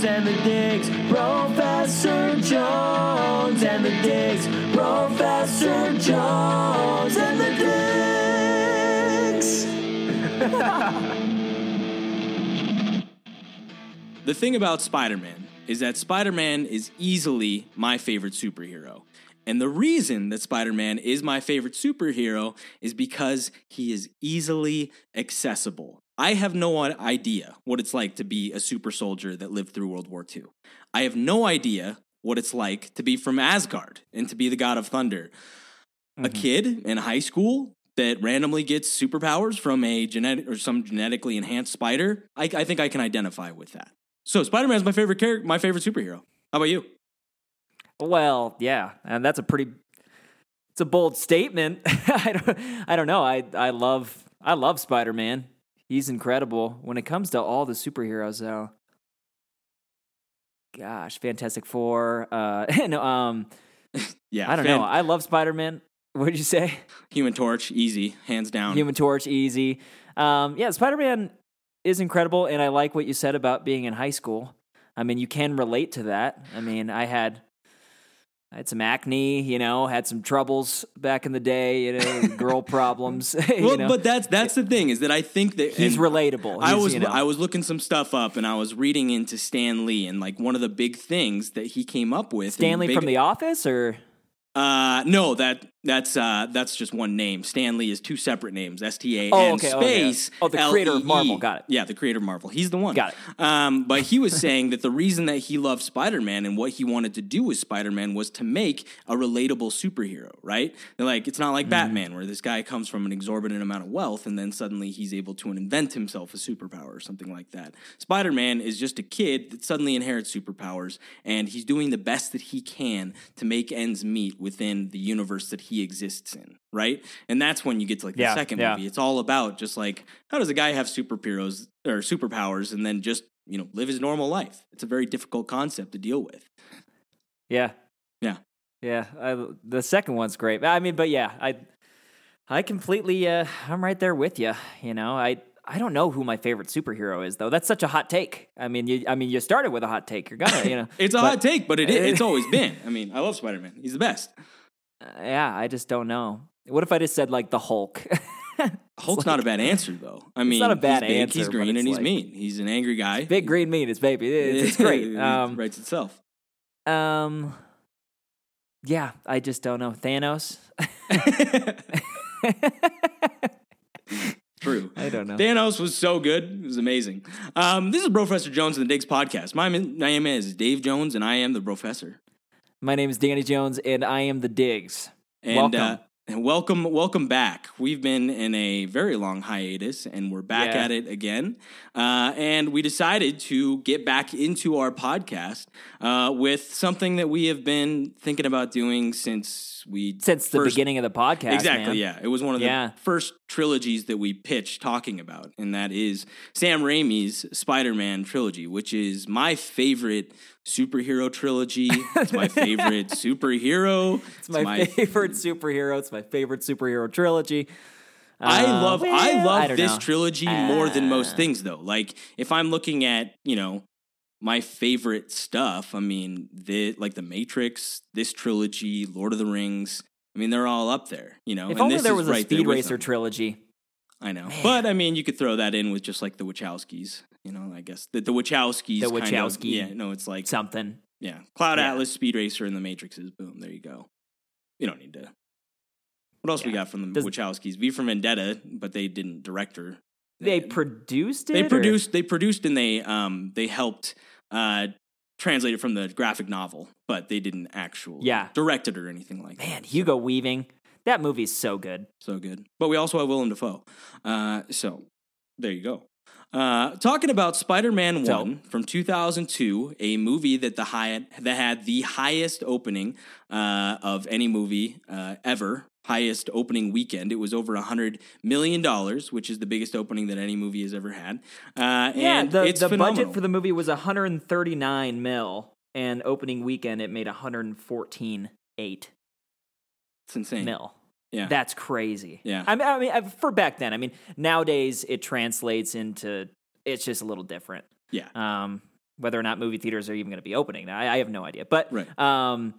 Jones and the Digs. Professor Jones and the Digs. Professor Jones and the Digs. The thing about Spider Man is that Spider Man is easily my favorite superhero. And the reason that Spider Man is my favorite superhero is because he is easily accessible. I have no idea what it's like to be a super soldier that lived through World War II. I have no idea what it's like to be from Asgard and to be the god of thunder. A mm-hmm. kid in high school that randomly gets superpowers from a genetic or some genetically enhanced spider, I, I think I can identify with that. So Spider Man is my favorite character, my favorite superhero. How about you? Well, yeah, and that's a pretty it's a bold statement. I don't I don't know. I I love I love Spider-Man. He's incredible. When it comes to all the superheroes though. Gosh, Fantastic Four, uh no, um Yeah, I don't fan- know. I love Spider-Man. What did you say? Human Torch, easy, hands down. Human Torch, easy. Um, yeah, Spider Man is incredible, and I like what you said about being in high school. I mean, you can relate to that. I mean, I had. I had some acne, you know, had some troubles back in the day, you know, girl problems. you well, know. but that's that's the thing is that I think that he's relatable. I was you know, I was looking some stuff up and I was reading into Stan Lee and like one of the big things that he came up with. Stanley big- from The Office, or Uh, no, that that's uh that's just one name. Stanley is two separate names. S T A Oh, okay, okay. space. Oh, the creator of L E E. Marvel, got it. Yeah, the creator of Marvel. He's the one. Got it. Um, but he was saying that the reason that he loved Spider Man and what he wanted to do with Spider Man was to make a relatable superhero. Right? They're like it's not like Mm-hmm. Batman where this guy comes from an exorbitant amount of wealth and then suddenly he's able to invent himself a superpower or something like that. Spider Man is just a kid that suddenly inherits superpowers and he's doing the best that he can to make ends meet within the universe that he exists in, right? And that's when you get to like the Yeah, second yeah. movie. It's all about just like how does a guy have superheroes or superpowers and then just, you know, live his normal life? It's a very difficult concept to deal with. yeah, Yeah. yeah. I, the second one's great. I mean, but yeah, I, I completely, uh, I'm right there with you. You know, I, I don't know who my favorite superhero is though. That's such a hot take. I mean, you, I mean, you started with a hot take. You're gonna, you know, It's a but, hot take, but it it's always been. I mean, I love Spider-Man. He's the best. Uh, yeah, I just don't know. What if I just said like the Hulk? Hulk's not a bad answer though. I mean, not a bad he's big, answer, He's green and he's like- mean. He's an angry guy. Big green mean. is baby. It's, it's great. it Um, writes itself. um, yeah, I just don't know. Thanos. True. I don't know. Thanos was so good. It was amazing. Um, this is Professor Jones and the Diggs podcast. My name is Dave Jones, and I am the professor. My name is Danny Jones, and I am the Digs. And, Welcome. Uh, welcome, welcome back. We've been in a very long hiatus, and we're back Yeah. at it again. Uh, and we decided to get back into our podcast uh, with something that we have been thinking about doing since we Since the first- beginning of the podcast, Exactly, man. yeah. It was one of the Yeah. first trilogies that we pitched talking about, and that is Sam Raimi's Spider Man trilogy, which is my favorite superhero trilogy. It's my favorite superhero. It's my, favorite superhero. It's my favorite superhero trilogy. I Uh, love I love I this know. trilogy more than most Uh, things though. Like if I'm looking at, you know, my favorite stuff, I mean, the like the Matrix, this trilogy, Lord of the Rings, I mean, they're all up there, you know. If and only this there is was a right Speed Racer trilogy. I know. But I mean, you could throw that in with just like the Wachowskis, you know, I guess. The, the Wachowskis. The kind of- Wachowski yeah, no, it's like, Something. yeah. Cloud Yeah. Atlas, Speed Racer, and the Matrixes. Boom, there you go. You don't need to. What else we got from the Does- Wachowskis? V for Vendetta, but they didn't direct her. They produced it. They or- produced. They produced and they um they helped uh translate it from the graphic novel, but they didn't actually Yeah. direct it or anything like that. Man, Hugo Weaving. That movie's so good. so good. But we also have Willem Dafoe. Uh, so there you go. Uh, talking about Spider-Man So- One from 2002, a movie that the high, that had the highest opening uh, of any movie uh, ever. Highest opening weekend. It was over a hundred million dollars, which is the biggest opening that any movie has ever had. Uh, Yeah, and the, the phenomenal. budget for the movie was 139 mil, and opening weekend it made 114.8 it's insane. mil. Yeah. That's crazy. Yeah. I mean, I mean, for back then, I mean, nowadays it translates into it's just a little different. yeah. Um, whether or not movie theaters are even going to be opening. I, I have no idea. But Right. um,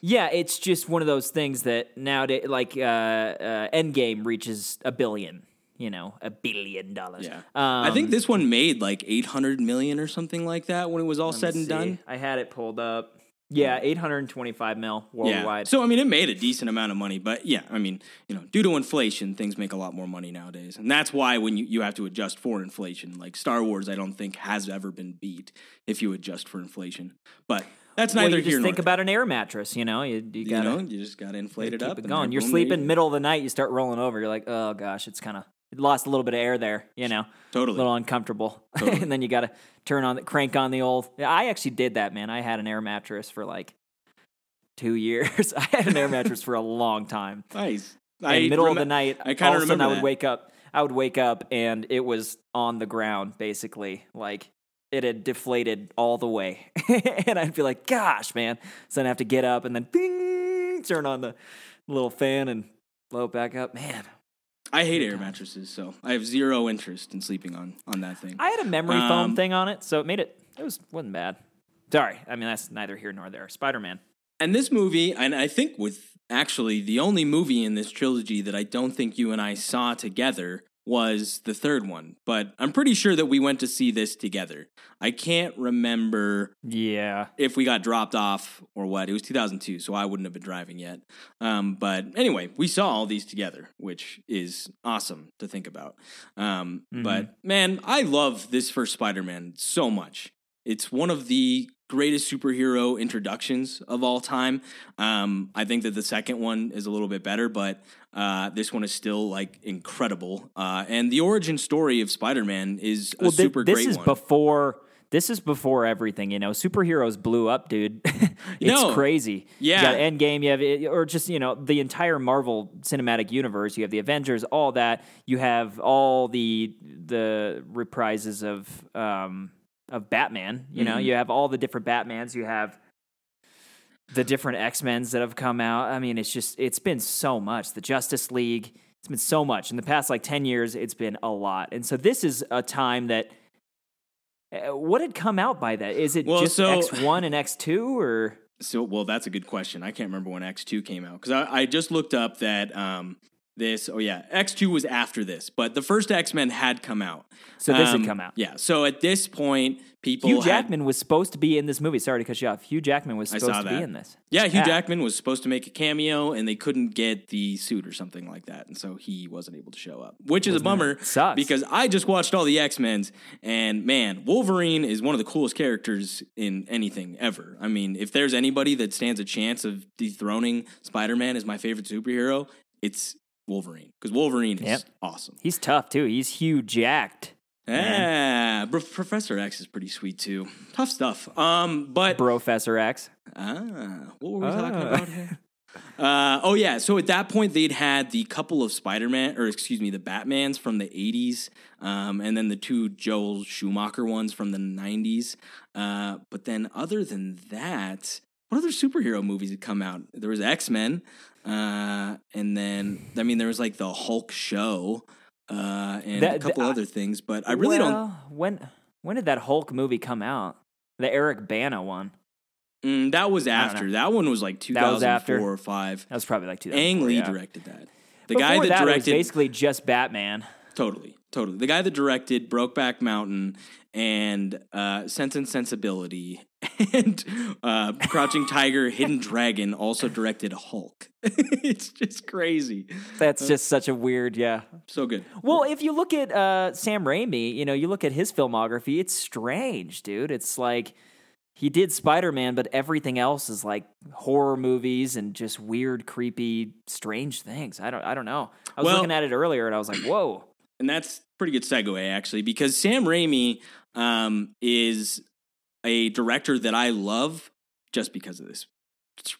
yeah, it's just one of those things that nowadays, like uh, uh, Endgame reaches a billion. You know, a billion dollars. Yeah. Um, I think this one made like 800 million or something like that when it was all said and see. done. I had it pulled up. Yeah, 825 mil worldwide. Yeah. So I mean, it made a decent amount of money, but yeah, I mean, you know, due to inflation, things make a lot more money nowadays, and that's why when you, you have to adjust for inflation, like Star Wars, I don't think has ever been beat if you adjust for inflation. But that's neither well, you here just think about an air mattress. You know, you, you gotta you know, you just got to inflate it keep up. it and going. You're there you sleeping middle of the night. You start rolling over. You're like, oh gosh, it's kind of it lost a little bit of air there. You know, Totally. a little uncomfortable. Totally. and then you got to turn on the crank on the old. I actually did that, man. I had an air mattress for like two years. I had an air mattress for a long time. Nice. And middle of the night, I kinda of a sudden I would that. wake up. I would wake up and it was on the ground, basically, like. It had deflated all the way, and I'd be like, "Gosh, man!" So then I have to get up and then bing, turn on the little fan and blow it back up. Man, I hate air mattresses, so I have zero interest in sleeping on on that thing. I had a memory Um, foam thing on it, so it made it. It was wasn't bad. Sorry, I mean that's neither here nor there. Spider Man. And this movie, and I think with actually the only movie in this trilogy that I don't think you and I saw together was the third one. But I'm pretty sure that we went to see this together. I can't remember Yeah, if we got dropped off or what. It was 2002, so I wouldn't have been driving yet. Um, but anyway, we saw all these together, which is awesome to think about. Um, But man, I love this first Spider Man so much. It's one of the greatest superhero introductions of all time. Um, I think that the second one is a little bit better, but uh, this one is still like incredible. Uh, and the origin story of Spider Man is a well, thi- super this great is one. before. This is before everything, you know. Superheroes blew up, dude. it's No. crazy. Yeah. you got Endgame. You have, it- or just you know, the entire Marvel Cinematic Universe. You have the Avengers, all that. You have all the the reprises of um of Batman. You know, Mhm. you have all the different Batmans. You have the different X Men's that have come out. I mean, it's just it's been so much. The Justice League. It's been so much in the past like ten years. It's been a lot, and so this is a time that. uh, What had come out by that? Is it Well, just so- X one and X two, or So, well, that's a good question. I can't remember when X2 came out because I, I just looked up that um, this, oh yeah, X2 was after this, but the first X Men had come out. so this Um, had come out? Yeah. So at this point, people. Hugh had- Jackman was supposed to be in this movie. Sorry to cut you off. Hugh Jackman was supposed to that. be in this. yeah, Hugh Yeah. Jackman was supposed to make a cameo and they couldn't get the suit or something like that. And so he wasn't able to show up, which is a bummer Sucks. because I just watched all the X Men's and man, Wolverine is one of the coolest characters in anything ever. I mean, if there's anybody that stands a chance of dethroning Spider Man as my favorite superhero, it's Wolverine because Wolverine is Yep. awesome. He's tough too. He's Hugh jacked. Yeah, Pro- Professor X is pretty sweet too. Tough stuff. Um, but Professor X. Ah, what were we talking Ah. about here? Uh, oh yeah, so at that point they'd had the couple of Spider-Man, or excuse me, the Batmans from the '80s, um, and then the two Joel Schumacher ones from the '90s. Uh, but then, other than that, what other superhero movies had come out? There was X Men, uh, and then I mean there was like the Hulk show, uh, and a couple that- other things. But I really don't. Well, When when did that Hulk movie come out? The Eric Bana one. Mm, that was after. That one was like That was 2004 or five. That was probably like 2004. Ang Lee yeah. directed that. The Before guy that, that, directed basically just Batman. totally, totally. The guy that directed Brokeback Mountain and uh, Sense and Sensibility and uh, Crouching Tiger, Hidden Dragon also directed Hulk. it's just crazy. That's just such a weird, yeah. So good. Well, if you look at uh, Sam Raimi, you know, you look at his filmography, it's strange, dude. It's like he did Spider Man, but everything else is like horror movies and just weird, creepy, strange things. I don't, I don't know. I was Well- looking at it earlier and I was like, whoa. and that's pretty good segue actually because Sam Raimi um, is a director that I love just because of this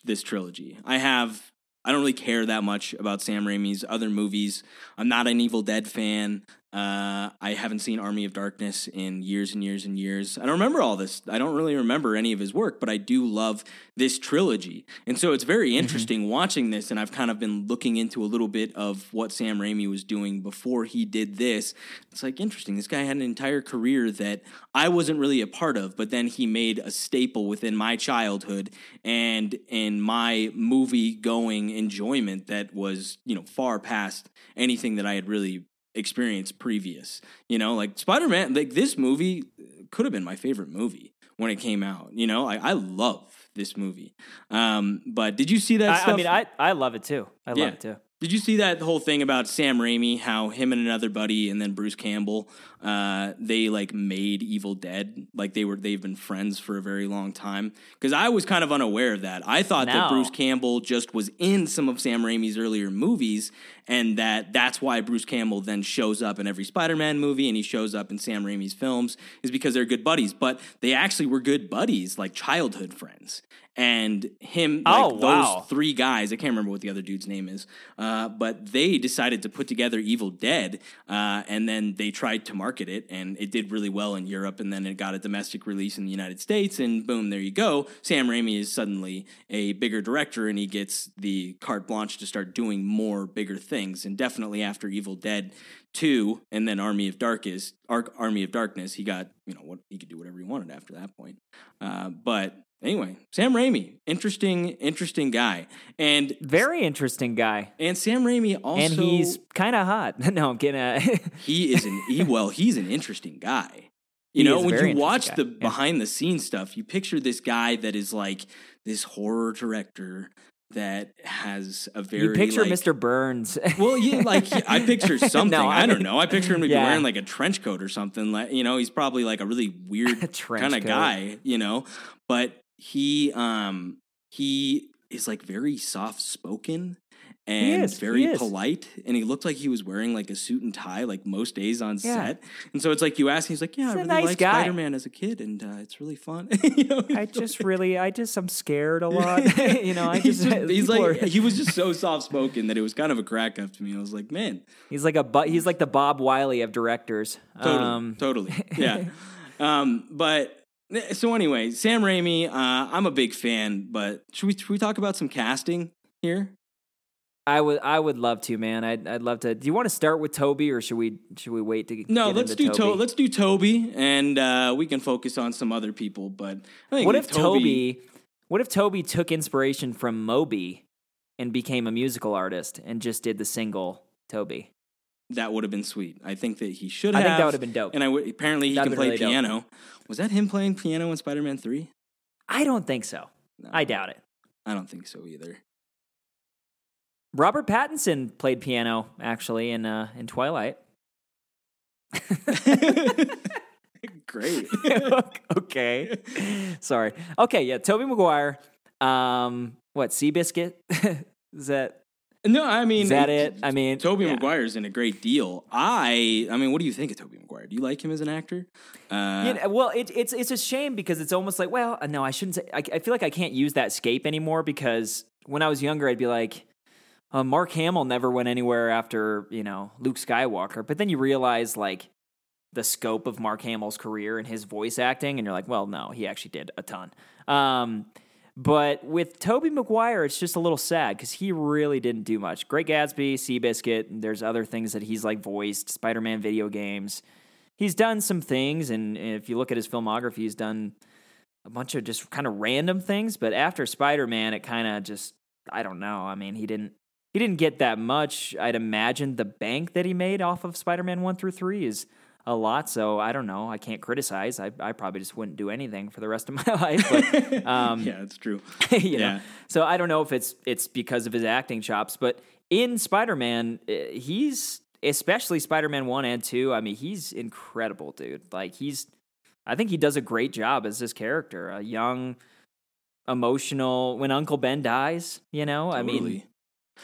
this trilogy. I have I don't really care that much about Sam Raimi's other movies. I'm not an Evil Dead fan. Uh, I haven't seen Army of Darkness in years and years and years. I don't remember all this. I don't really remember any of his work, but I do love this trilogy. And so it's very interesting watching this. And I've kind of been looking into a little bit of what Sam Raimi was doing before he did this. It's like interesting. This guy had an entire career that I wasn't really a part of, but then he made a staple within my childhood and in my movie going enjoyment that was, you know, far past anything that I had really experience previous. You know, like Spider Man, like this movie could have been my favorite movie when it came out. You know, I, I love this movie. Um, but did you see that? I, stuff? I mean, I, I love it too. I love Yeah. it too. Did you see that whole thing about Sam Raimi? How him and another buddy, and then Bruce Campbell, uh, they like made Evil Dead. Like they were, they've been friends for a very long time. Because I was kind of unaware of that. I thought that Bruce Campbell just was in some of Sam Raimi's earlier movies, and that that's why Bruce Campbell then shows up in every Spider-Man movie, and he shows up in Sam Raimi's films, is because they're good buddies. But they actually were good buddies, like childhood friends. And him, like Oh, those wow. three guys. I can't remember what the other dude's name is, uh, but they decided to put together Evil Dead, uh, and then they tried to market it, and it did really well in Europe, and then it got a domestic release in the United States, and boom, there you go. Sam Raimi is suddenly a bigger director, and he gets the carte blanche to start doing more bigger things, and definitely after Evil Dead. Two and then Army of Darkness, Ar- Army of Darkness. He got you know what he could do whatever he wanted after that point. Uh, but anyway, Sam Raimi, interesting, interesting guy, and Very interesting guy. and Sam Raimi also, and he's kind of hot. no, I'm kidding. Uh, he is an he, well, he's an interesting guy. You He know, when you watch interesting the. Yeah. behind the scenes stuff, you picture this guy that is like this horror director that has a very you picture like- Mr. Burns. Well, yeah, like I picture something. No, I, I don't know. I picture him Yeah. wearing like a trench coat or something. Like you know, he's probably like a really weird kind of guy. You know, but he um he is like very soft spoken and is, very polite. And he looked like he was wearing like a suit and tie like most days on Yeah. set. And so it's like you ask, him, he's like, "Yeah, He's I really nice liked. Spider Man as a kid, and uh, it's really fun." you know, I just really, I just, I'm scared a lot. you know, I he's, just, just- he's like are- he was just so soft spoken that it was kind of a crack up to me. I was like, man, he's like a, bu- he's like the Bob Wiley of directors. Totally, Um, totally, yeah. um, but so anyway, Sam Raimi, uh, I'm a big fan. But should we should we talk about some casting here? I would, I would love to, man. I'd, I'd love to. Do you want to start with Toby, or should we, should we wait to? No, get let's into do to- Toby? let's do Toby, and uh, we can focus on some other people. But I think What if Toby, what if Toby took inspiration from Moby and became a musical artist and just did the single Toby? That would have been sweet. I think that he should have I have. think that would have been dope. And I would apparently he That'd can play really dope. piano. Was that him playing piano in Spider Man Three? I don't think so. No, I doubt it. I don't think so either. Robert Pattinson played piano actually in uh, in Twilight. Great. okay. Sorry. Okay, yeah, Tobey Maguire. Um what, Seabiscuit? Is that No, I mean is that it? I mean Toby yeah. Maguire's in a great deal. I, I mean, what do you think of Tobey Maguire? Do you like him as an actor? Uh, You know, well, it, it's it's a shame because it's almost like, well, no, I shouldn't say. I, I feel like I can't use that scape anymore because when I was younger, I'd be like, uh, Mark Hamill never went anywhere after you know Luke Skywalker. But then you realize like the scope of Mark Hamill's career and his voice acting, and you're like, well, no, he actually did a ton. Um, but with Tobey Maguire, it's just a little sad because he really didn't do much. Great Gatsby, Seabiscuit, there's other things that he's like voiced, Spider Man video games. He's done some things, and if you look at his filmography, he's done a bunch of just kind of random things. But after Spider Man, it kind of just I don't know. I mean, he didn't he didn't get that much. I'd imagine the bank that he made off of Spider Man one through three is a lot. So I don't know. I can't criticize. I I probably just wouldn't do anything for the rest of my life. But um, yeah, it's true. you know. Yeah. So I don't know if it's it's because of his acting chops, but in Spider Man, he's especially Spider Man one and two. I mean, he's incredible, dude. Like he's, I think he does a great job as this character, a young, emotional. When Uncle Ben dies, you know, I mean, Totally.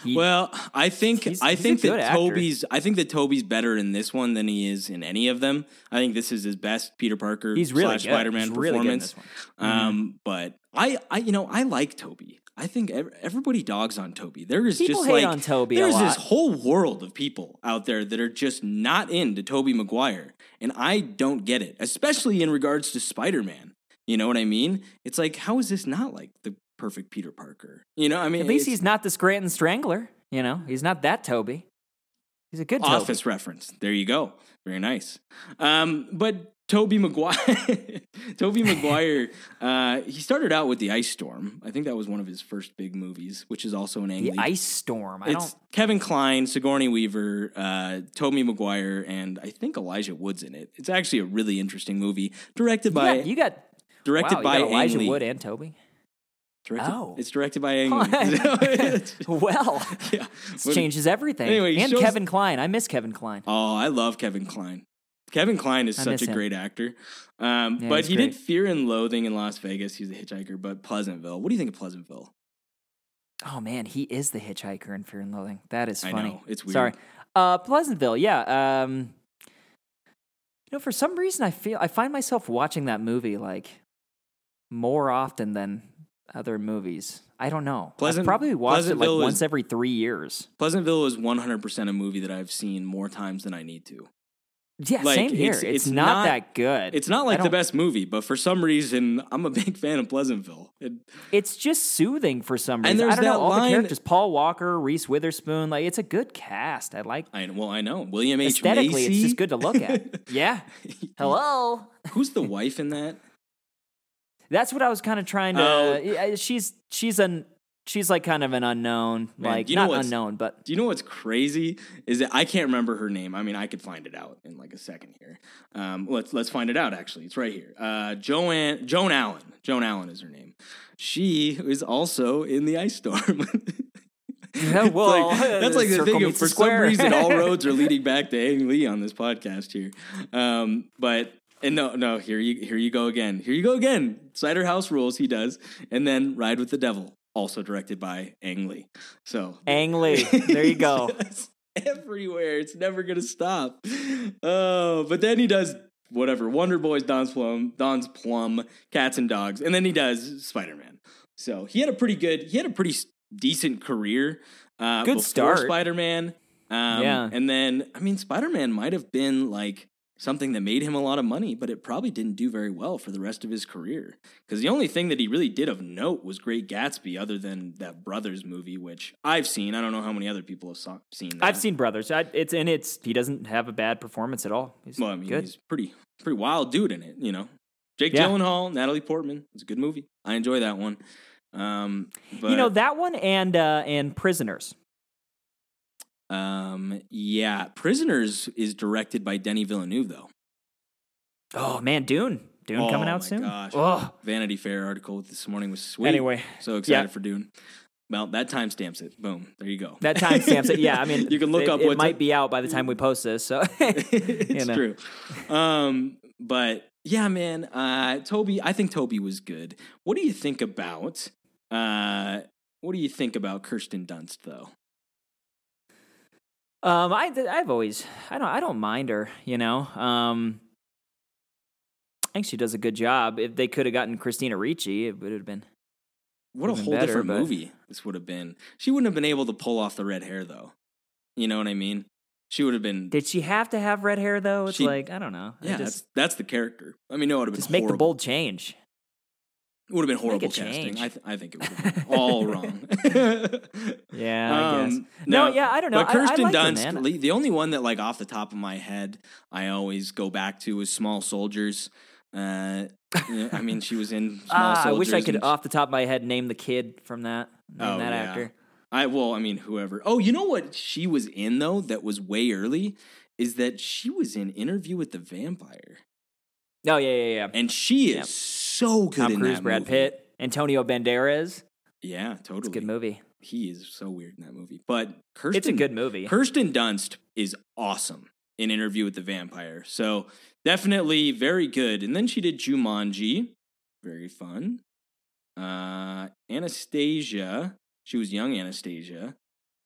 He, well, I think he's- I he's think that actor. Toby's I think that Toby's better in this one than he is in any of them. I think this is his best Peter Parker he's really slash. Spider Man He's really good in performance. Mhm. Um, but I, I, you know, I like Toby. I think everybody dogs on Toby. There is People just like on Toby there's this whole world of people out there that are just not into Tobey Maguire, and I don't get it, especially in regards to Spider Man. You know what I mean? It's like, how is this not like the perfect Peter Parker? You know, I mean, At least he's not the Scranton Strangler. You know, he's not that Toby. He's a good Toby. office reference. There you go. Very nice. Um, but Tobey Maguire, Tobey Maguire, uh, he started out with the Ice Storm. I think that was one of his first big movies, which is also an Ang The Lee Ice Storm. I It's don't. Kevin Kline, Sigourney Weaver, uh, Tobey Maguire, and I think Elijah Wood's in it. It's actually a really interesting movie, directed by got, you got directed wow, by you got Elijah. Wood and Toby. Directed, Oh. it's directed by Ang Lee. well, yeah. this But- changes everything. Anyway, and shows- Kevin Kline. I miss Kevin Kline. Oh, I love Kevin Kline. Kevin Kline is I such a him. great actor. Um, Yeah, but he great. did Fear and Loathing in Las Vegas. He's a hitchhiker, but Pleasantville. What do you think of Pleasantville? Oh man, he is the hitchhiker in Fear and Loathing. That is I funny. know, it's weird. Sorry, uh, Pleasantville. Yeah. Um, you know, for some reason, I feel I find myself watching that movie like more often than other movies. I don't know. Pleasant- I've probably watched it like is- once every three years. Pleasantville is 100% a movie that I've seen more times than I need to. Yeah, Like, same here. it's- It's, it's not, not- that good. It's not like the best movie, but for some reason, I'm a big fan of Pleasantville. It, It's just soothing for some reason. And there's I don't that know. All line- the characters: Paul Walker, Reese Witherspoon. Like it's a good cast. I like I well, I know William H aesthetically. Macy. It's just good to look at. yeah. Hello. Who's the wife in that? That's what I was kind of trying to. Oh. yeah, She's she's an she's like kind of an unknown, Man, like you know not unknown, but Do you know what's crazy? Is that I can't remember her name. I mean, I could find it out in like a second here. Um, let's let's find it out. Actually, it's right here. Uh, Joanne Joan Allen. Joan Allen is her name. She is also in the Ice Storm. Yeah, well, like- that's like the thing. Of, for some reason, all roads are leading back to Ang Lee on this podcast here. Um, but and no, no, here you here you go again. Here you go again. Cider House Rules. He does, and then Ride with the Devil, also directed by Ang Lee. So Ang Lee. There you go. Everywhere. It's never gonna stop. Oh, but then he does whatever. Wonder Boys, Don's Plum, Don's Plum, Cats and Dogs, and then he does Spider Man. So he had a pretty good. He had a pretty decent career. Uh, Good start. Spider Man. Um, Yeah. and then I mean, Spider Man might have been like something that made him a lot of money, but it probably didn't do very well for the rest of his career. Because the only thing that he really did of note was Great Gatsby, other than that Brothers movie, which I've seen. I don't know how many other people have saw, seen. That. I've seen Brothers. I, it's and it's he doesn't have a bad performance at all. He's Well, I mean, good. he's pretty pretty wild dude in it. You know, Jake Yeah. Gyllenhaal, Natalie Portman. It's a good movie. I enjoy that one. Um, but you know that one and uh, and Prisoners. Um, yeah, Prisoners is directed by Denny Villeneuve, though. Oh man, Dune. Dune coming Oh out my soon. gosh. Oh. Vanity Fair article this morning was sweet. Anyway, so excited yeah. for Dune. Well, that timestamps it. Boom. There you go. That timestamps it. Yeah, I mean, you can look it, up It what might be out by the time we post this. So it's know. true. Um, but yeah, man, uh, Toby, I think Toby was good. What do you think about? Uh, what do you think about Kirsten Dunst, though? Um, I I've always I don't I don't mind her. You know, um, I think she does a good job. If they could have gotten Christina Ricci, it would have been. What a whole better, different but- movie this would have been. She wouldn't have been able to pull off the red hair, though. You know what I mean? She would have been. Did she have to have red hair though? It's She- like I don't know. Yeah, just that's, that's the character. I mean, no, it would have been just make the bold change. It would have been horrible casting. I, th- I think it would have been all wrong. Yeah, I guess. Um, No, yeah, I don't know. But I- I Kirsten like Dunst, the only one that, like, off the top of my head, I always go back to is Small Soldiers. Uh, I mean, she was in Small Ah, I wish I could, off the top of my head, name the kid from that. Name Oh, that yeah. actor. I well, I mean, whoever. Oh, you know what she was in though that was way early is that she was in Interview with the Vampire, Oh yeah, yeah, yeah. and she is Yep. So good Tom in Cruise, that Brad movie. Pitt, Antonio Banderas. Yeah, totally. It's a good movie. He is so weird in that movie, but Kirsten, It's a good movie. Kirsten Dunst is awesome in Interview with the Vampire. So definitely very good. And then she did Jumanji, very fun. Uh, Anastasia, she was young Anastasia.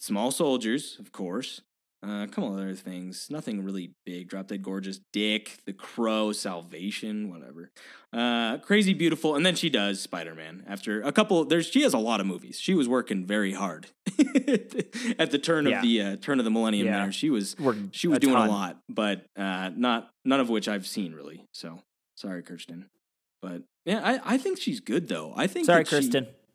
Small Soldiers, of course. Uh, a couple other things. Nothing really big. Drop Dead Gorgeous, Dick, The Crow, Salvation, whatever. Uh, Crazy Beautiful, and then she does Spider Man. After a couple, there's she has a lot of movies. She was working very hard at the turn Yeah. of the uh, turn of the millennium. Yeah. There, she was Working she was a doing ton. a lot, but uh, not none of which I've seen really. So sorry, Kirsten. But yeah, I, I think she's good though. I think Sorry, that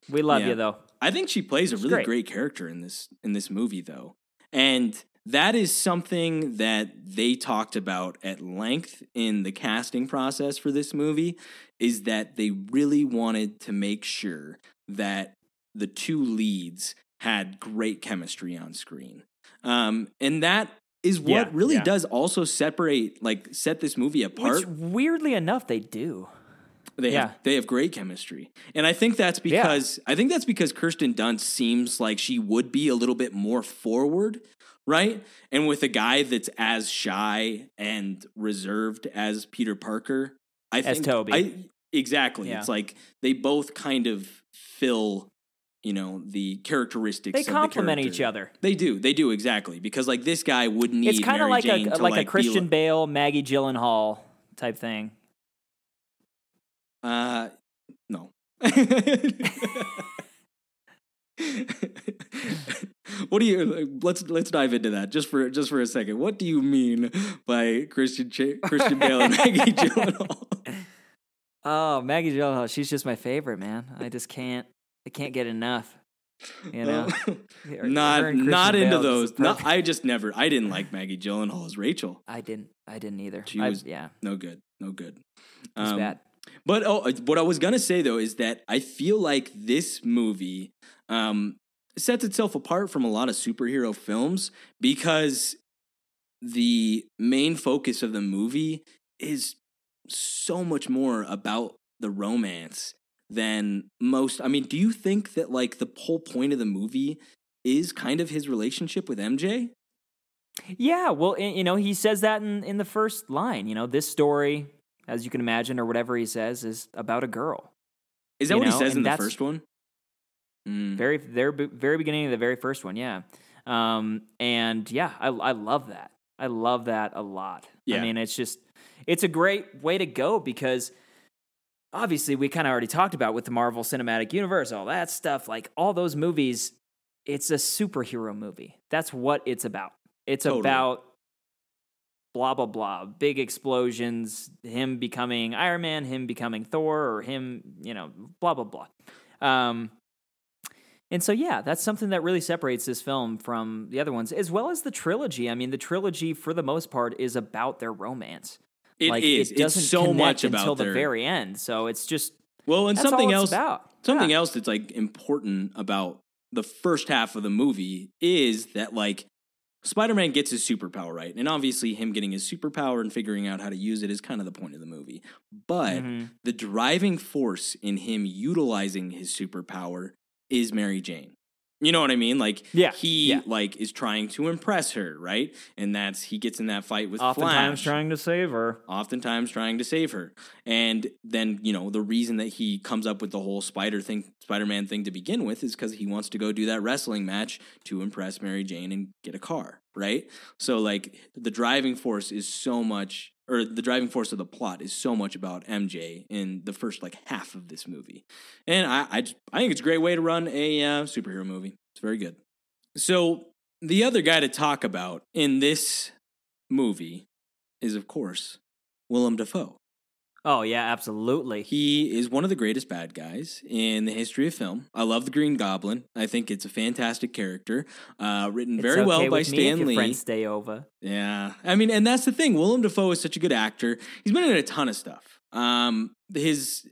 she- We love Yeah. you though. I think she plays a really great. great. character in this in this movie though. And that is something that they talked about at length in the casting process for this movie is that they really wanted to make sure that the two leads had great chemistry on screen. Um, and that is what Yeah, really yeah. does also separate like set this movie apart. Which weirdly enough they do. They Yeah. have they have great chemistry, and I think that's because I think that's because Kirsten Dunst seems like she would be a little bit more forward, right? And with a guy that's as shy and reserved as Peter Parker, I As think Toby. I, exactly. Yeah. It's like they both kind of fill, you know, the characteristics. They of the complement each other. They do. They do exactly because like this guy would need. It's kind of like Jane a to, like, a Christian li- Bale, Maggie Gyllenhaal type thing. Uh, no. what do you? Let's let's dive into that just for just for a second. What do you mean by Christian Ch- Christian Bale and Maggie Gyllenhaal? Oh, Maggie Gyllenhaal, she's just my favorite, man. I just can't, I can't get enough. You know, not not Christian into those. No. I just never. I didn't like Maggie Gyllenhaal as Rachel. I didn't, I didn't either. She I- was- yeah, No good. No good. Um, bad. But oh, uh, what I was gonna say though is that I feel like this movie um, sets itself apart from a lot of superhero films because the main focus of the movie is so much more about the romance than most. I mean, do you think that like the whole point of the movie is kind of his relationship with MJ? Yeah, well, you know, he says that in in the first line. You know, this story, as you can imagine, or whatever he says, is about a girl. Is that You what he know, says in and the first one? Mm. Very, very, very beginning of the very first one. Yeah, um, and yeah, I I love that. I love that a lot. Yeah. I mean, it's just it's a great way to go because obviously we kind of already talked about with the Marvel Cinematic Universe, all that stuff. Like all those movies, it's a superhero movie. That's what it's about. It's Totally. about blah blah blah, big explosions, him becoming Iron Man, him becoming Thor, or him, you know, blah blah blah. Um, and so, yeah, that's something that really separates this film from the other ones, as well as the trilogy. I mean, the trilogy, for the most part, is about their romance. It like, is. It doesn't it's so much about until their, the very end. So it's just Well, and something else about. something Yeah. else that's like important about the first half of the movie is that like Spider-Man gets his superpower right. And obviously him getting his superpower and figuring out how to use it is kind of the point of the movie. But Mhm. the driving force in him utilizing his superpower is Mary Jane. You know what I mean? Like Yeah, he yeah. like is trying to impress her, right? And that's he gets in that fight with Oftentimes Flash trying to save her. oftentimes trying to save her. And then, you know, the reason that he comes up with the whole spider thing, Spider-Man thing to begin with is because he wants to go do that wrestling match to impress Mary Jane and get a car, right? So like the driving force is so much or the driving force of the plot is so much about MJ in the first like half of this movie. And I I, just, I think it's a great way to run a uh, superhero movie. It's very good. So the other guy to talk about in this movie is of course Willem Dafoe. Oh yeah, absolutely. He is one of the greatest bad guys in the history of film. I love the Green Goblin. I think it's a fantastic character, uh, written It's very well okay by me if Stan your Lee. friends stay over. Yeah, I mean, and that's the thing. Willem Dafoe is such a good actor. He's been in a ton of stuff. Um, his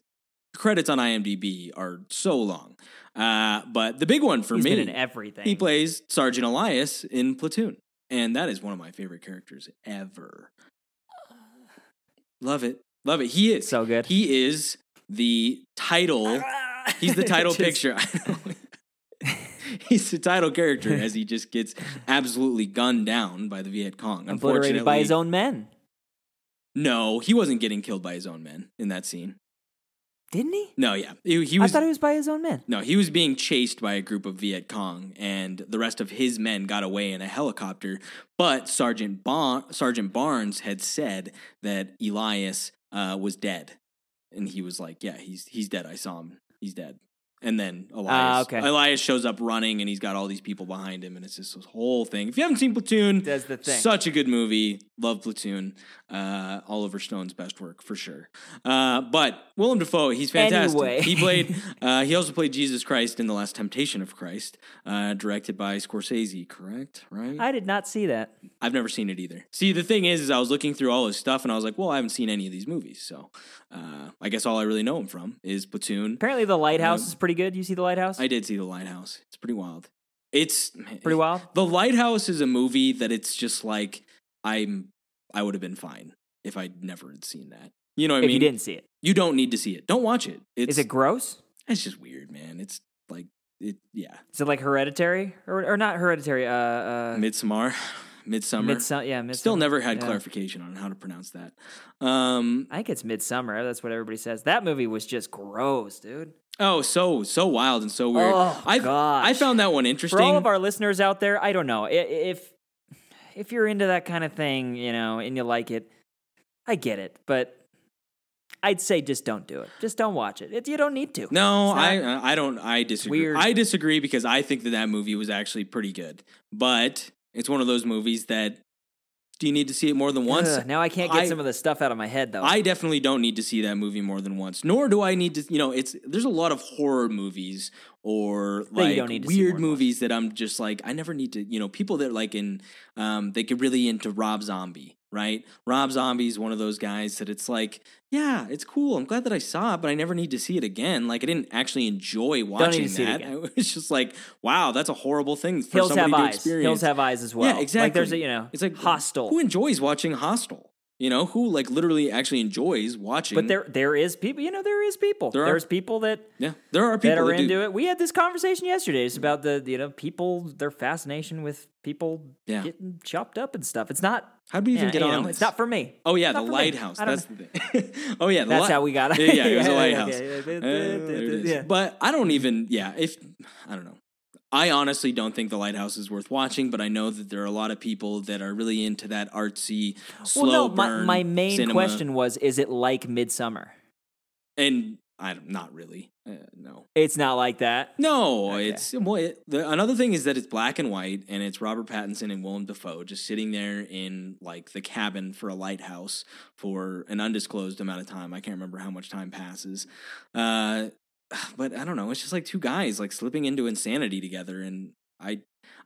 credits on IMDb are so long, uh, but the big one for He's me, been in everything. he plays Sergeant Elias in Platoon, and that is one of my favorite characters ever. Love it, love it. He is so good. He is the title. He's the title Just- picture. He's the title character as he just gets absolutely gunned down by the Viet Cong. Obliterated by his own men. No, he wasn't getting killed by his own men in that scene. Didn't he? No, yeah, he, he I thought he was by his own men. no, he was being chased by a group of Viet Cong, and the rest of his men got away in a helicopter. But Sergeant Bar- Sergeant Barnes had said that Elias uh, was dead, and he was like, "Yeah, he's he's dead. I saw him. He's dead." And then Elias, Ah, okay. Elias shows up running, and he's got all these people behind him, and it's just this whole thing. If you haven't seen Platoon, That's the thing. such a good movie. Love Platoon. Uh, Oliver Stone's best work for sure. Uh, but Willem Dafoe, he's fantastic. Anyway. He played. Uh, he also played Jesus Christ in The Last Temptation of Christ, uh, directed by Scorsese. Correct, right? I did not see that. I've never seen it either. See, the thing is, is I was looking through all his stuff, and I was like, well, I haven't seen any of these movies, so uh, I guess all I really know him from is Platoon. Apparently, The Lighthouse Um, is pretty good. You see The Lighthouse? I did see The Lighthouse. It's pretty wild. It's Pretty wild? The Lighthouse is a movie that it's just like I'm. I would have been fine if I'd never had seen that. You know what I mean? you didn't see it, You don't need to see it. Don't watch it. It's, is it gross? It's just weird, man. It's like it. Yeah. Is it like Hereditary or or not Hereditary? Uh, uh, Midsummer. Midsummer. Midsummer. Yeah, Midsummer. Still never had Yeah. clarification on how to pronounce that. Um, I think it's Midsummer. That's what everybody says. That movie was just gross, dude. oh, so so wild and so weird. Oh, I. I found that one interesting. For all of our listeners out there, I don't know if if you're into that kind of thing, you know, and you like it. I get it, but I'd say just don't do it. Just don't watch it. it you don't need to. No, I uh, I don't I disagree. weird. I disagree because I think that that movie was actually pretty good. But it's one of those movies that do you need to see it more than once? Ugh, now I can't get I- some of the stuff out of my head though. I definitely don't need to see that movie more than once. Nor do I need to, you know, it's there's a lot of horror movies or like don't need to see more weird movies that I'm just like I never need to, you know, people that like in um they get really into Rob Zombie, right? Rob Zombie's one of those guys that it's like, yeah, it's cool. I'm glad that I saw it, but I never need to see it again. Like I didn't actually enjoy watching to see it that. It was just like, wow, that's a horrible thing for Hills somebody have to eyes. experience. Hills have eyes as well. Yeah, exactly. Like there's a you know, It's like Hostel. Who enjoys watching Hostel? You know, who like literally actually enjoys watching. but there there is people. You know, there is people. There are- There's people that yeah, there are people that are that do- into it. We had this conversation yesterday. It's about the you know people their fascination with people Yeah. getting chopped up and stuff. It's not. How do we even yeah, get on? know? It's not for me. Oh yeah, the lighthouse. That's the thing. oh yeah, the That's li- how we got it. Yeah, yeah, it was a lighthouse. Uh, there it is. yeah. But I don't even. Yeah, if I don't know. I honestly don't think the lighthouse is worth watching, but I know that there are a lot of people that are really into that artsy, slow Well, no. My, burn my main cinema. question was: Is it like Midsummer? and I'm not not really. Uh, no, It's not like that. no. Okay. It's well. It, the, another thing is that it's black and white, and it's Robert Pattinson and Willem Dafoe just sitting there in like the cabin for a lighthouse for an undisclosed amount of time. I can't remember how much time passes. Uh, but I don't know. It's just like two guys like slipping into insanity together, and I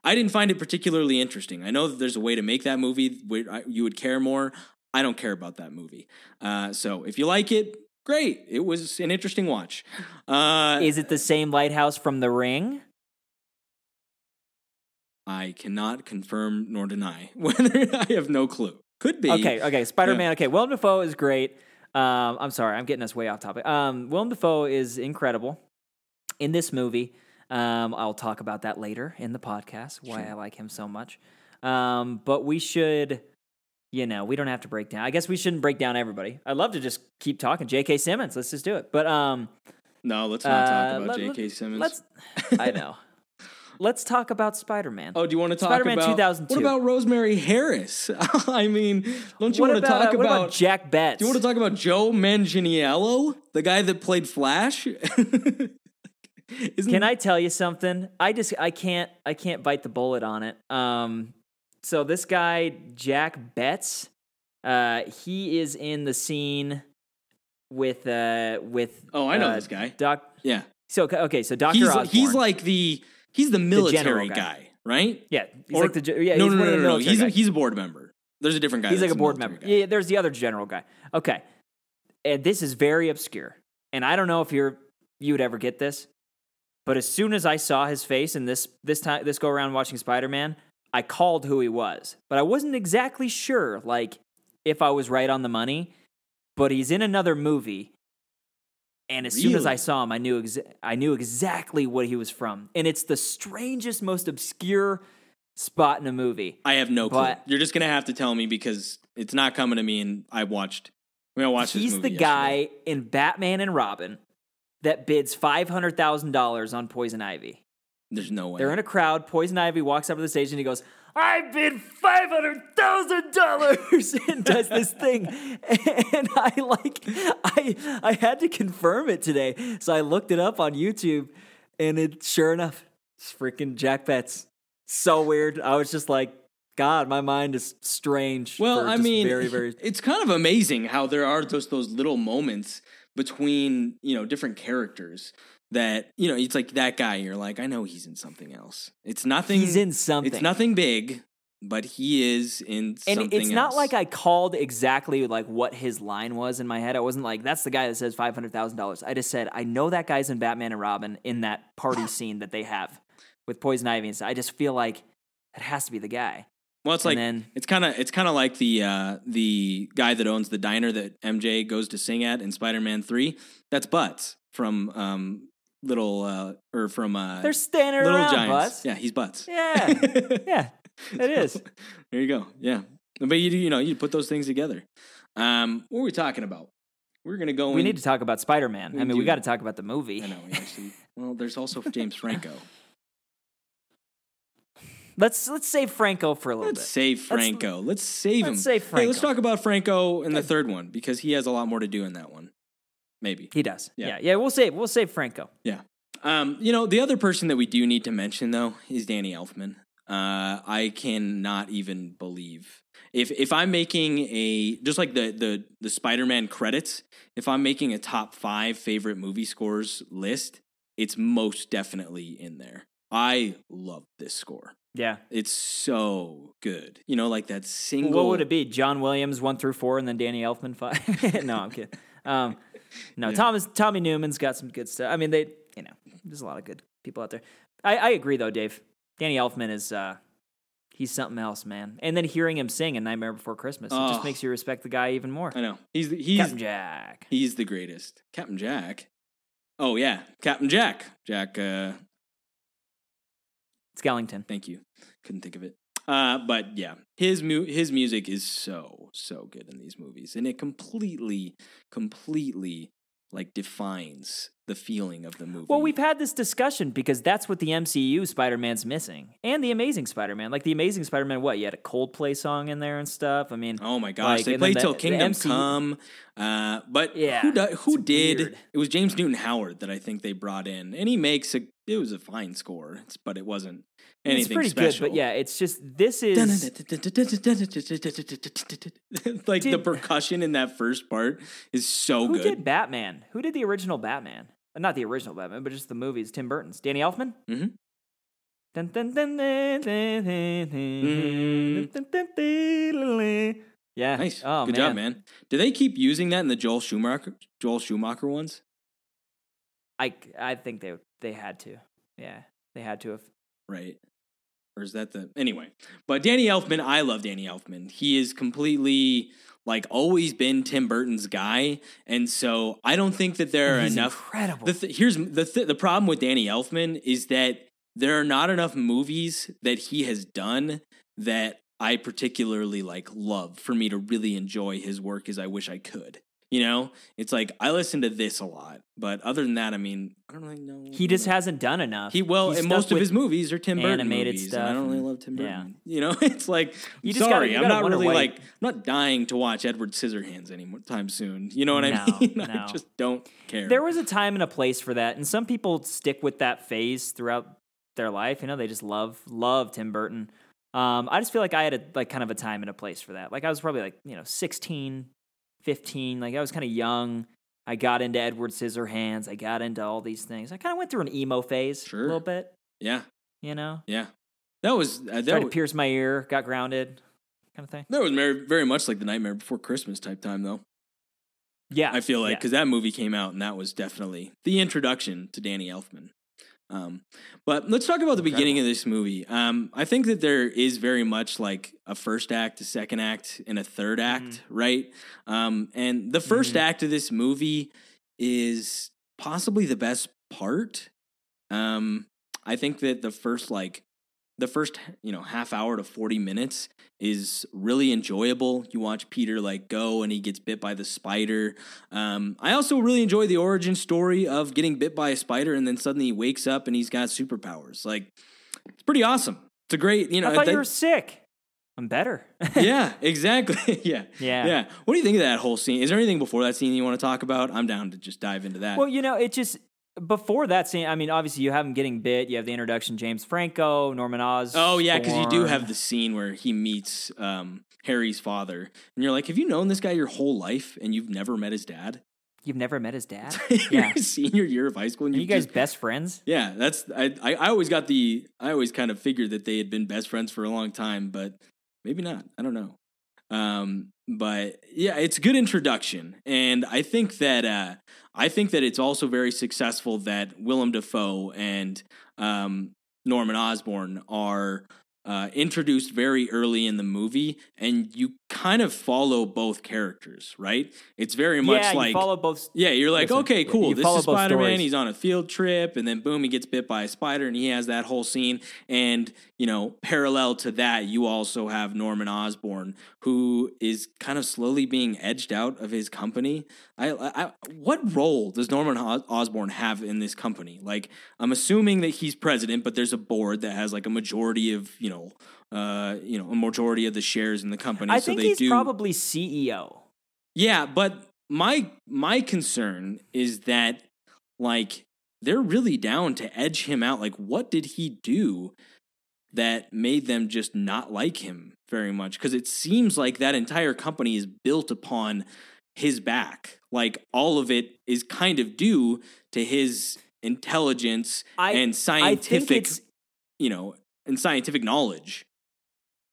I didn't find it particularly interesting. I know that there's a way to make that movie where I, you would care more. I don't care about that movie. Uh, so if you like it, great. It was an interesting watch. Uh, Is it the same lighthouse from The Ring? I cannot confirm nor deny whether I have no clue. Could be. Okay, okay. Spider Man. Okay, Willem Dafoe is great. Um, I'm sorry, I'm getting us way off topic. Um, Willem Dafoe is incredible in this movie. Um, I'll talk about that later in the podcast. Why I like him so much. Um, but we should, you know, we don't have to break down. I guess we shouldn't break down everybody. I'd love to just keep talking. J.K. Simmons. Let's just do it. But um, No, let's not talk uh, about let- J.K. Simmons. Let's. I know. Let's talk about Spider Man. Oh, do you want to talk Spider-Man about 2002. what about Rosemary Harris? I mean, don't you what want to talk uh, what about, about Jack Betts? Do you want to talk about Joe Manganiello, the guy that played Flash? Can I tell you something? I just I can't I can't bite the bullet on it. Um, so this guy Jack Betts, uh, he is in the scene with uh with Oh, I know uh, this guy. Doc. Yeah, So okay, so Doctor he's he's like the he's the military guy. guy. right? yeah, he's Or- like the yeah no, he's no, no, no, no. He's a, he's a board member. There's a different guy. He's like a board member. guy. Yeah, there's the other general guy. Okay, and this is very obscure, and I don't know if you're you would ever get this, but as soon as I saw his face in this this time this go around watching Spider Man, I called who he was, but I wasn't exactly sure like if I was right on the money. But he's in another movie, and as soon as I saw him, I knew exa- I knew exactly what he was from, and it's the strangest, most obscure spot in a movie. I have no clue. You're just gonna have to tell me because it's not coming to me, and I watched. We I mean, watched. this He's the yesterday. guy in Batman and Robin that bids five hundred thousand dollars on Poison Ivy. There's no way. They're in a crowd. Poison Ivy walks up to the stage and he goes, I bid five hundred thousand dollars and does this thing. And I like I I had to confirm it today. So I looked it up on YouTube and it sure enough, it's freaking Jack Betts. So weird. I was just like, God, my mind is strange. Well, I mean, very, very it's kind of amazing how there are those those little moments between you know different characters that you know it's like that guy. You're like, I know he's in something else. It's nothing. He's in something. It's nothing big, but he is in something and it's not else. like I called exactly like what his line was in my head. I wasn't like, that's the guy that says five hundred thousand dollars. I just said, I know that guy's in Batman and Robin in that party scene that they have with Poison Ivy and stuff. I just feel like it has to be the guy. Well, it's and like then- it's kind of it's kind of like the uh, the guy that owns the diner that MJ goes to sing at in Spider Man Three. That's Butts from um, Little uh, or from uh, They're standing Little around, Giants. Butts. Yeah, he's Butts. Yeah. Yeah, it is. there you go. Yeah, but you you know you put those things together. Um, what are we talking about? We're gonna go. We in, need to talk about Spider Man. I mean, we got to talk about the movie. I know. we Actually, well, there's also James Franco. Let's let's save Franco for a little Let's bit. save Franco. Let's save him. let's save Hey, let's talk about Franco in the third one because he has a lot more to do in that one. Maybe. He does. Yeah. Yeah. yeah, We'll save we'll save Franco. Yeah. Um, you know, the other person that we do need to mention though is Danny Elfman. Uh, I cannot even believe if if I'm making a just like the the the Spider-Man credits, if I'm making a top five favorite movie scores list, it's most definitely in there. I love this score. Yeah. It's so good. You know, like that single. What would it be? John Williams one through four, and then Danny Elfman five. no, I'm kidding. Um, no, Yeah. Thomas Tommy Newman's got some good stuff. I mean, they you know, there's a lot of good people out there. I, I agree though, Dave. Danny Elfman is uh, he's something else, man. And then hearing him sing in Nightmare Before Christmas, it Oh. just makes you respect the guy even more. I know he's the, he's Captain Jack. He's the greatest. Captain Jack. Oh yeah, Captain Jack. Jack. Uh, Skellington. thank you. Couldn't think of it. Uh, but yeah, his mu- his music is so so good in these movies, and it completely, completely like defines the feeling of the movie. Well, we've had this discussion because that's what the MCU Spider Man's missing, and the Amazing Spider Man. Like the Amazing Spider Man, what you had a Coldplay song in there and stuff. I mean, Oh my gosh, Like, they played till the Kingdom MCU Come. Uh, but Yeah, who do, who did? weird. It was James Newton Howard that I think they brought in, and he makes a it was a fine score, but it wasn't anything. It's pretty special. good, but yeah, it's just this is like did, the percussion in that first part is so who good. Who did Batman? Who did the original Batman? Not the original Batman, but just the movies. Tim Burton's, Danny Elfman. Mm-hmm. Yeah. Nice. Oh, Good man. job, man. Do they keep using that in the Joel Schumacher Joel Schumacher ones? I, I think they they had to. Yeah, they had to have. right? Or is that the anyway? But Danny Elfman, I love Danny Elfman. He is completely like always been Tim Burton's guy, and so I don't think that there are He's enough. incredible. The th- here's the th- the problem with Danny Elfman is that there are not enough movies that he has done that I particularly like love for me to really enjoy his work as I wish I could. You know, it's like I listen to this a lot, but other than that, I mean, I don't really know. he just hasn't done enough. He well, He's and most of his movies are Tim Burton animated movies, stuff I don't really love Tim yeah. Burton. You know, it's like You just gotta- sorry, you I'm not really why- like I'm not dying to watch Edward Scissorhands anytime soon. You know what I No, mean? no. I just don't care. There was a time and a place for that, and some people stick with that phase throughout their life. You know, they just love love Tim Burton. Um, I just feel like I had a like kind of a time and a place for that. Like I was probably like you know 16, 15. Like I was kind of young. I got into Edward Scissorhands. I got into all these things. I kind of went through an emo phase Sure. a little bit. yeah, You know, yeah. That was uh, tried that, to was, pierce my ear, got grounded, kind of thing. that was very, very much like the Nightmare Before Christmas type time, though. Yeah, I feel like yeah. because that movie came out and that was definitely the introduction to Danny Elfman. Um, but let's talk about the beginning of this movie. Um, I think that there is very much like a first act, a second act, and a third act, Mm-hmm. right? Um, and the 1st act of this movie is possibly the best part. Um, I think that the first like the first you know half hour to 40 minutes is really enjoyable. You watch peter like go and he gets bit by the spider. Um, i also really enjoy the origin story of getting bit by a spider and then suddenly he wakes up and he's got superpowers. Like it's pretty awesome. It's a great you know I thought they- you were sick. I'm better. yeah exactly. Yeah. Yeah. yeah. What do you think of that whole scene? Is there anything before that scene you want to talk about? I'm down to just dive into that. Well, you know, it just before that scene. I mean, obviously, you have him getting bit. You have the introduction, James Franco, Norman Oz. Oh yeah, because you do have the scene where he meets um, Harry's father, and you're like, have you known this guy your whole life and you've never met his dad? You've never met his dad. Yeah. senior year of high school. And Are you guys just- best friends? yeah, that's I, I. I always got the. I always kind of figured that they had been best friends for a long time, but maybe not. I don't know. Um, but yeah, it's a good introduction, and I think that uh, I think that it's also very successful that Willem Dafoe and um, Norman Osborn are uh, introduced very early in the movie, and you kind of follow both characters, right? It's very much yeah, like you follow both. yeah, you're like, Listen, okay, cool. This is Spider Man. He's on a field trip, and then boom, he gets bit by a spider, and he has that whole scene. And you know, parallel to that, you also have Norman Osborn, who is kind of slowly being edged out of his company. I, I what role does Norman Osborn have in this company? Like, I'm assuming that he's president, but there's a board that has like a majority of you know, uh, you know, a majority of the shares in the company. I so think they he's do. probably CEO. Yeah, but my my concern is that like they're really down to edge him out. Like, what did he do that made them just not like him very much? Because it seems like that entire company is built upon his back. Like all of it is kind of due to his intelligence I- and scientific, you know, and scientific knowledge.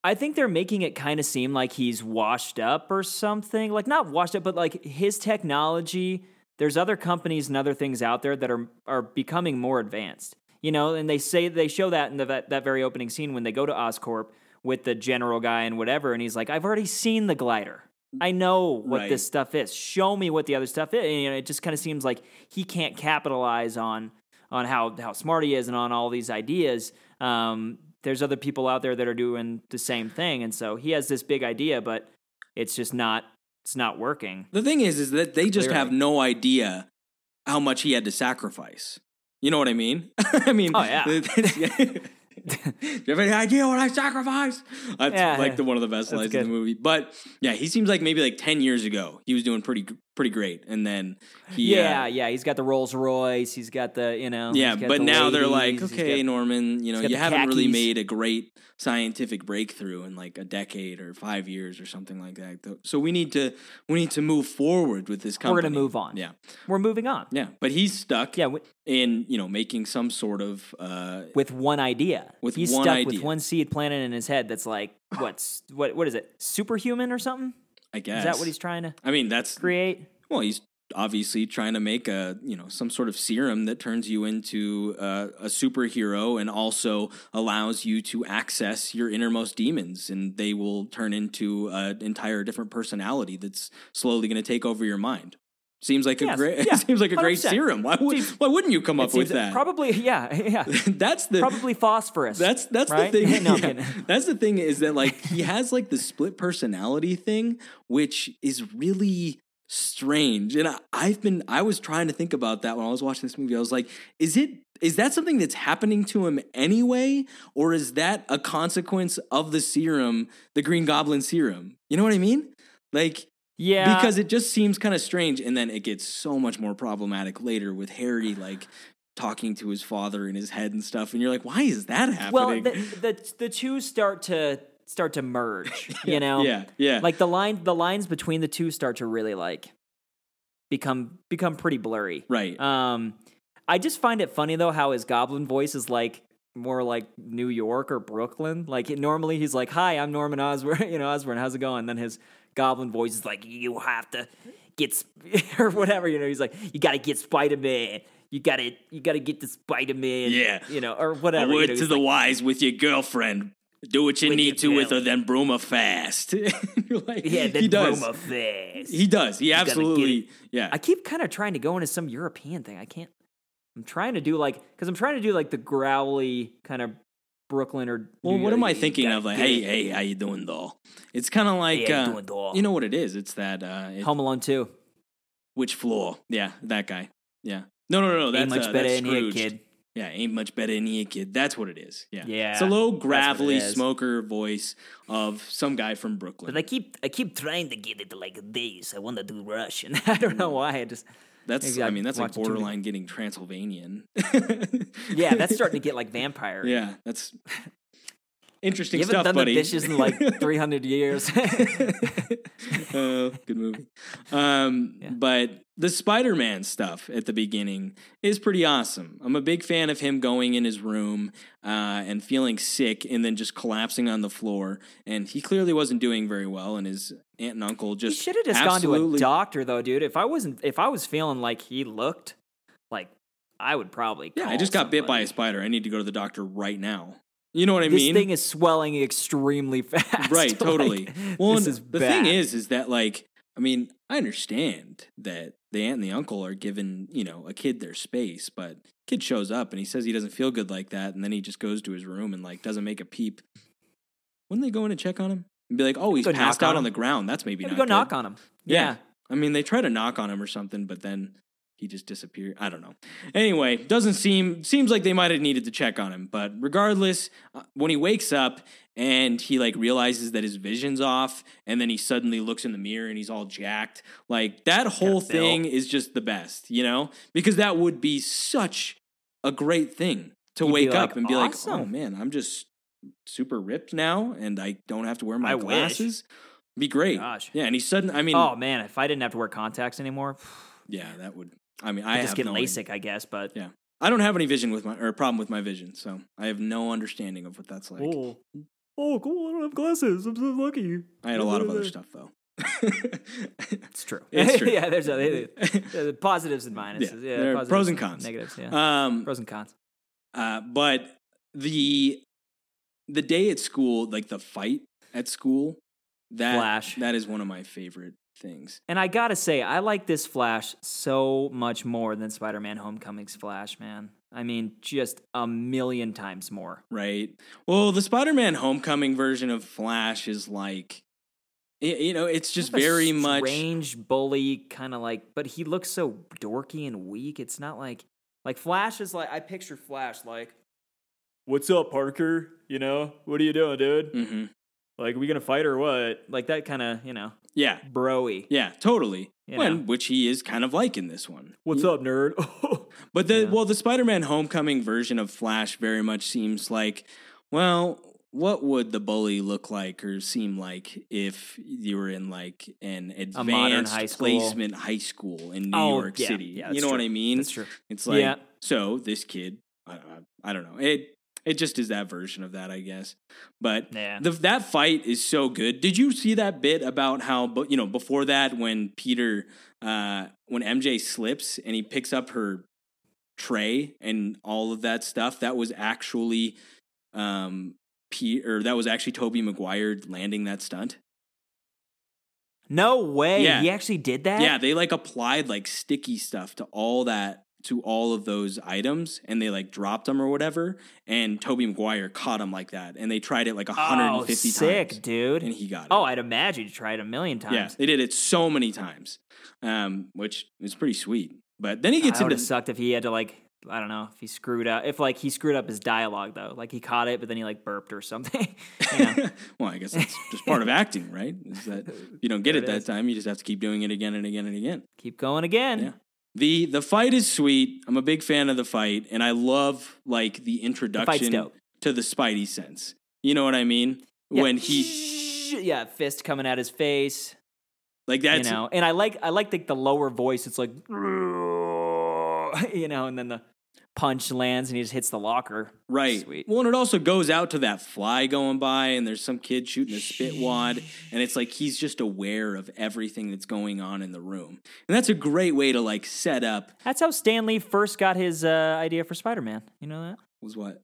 I think they're making it kind of seem like he's washed up or something. Like not washed up, but like his technology. There's other companies and other things out there that are are becoming more advanced. You know, and they say they show that in the, that that very opening scene when they go to Oscorp with the general guy and whatever, and he's like, "I've already seen the glider. I know what Right. this stuff is. Show me what the other stuff is." And, you know, it just kind of seems like he can't capitalize on on how how smart he is and on all these ideas. Um, there's other people out there that are doing the same thing, and so he has this big idea, but it's just not it's not working. The thing is, is that they just Clearly. have no idea how much he had to sacrifice. You know what I mean? I mean, Oh, yeah. Do you have any idea what I sacrificed? That's Yeah, like the one of the best lines in the movie. But yeah, he seems like maybe like ten years ago he was doing pretty pretty great, and then he Yeah, uh, yeah. He's got the Rolls Royce. He's got the you know. yeah. But the now they're like, okay, got- Norman, you know, you haven't really made a great scientific breakthrough in like a decade or five years or something like that. So we need to we need to move forward with this company. We're gonna move on. Yeah, we're moving on. yeah. But he's stuck. Yeah, wi- in you know making some sort of uh with one idea. With he's one stuck idea. with one seed planted in his head. That's like what's what? What is it? Superhuman or something? I guess Is that what he's trying to I mean that's create? well he's obviously trying to make a you know some sort of serum that turns you into uh, a superhero and also allows you to access your innermost demons and they will turn into an entire different personality that's slowly going to take over your mind. Seems like a great yeah, seems like a great 100%. serum. Why would why wouldn't you come up with that? Probably, yeah, yeah. that's the Probably phosphorus. That's that's right? the thing. no, yeah. That's the thing is that like he has like the split personality thing, which is really strange. And I, I've been I was trying to think about that when I was watching this movie. I was like, is it is that something that's happening to him anyway, or is that a consequence of the serum, the Green Goblin serum? You know what I mean? Like Yeah, because it just seems kind of strange, and then it gets so much more problematic later with Harry like talking to his father in his head and stuff, and you're like, why is that happening? well, the, the the two start to start to merge. You know, yeah, yeah, like the line the lines between the two start to really like become become pretty blurry. right. Um, I just find it funny though how his goblin voice is like more like New York or Brooklyn. Like normally he's like, "Hi, I'm Norman Osborn. You know, Osborn. How's it going?" And then his goblin voice is like, "You have to get or whatever." You know, he's like, "You got to get Spider Man. You got to you got to get the Spider Man. Yeah. you know, or whatever. a whatever." word you know, to the like, wise with your girlfriend. Do what you need to with her, then broom her fast. Like, yeah, then he does. Roma fast. He does. He gotta absolutely. Yeah. I keep kind of trying to go into some European thing. I can't. I'm trying to do like because I'm trying to do like the growly kind of Brooklyn or Well, New what York, am I thinking of? Like, hey, hey, how you doing, doll? It's kind of like, Hey, you uh, doing, doll? you know what it is? It's that uh, it- Home Alone two. which floor? Yeah, that guy. Yeah. No, no, no, no. That's Ain't much uh, better that's in here, kid. Yeah, ain't much better in here, kid. That's what it is. Yeah. Yeah, It's a low, gravelly smoker voice of some guy from Brooklyn. But I keep I keep trying to get it like this. I want to do Russian. I don't know why. I just that's, maybe I mean, that's like watching too many- borderline getting Transylvanian. yeah, that's starting to get like vampire. yeah, that's interesting You haven't stuff, done buddy. the dishes in like 300 years. oh, good movie. Um, But the Spider Man stuff at the beginning is pretty awesome. I'm a big fan of him going in his room uh, and feeling sick and then just collapsing on the floor. And he clearly wasn't doing very well, and his aunt and uncle just should have just gone to a doctor though, dude. If I wasn't if I was feeling like he looked like I would probably Yeah, I just got bit by a spider. I need to go to the doctor right now. You know what I This mean? This thing is swelling extremely fast. right Like, totally well this and is the bad. thing is is that like i mean i understand that the aunt and the uncle are giving you know a kid their space but kid shows up and he says he doesn't feel good like that and then he just goes to his room and like doesn't make a peep wouldn't they go in and check on him and be like oh he's passed out on him. the ground that's maybe Maybe not go knock on him. yeah. Yeah. i mean they try to knock on him or something but then he just disappeared i don't know anyway doesn't seem seems like they might have needed to check on him but regardless uh, when he wakes up and he like realizes that his vision's off and then he suddenly looks in the mirror and he's all jacked like that whole Bill. thing is just the best you know because that would be such a great thing to be wake up like, and be like oh man i'm just super ripped now and i don't have to wear my I wish. glasses be great Gosh. yeah and he sudden i mean Oh man, if I didn't have to wear contacts anymore, yeah that would i mean i just get no LASIK, I guess. But Yeah. I don't have any vision with my or a problem with my vision, so I have no understanding of what that's like. oh, oh, cool! I don't have glasses. I'm so lucky. I had a lot of other stuff though. It's true. It's true. yeah, there's a, the positives and minuses. Yeah, Yeah, there are pros and cons. negatives. Yeah, um, pros and cons. uh, but the the day at school, like the fight at school, that Flash. that is one of my favorite things. And I gotta say, I like this Flash so much more than Spider-Man: Homecoming's Flash. Man, I mean, just a million times more. Right. Well, the Spider-Man Homecoming version of Flash is like, you know, it's just Kind of very much strange bully, kind of like, but he looks so dorky and weak. It's not like like Flash is like I picture Flash like, "What's up, Parker? You know, what are you doing, dude? hmm Like, we gonna fight or what?" Like that kind of, you know, Yeah. broy. Yeah. Totally. You When, know. which he is kind of like in this one. What's up, nerd? But the well, the Spider-Man Homecoming version of Flash very much seems like, well, what would the bully look like or seem like if you were in like an modern advanced high school. placement high school in New Oh, York yeah, City? yeah, you that's know what true. I mean? That's true. It's like Yeah. so this kid, I, I, I don't know. It it just is that version of that, I guess. But Yeah. the, that fight is so good. Did you see that bit about how, you know, before that, when Peter, uh, when MJ slips and he picks up her tray and all of that stuff, that was actually, um, P- or that was actually Tobey Maguire landing that stunt. No way. Yeah. He actually did that? Yeah, they like applied like sticky stuff to all that to all of those items and they like dropped them or whatever and Tobey Maguire caught him like that and they tried it like Oh, 150 sick, times dude. and he got it. Oh, I'd imagine you tried a million times. yeah, they did it so many times. Um which is pretty sweet. But then he gets would into sucked if he had to like I don't know if he screwed up if like he screwed up his dialogue though like he caught it but then he like burped or something. well, I guess that's just part of acting, right? Is that if you don't get it it that is. time, you just have to keep doing it again and again and again. Keep going again. Yeah. The the fight is sweet. I'm a big fan of the fight, and I love like the introduction dope. to the Spidey sense. You know what I mean? Yeah. When he yeah fist coming at his face. like that's you know, and I like I like the, the lower voice. It's like you know, and then the punch lands and he just hits the locker. right. Sweet. Well, and it also goes out to that fly going by, and there's some kid shooting a spit wad, and it's like he's just aware of everything that's going on in the room, and that's a great way to like set up. That's how Stan Lee first got his uh, idea for Spider Man. You know that. Was what?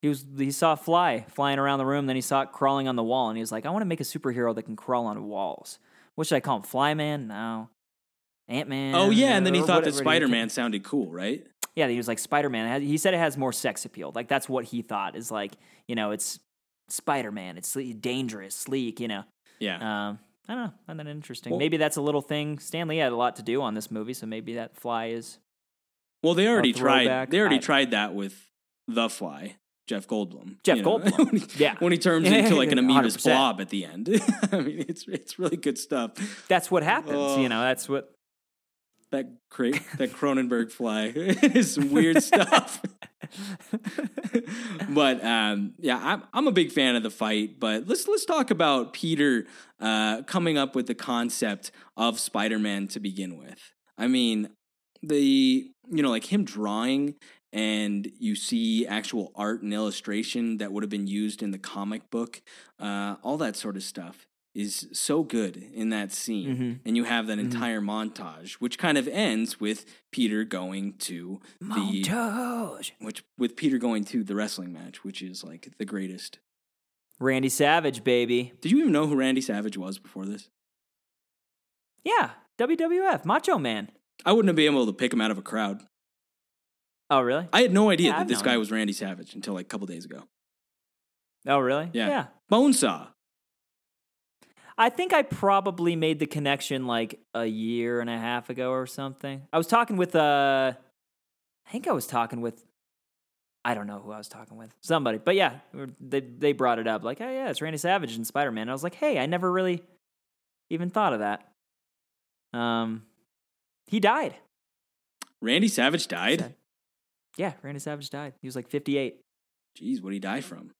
He was he saw a fly flying around the room, then he saw it crawling on the wall, and he was like, "I want to make a superhero that can crawl on walls." What should I call him? Flyman? No. Ant Man. Oh yeah, and then he thought that Spider Man sounded cool, right? Yeah, he was like Spider Man. He said it has more sex appeal. Like that's what he thought is like, you know, it's Spider Man. It's dangerous, sleek. You know, Yeah. um, I don't know. I find that interesting. Well- maybe that's a little thing. Stan Lee had a lot to do on this movie, so maybe that fly is. well, they already tried. They already I- tried that with The Fly. Jeff Goldblum. Jeff Goldblum. when he, Yeah. When he turns into like an amoeba's blob at the end. I mean, it's it's really good stuff. That's what happens. Oh. You know, that's what. That cra- that Cronenberg fly is some weird stuff. but um, yeah, I'm I'm a big fan of the fight. But let's let's talk about Peter uh, coming up with the concept of Spider-Man to begin with. I mean, the you know like him drawing and you see actual art and illustration that would have been used in the comic book, uh, all that sort of stuff is so good in that scene. Mhm. And you have that Mhm. entire montage, which kind of ends with Peter going to the Montage. which with Peter going to the wrestling match, which is like the greatest. Randy Savage, baby. Did you even know who Randy Savage was before this? Yeah, WWF, Macho Man. I wouldn't have been able to pick him out of a crowd. Oh, really? I had no idea Yeah, that I've this guy him. was Randy Savage until like a couple days ago. Oh, really? Yeah. Yeah. Bonesaw. I think I probably made the connection like a year and a half ago or something. I was talking with uh I think I was talking with I don't know who I was talking with. Somebody. But yeah, they they brought it up like, "Oh yeah, it's Randy Savage and Spider-Man." I was like, "Hey, I never really even thought of that." Um he died. Randy Savage died. Yeah, Randy Savage died. He was like 58. Jeez, what did he die from?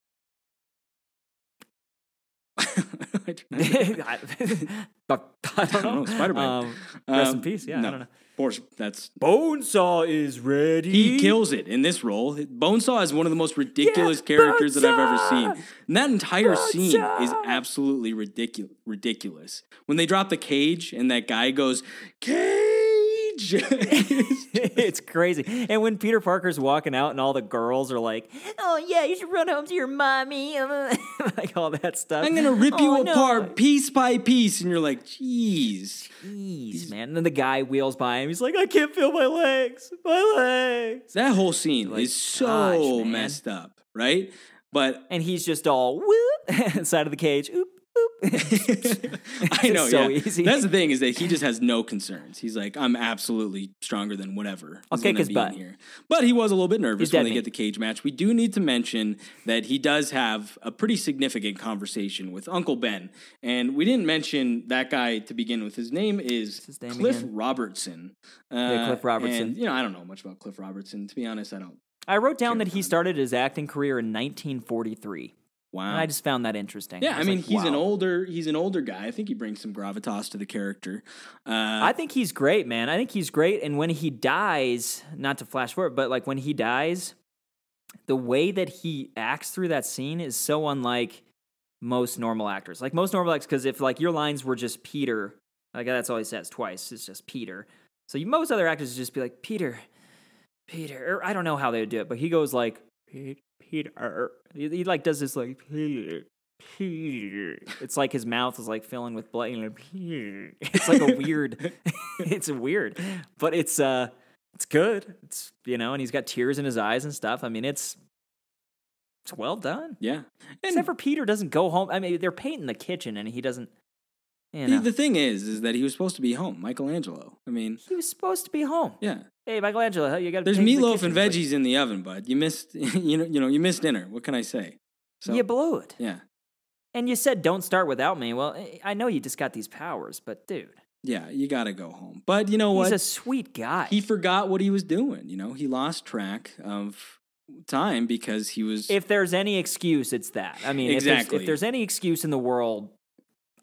I don't know. I, I don't know. Spider-Man. Um, rest in Um, peace. Yeah, no. I don't know. Course, that's Bonesaw is ready. he kills it in this role. Bonesaw is one of the most ridiculous characters that I've ever seen. And that entire scene is absolutely ridiculous. Ridiculous. When they drop the cage and that guy goes cage. it's crazy. And when Peter Parker's walking out and all the girls are like, "Oh yeah, you should run home to your mommy," like all that stuff. I'm gonna rip you Oh, no. apart piece by piece, and you're like, "Jeez." Jeez, man. And then the guy wheels by him. He's like, "I can't feel my legs. My legs." That whole scene Like, is so gosh, messed up, right? But And he's just all whoop inside of the cage. Oop, oop. I know, so yeah. easy. That's the thing is that he just has no concerns. He's like, I'm absolutely stronger than whatever. I'll kick his butt. here. But he was a little bit nervous when they meat. get the cage match. We do need to mention that he does have a pretty significant conversation with Uncle Ben, and we didn't mention that guy to begin with. His name is his name Cliff again? Robertson. Uh, Yeah, Cliff Robertson. And, you know, I don't know much about Cliff Robertson. To be honest, I don't. I wrote down that he started his acting career in 1943. Wow. And I just found that interesting. yeah, I, was mean, like, he's an older he's an older guy. I think he brings some gravitas to the character. Uh, I think he's great, man. I think he's great. And when he dies, not to flash forward, but like when he dies, the way that he acts through that scene is so unlike most normal actors. Like most normal actors, because if like your lines were just Peter, like that's all he says twice, it's just Peter. So you, most other actors would just be like Peter, Peter. Or I don't know how they would do it, but he goes like "Pe- Peter. He, he like does this like Peter. Peter. It's like his mouth is like filling with blood. You know, Peter. It's like a weird. it's weird, but it's uh, it's good. It's you know, and he's got tears in his eyes and stuff. I mean, it's it's well done. yeah. And Except for Peter doesn't go home. I mean, they're painting the kitchen, and he doesn't. You the, the thing is, is that he was supposed to be home, Michelangelo. I mean, he was supposed to be home. yeah. Hey, Michelangelo, How you got to. There's meatloaf and veggies in the oven, bud. You missed, you know, you know, you missed dinner. What can I say? So you blew it. yeah, And you said don't start without me. Well, I- know you just got these powers, but dude, yeah, you got to go home. But you know he's what? He's a sweet guy. he forgot what he was doing. You know, he lost track of time because he was. if there's any excuse, it's that. I mean, if, Exactly. there's, if there's any excuse in the world,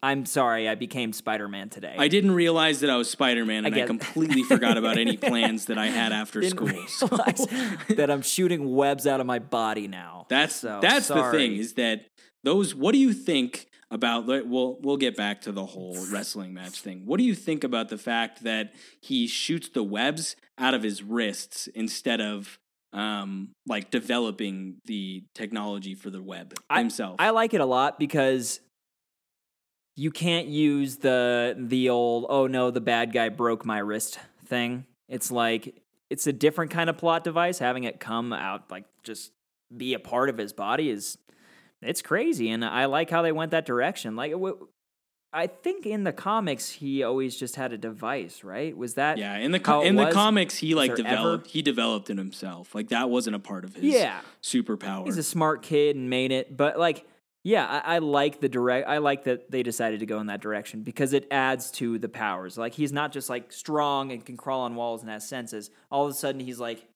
I'm sorry, I became Spider Man today. I didn't realize that I was Spider Man, and I, get- completely forgot about any plans that I had after Didn't school. So- that I'm shooting webs out of my body now. That's So, that's the thing is that those. What do you think about? We'll we'll get back to the whole wrestling match thing. What do you think about the fact that he shoots the webs out of his wrists instead of um like developing the technology for the web himself? I like it a lot because you can't use the the old oh no the bad guy broke my wrist thing. It's like it's a different kind of plot device. Having it come out like just be a part of his body is it's crazy, and I like how they went that direction. Like, w- I think in the comics he always just had a device, right? Was that Yeah, in the how co- it in the comics, he Was like developed. ever- He developed it himself. Like that wasn't a part of his Yeah. superpower. He's a smart kid and made it, but like, yeah, I, I like the direct. I like that they decided to go in that direction because it adds to the powers. Like he's not just like strong and can crawl on walls and has senses. All of a sudden, he's like,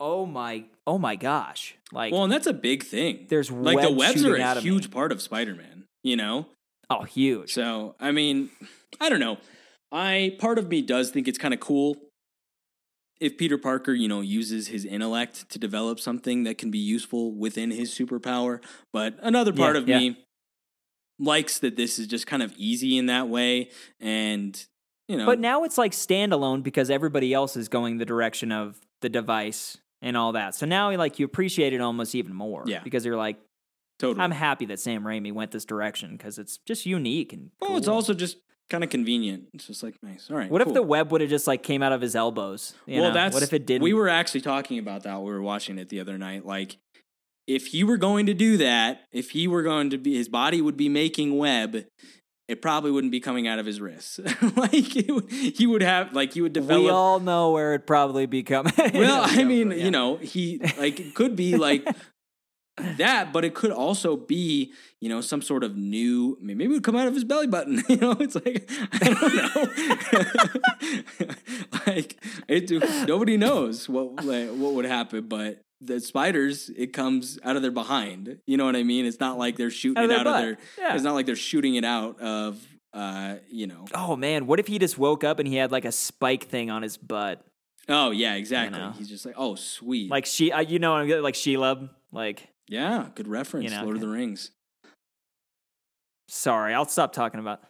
oh my, oh my gosh, like well, and that's a big thing. There's like the webs are a huge part of Spider-Man. You know, oh huge. So, I mean, I don't know. I part of me does think it's kind of cool if Peter Parker, you know, uses his intellect to develop something that can be useful within his superpower, but another part Yeah, of yeah. me likes that this is just kind of easy in that way and you know, But now it's like standalone because everybody else is going the direction of the device and all that. So now like you appreciate it almost even more. Yeah. Because you're like, totally. I'm happy that Sam Raimi went this direction because it's just unique and. well, it's also just kind of convenient. It's just like nice. All right. What if the web would have just like came out of his elbows? you well, know? that's what if it didn't? We were actually talking about that. We were watching it the other night. Like, if he were going to do that, if he were going to be, his body would be making web. It probably wouldn't be coming out of his wrists. like it would, he would have, like he would develop. we all know where it'd probably be coming. well, I mean, Yeah. you know, he like it could be like that, but it could also be, you know, some sort of new. Maybe it would come out of his belly button. You know, it's like I don't know. like it, nobody knows what like, what would happen, but the spiders, it comes out of their behind. You know what I mean? It's not like they're shooting Out it out butt. of their. Yeah. It's not like they're shooting it out of. Uh, you know. Oh man, what if he just woke up and he had like a spike thing on his butt, Oh yeah, exactly. know. He's just like, oh sweet. like she, uh, you know, like Shelob. Like, yeah, good reference. You know, Lord of the Rings. sorry, I'll stop talking about.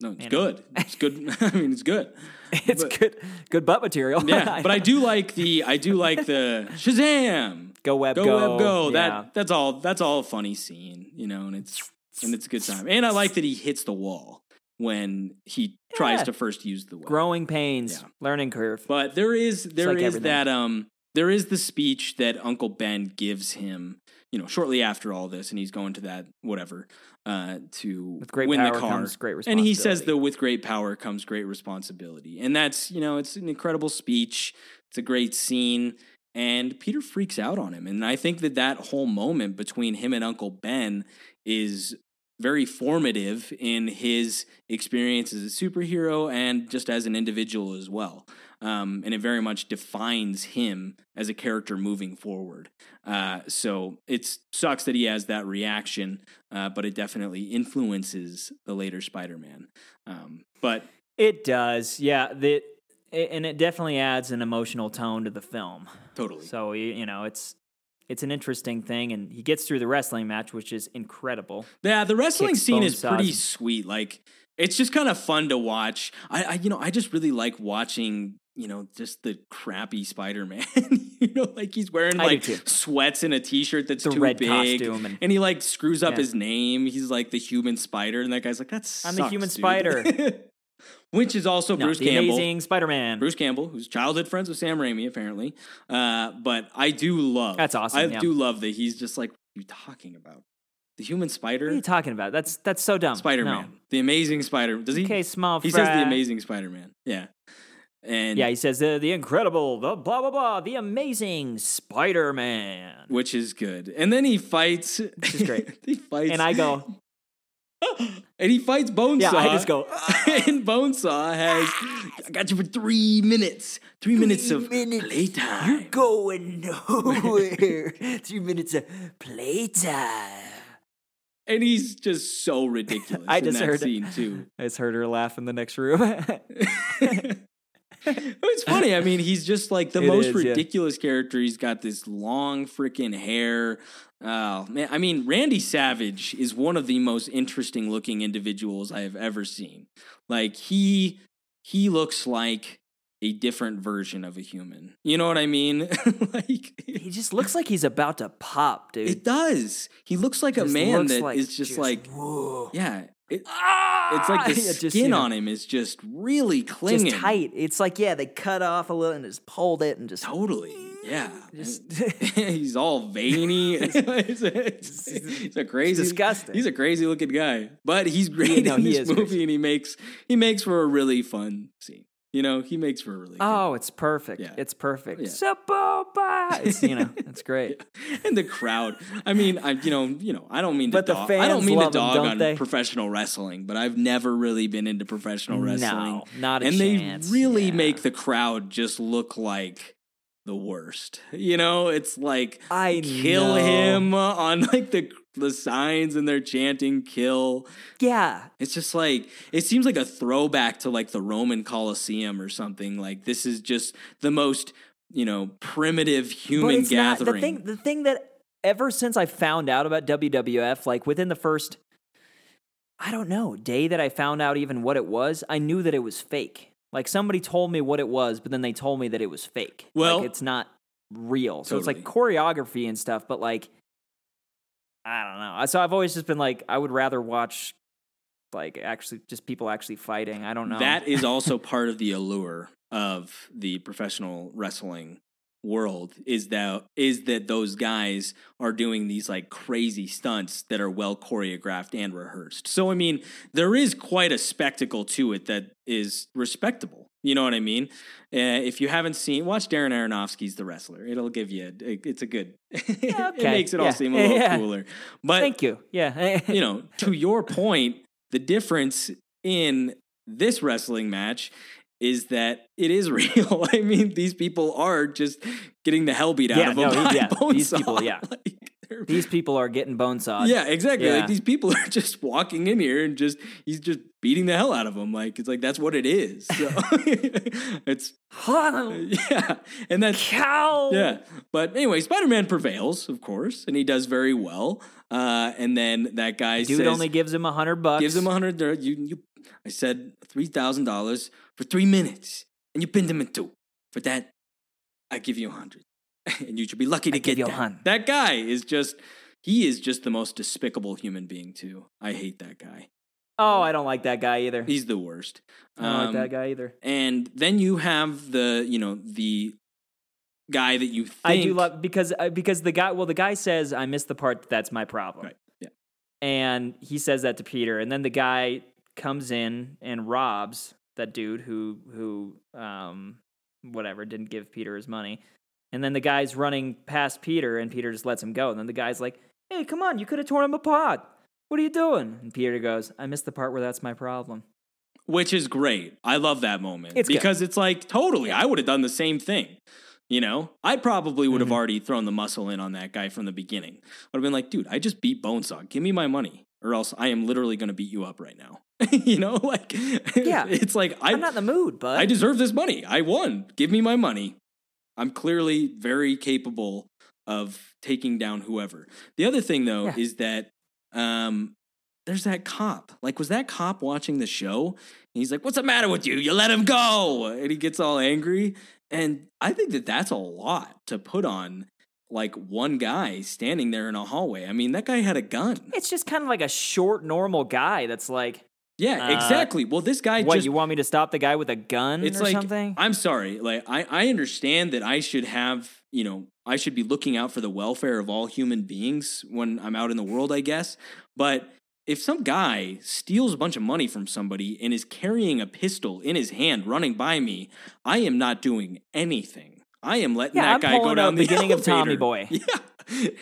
No, it's know. good. It's good. I mean, it's good. It's But- good, good butt material. Yeah, but I do like the I do like the Shazam. go web, Go, go, web go. Yeah. That that's all that's all a funny scene, you know, and it's and it's a good time. And I like that he hits the wall when he tries to first use the web. growing pains, Yeah. learning curve. But there is there is like everything. that um there is the speech that Uncle Ben gives him, you know, shortly after all this, and he's going to that whatever uh to With great win power the car. comes great responsibility. and he says that with great power comes great responsibility, and that's you know it's an incredible speech. It's a great scene. And Peter freaks out on him. And I think that that whole moment between him and Uncle Ben is very formative in his experience as a superhero and just as an individual as well. Um, and it very much defines him as a character moving forward. Uh, so it sucks that he has that reaction, uh, but it definitely influences the later Spider Man. Um, but It does, yeah. The it- and it definitely adds an emotional tone to the film. totally. So you, you know, it's it's an interesting thing, and he gets through the wrestling match, which is incredible. Yeah, the wrestling Kicks scene is pretty sweet. Like it's just kind of fun to watch. I, I you know, I just really like watching, you know, just the crappy Spider-Man. you know, like he's wearing I like sweats in a t-shirt that's The too red big. costume and- and he like screws up Yeah. his name. He's like the human spider and that guy's like that's I'm the human spider. Which is also No, Bruce the Campbell. amazing Spider-Man. Bruce Campbell, who's childhood friends with Sam Raimi, apparently. Uh, but I do love. That's awesome, I yeah. do love that he's just like, what are you talking about? The human spider? What are you talking about? That's that's so dumb. Spider Man. The amazing Spider Does he? Okay, small. he says the amazing Spider Man. Yeah. And Yeah, he says the the incredible, the blah blah blah, the amazing Spider-Man. which is good. And then he fights. Which is great. he fights. And I go, and he fights Bonesaw. Yeah, I just go, and Bonesaw has. I got you for three minutes. Three, minutes of playtime. You're going nowhere. Three minutes of playtime. and he's just so ridiculous. I in just that heard- scene too. I just heard her laugh in the next room. It's funny. I mean, he's just like the It most is, yeah. ridiculous character. He's got this long freaking hair. Oh man, I mean, Randy Savage is one of the most interesting looking individuals I have ever seen. Like he he looks like a different version of a human. You know what I mean? like he just looks like he's about to pop, dude. it does. He looks like a Just man that is like just, like whoa. yeah, It- ah, it's like the It skin just, you know, on him is just really clinging. just tight. It's like yeah, they cut off a little and just pulled it and just Totally. Yeah. Just- he's all veiny. he's, a, he's a crazy disgusting. He's a crazy looking guy. But he's great no, in this movie crazy. and he makes he makes for a really fun scene. You know, he makes for a really good oh, it's perfect. Yeah. It's perfect. Yeah. Saboba. It's you know, it's great. and the crowd. I mean, I you know, you know, I don't mean to But the dog. I don't fans mean to him, dog on they? professional wrestling, but I've never really been into professional wrestling. No, not a and chance. they really Yeah. make the crowd just look like the worst. You know, it's like I kill know. him on like the the signs and they're chanting kill. Yeah. It's just like it seems like a throwback to like the Roman Colosseum or something. Like this is just the most, you know, primitive human it's not gathering. the thing. The thing that ever since I found out about WWF, like within the first, I don't know, day that I found out even what it was, I knew that it was fake. Like somebody told me what it was, but then they told me that it was fake. Well- like it's not real. So it's like choreography and stuff, but like I don't know. So I've always just been like, I would rather watch like actually just people actually fighting. I don't know. That is also part of the allure of the professional wrestling world is that is that those guys are doing these like crazy stunts that are well choreographed and rehearsed. So I mean, there is quite a spectacle to it that is respectable. You know what I mean? Uh, if you haven't seen, watch Darren Aronofsky's The Wrestler. It'll give you. A, it's a good. it okay. makes it all seem a little Yeah. cooler. But Thank you. Yeah. you know, to your point, the difference in this wrestling match is that it is real. I mean, these people are just getting the hell beat out Yeah, of them no, yeah, these people, yeah. Like, These people are getting bone sawed. yeah, exactly. Yeah. Like these people are just walking in here and just he's just beating the hell out of them. Like it's like that's what it is. So it's yeah, and that's Cow. yeah. But anyway, Spider Man prevails, of course, and he does very well. Uh, and then that guy Dude says, only gives him a hundred bucks. gives him a hundred. You, you, I said three thousand dollars for three minutes, and you pinned him in two. For that, I give you a hundred, and you should be lucky to I get that. hun. That guy is just. He is just the most despicable human being too. I hate that guy. Oh, I don't like that guy either. He's the worst. I don't like Um, that guy either. And then you have the, you know, the guy that you think I do love because uh, because the guy. Well, the guy says I missed the part. That's my problem. Right. Yeah. And he says that to Peter, and then the guy comes in and robs that dude who who um whatever didn't give Peter his money. And then the guy's running past Peter, and Peter just lets him go. And then the guy's like, "Hey, come on! You could have torn him apart. What are you doing?" And Peter goes, "I missed the part where that's my problem." which is great. I love that moment It's good. because it's like totally. I would have done the same thing. You know, I probably would have Mhm. already thrown the muscle in on that guy from the beginning. Would have been like, dude, I just beat Bonesaw. Give me my money, or else I am literally going to beat you up right now. you know, like Yeah. it's like I I'm not in the mood, but I deserve this money. I won. Give me my money. I'm clearly very capable of taking down whoever. The other thing though Yeah. is that um there's that cop. Like was that cop watching the show? And he's like, "What's the matter with you? You let him go." And he gets all angry. And I think that that's a lot to put on like one guy standing there in a hallway. I mean, that guy had a gun. it's just kind of like a short, normal guy that's like, Yeah, Uh, exactly. Well, this guy "What? just you want me to stop the guy with a gun it's or like something?" i'm sorry like I, I understand that i should have you know i should be looking out for the welfare of all human beings when i'm out in the world i guess but if some guy steals a bunch of money from somebody and is carrying a pistol in his hand running by me i am not doing anything i am letting Yeah, that I'm guy go down the beginning of Tommy. Boy. yeah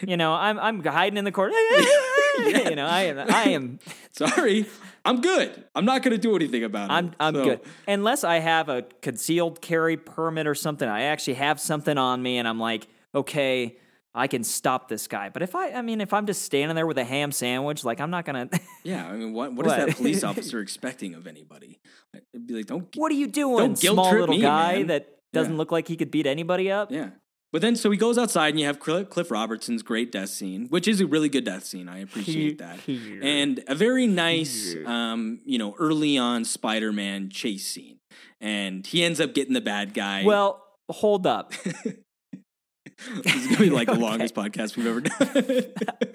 You know, I'm I'm hiding in the corner. Yeah. You know, I am I am sorry i'm good i'm not going to do anything about it I'm I'm So- good. Unless I have a concealed carry permit or something, I actually have something on me and I'm like, okay, I can stop this guy. But if I I mean if I'm just standing there with a ham sandwich, like I'm not gonna yeah i mean what, what is that police officer expecting of anybody I'd be like don't What are you doing, Don't guilt small trip little me, guy man. that doesn't Yeah. look like he could beat anybody up? Yeah. But then, so he goes outside, and you have Cliff Robertson's great death scene, which is a really good death scene. I appreciate that, and a very nice, um, you know, early on Spider-Man chase scene, and he ends up getting the bad guy. Well, hold up. this is gonna be like the longest podcast we've ever done.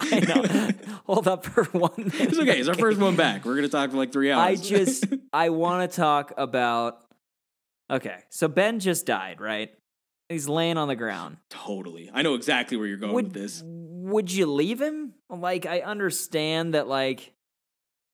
I know. Hold up for one minute. it's okay. It's our first one back. We're gonna talk for like three hours. I just I want to talk about. Okay, so Ben just died, right? He's laying on the ground. totally. I know exactly where you're going would with this. would you leave him? Like I understand that like